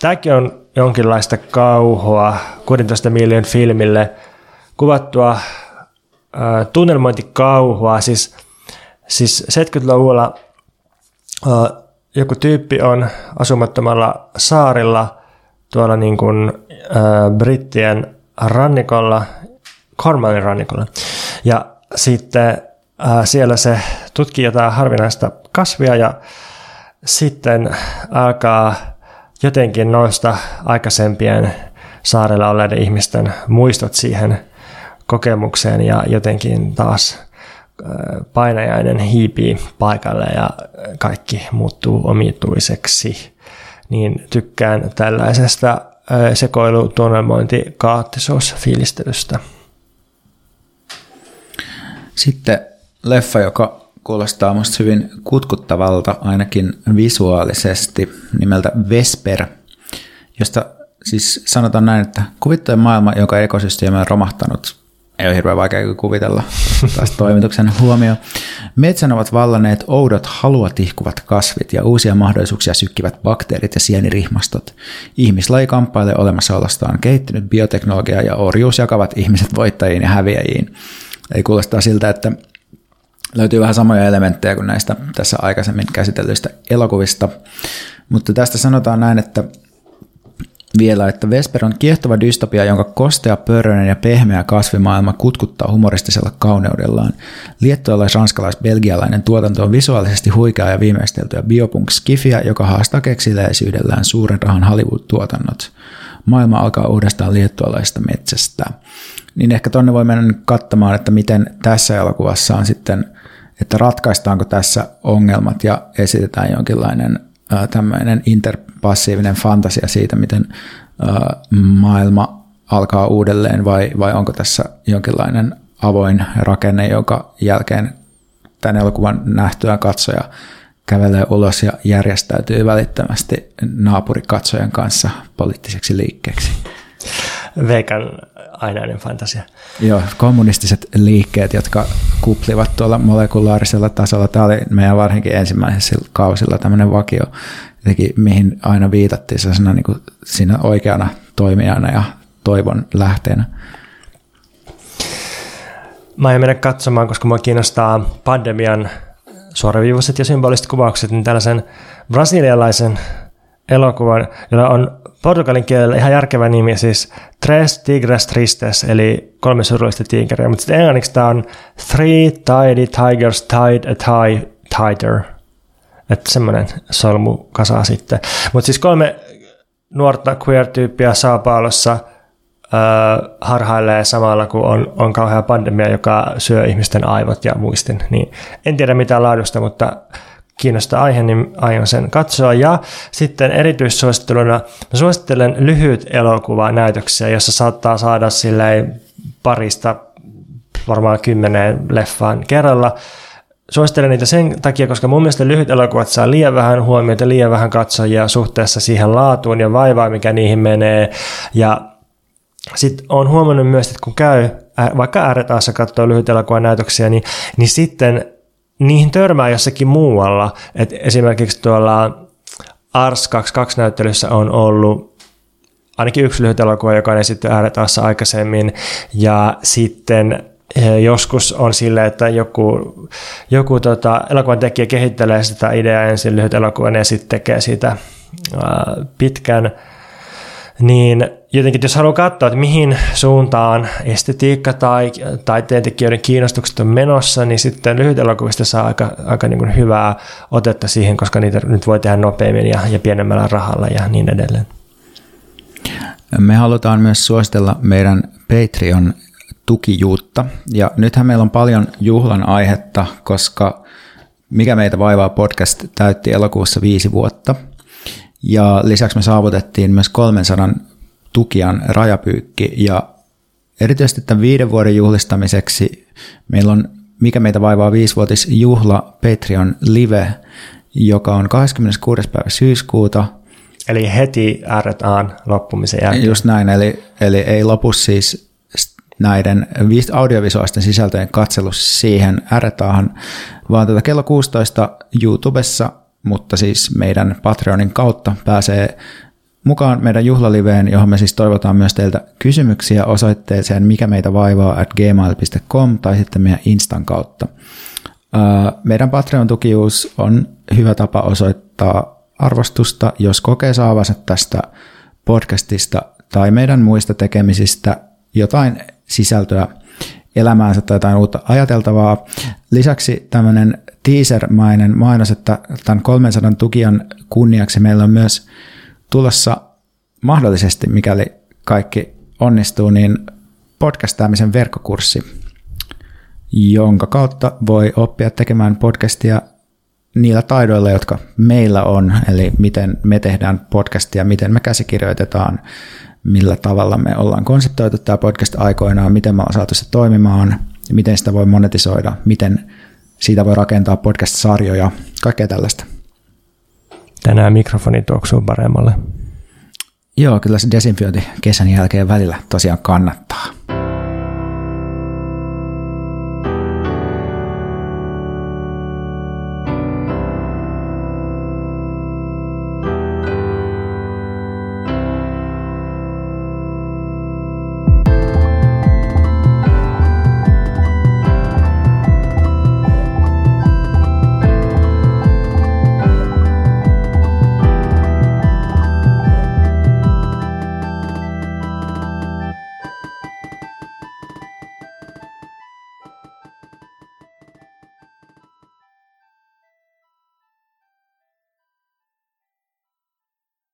Tämäkin on jonkinlaista kauhua 16 miljoonan filmille kuvattua tunnelmointikauhua. Siis, siis 70-luvulla äh, joku tyyppi on asumattomalla saarilla tuolla niin kuin, äh, Brittien rannikolla, Cornwallin rannikolla. Ja sitten äh, siellä se tutkii jotain harvinaista kasvia ja sitten alkaa jotenkin nousta aikaisempien saarella olleiden ihmisten muistot siihen kokemukseen ja jotenkin taas painajainen hiipii paikalle ja kaikki muuttuu omituiseksi. Niin tykkään tällaisesta sekoilu, tunnelmointi. Sitten leffa, joka kuulostaa musta hyvin kutkuttavalta, ainakin visuaalisesti, nimeltä Vesper, josta siis sanotaan näin, että kuvittujen maailma, joka ekosysteemi on romahtanut ei ole hirveän vaikea kuvitella taas toimituksen huomio. Metsän ovat vallanneet oudot halua tihkuvat kasvit ja uusia mahdollisuuksia sykkivät bakteerit ja sienirihmastot. Ihmislaji kamppailee olemassaolostaan. Kehittynyt bioteknologia ja orjuus jakavat ihmiset voittajiin ja häviäjiin. Eli kuulostaa siltä, että löytyy vähän samoja elementtejä kuin näistä tässä aikaisemmin käsitellyistä elokuvista. Mutta tästä sanotaan näin, että vielä, että Vesper on kiehtova dystopia, jonka kostea, pörröinen ja pehmeä kasvimaailma kutkuttaa humoristisella kauneudellaan. Liettualais-ranskalais-belgialainen tuotanto on visuaalisesti huikea ja viimeisteltyä biopunk-skifiä, joka haastaa keksiläisyydellään suuren rahan Hollywood-tuotannot. Maailma alkaa uudestaan liettualaista metsästä. Niin ehkä tonne voi mennä katsomaan, että miten tässä elokuvassa on sitten, että ratkaistaanko tässä ongelmat ja esitetään jonkinlainen tämmöinen interpassiivinen fantasia siitä, miten maailma alkaa uudelleen vai, vai onko tässä jonkinlainen avoin rakenne, joka jälkeen tämän elokuvan nähtyä katsoja kävelee ulos ja järjestäytyy välittömästi naapurikatsojen kanssa poliittiseksi liikkeeksi. Veikan ainainen fantasia. Joo, kommunistiset liikkeet, jotka kuplivat tuolla molekulaarisella tasolla. Tämä oli meidän varsinkin ensimmäisellä kausilla tämmöinen vakio, jotenkin, mihin aina viitattiin sellaisena niin kuin siinä oikeana toimijana ja toivon lähteenä. Mä en mennä katsomaan, koska mua kiinnostaa pandemian suoraviivaiset ja symboliset kuvaukset, niin tällaisen brasilialaisen elokuvan, jolla on portugalin kielellä ihan järkevä nimi, siis Tres Tigres Tristes, eli kolme surullista tiikeriä, mutta sitten englanniksi tämä on Three Tidy Tigers Tied a Tie Tighter. Että semmoinen solmu kasaa sitten. Mutta siis kolme nuorta queer-tyyppiä Saapaalossa harhailee samalla, kun on, on kauhea pandemia, joka syö ihmisten aivot ja muistin. Niin en tiedä mitään laadusta, mutta kiinnostaa aihe, niin aion sen katsoa. Ja sitten erityissuositteluna mä suosittelen lyhyt elokuva näytöksiä, jossa saattaa saada silleen parista varmaan kymmeneen leffaan kerralla. Suosittelen niitä sen takia, koska mun mielestä lyhyt elokuvat saa liian vähän huomiota, liian vähän katsojia suhteessa siihen laatuun ja vaivaan, mikä niihin menee. Ja sitten on huomannut myös, että kun käy vaikka ääretäässä katsoo lyhyt elokuvan näytöksiä, niin, niin sitten niihin törmää jossakin muualla. Et esimerkiksi tuolla Ars 22 näyttelyssä on ollut ainakin yksi lyhyt elokuva, joka on esitty ääretäässä aikaisemmin, ja sitten eh, joskus on sille, että joku, joku tota, elokuvan tekijä kehittelee sitä ideaa ensin lyhyt elokuvan ja sitten tekee sitä pitkän niin jotenkin jos haluaa katsoa, että mihin suuntaan estetiikka tai taiteentekijöiden kiinnostukset on menossa, niin sitten lyhyt elokuvista saa aika, aika niin kuin hyvää otetta siihen, koska niitä nyt voi tehdä nopeammin ja, ja pienemmällä rahalla ja niin edelleen. Me halutaan myös suositella meidän Patreon tukijuutta. Ja nythän meillä on paljon juhlan aihetta, koska Mikä meitä vaivaa podcast täytti elokuussa viisi vuotta – ja lisäksi me saavutettiin myös 300 tukijan rajapyykki ja erityisesti tämän viiden vuoden juhlistamiseksi meillä on Mikä meitä vaivaa viisivuotis juhla Patreon live, joka on 26. päivä syyskuuta. Eli heti RTAn loppumisen jälkeen. Just näin, eli, eli ei lopu siis näiden audiovisuaalisten sisältöjen katselus siihen RTAhan, vaan tätä kello 16 YouTubessa mutta siis meidän Patreonin kautta pääsee mukaan meidän juhlaliveen, johon me siis toivotaan myös teiltä kysymyksiä osoitteeseen mikä meitä vaivaa at gmail.com tai sitten meidän Instan kautta. Meidän Patreon-tukijuus on hyvä tapa osoittaa arvostusta, jos kokee saavansa tästä podcastista tai meidän muista tekemisistä jotain sisältöä elämäänsä tai jotain uutta ajateltavaa. Lisäksi tämmöinen teasermainen mainos, että tämän 300 tukijan kunniaksi meillä on myös tulossa mahdollisesti, mikäli kaikki onnistuu, niin podcastaamisen verkkokurssi, jonka kautta voi oppia tekemään podcastia niillä taidoilla, jotka meillä on, eli miten me tehdään podcastia, miten me käsikirjoitetaan, millä tavalla me ollaan konseptoitu tämä podcast aikoinaan, miten me ollaan saatu se toimimaan, miten sitä voi monetisoida, miten siitä voi rakentaa podcast-sarjoja, kaikkea tällaista. Tänään mikrofoni tuoksuu paremmalle. Joo, kyllä se desinfiointi kesän jälkeen välillä tosiaan kannattaa.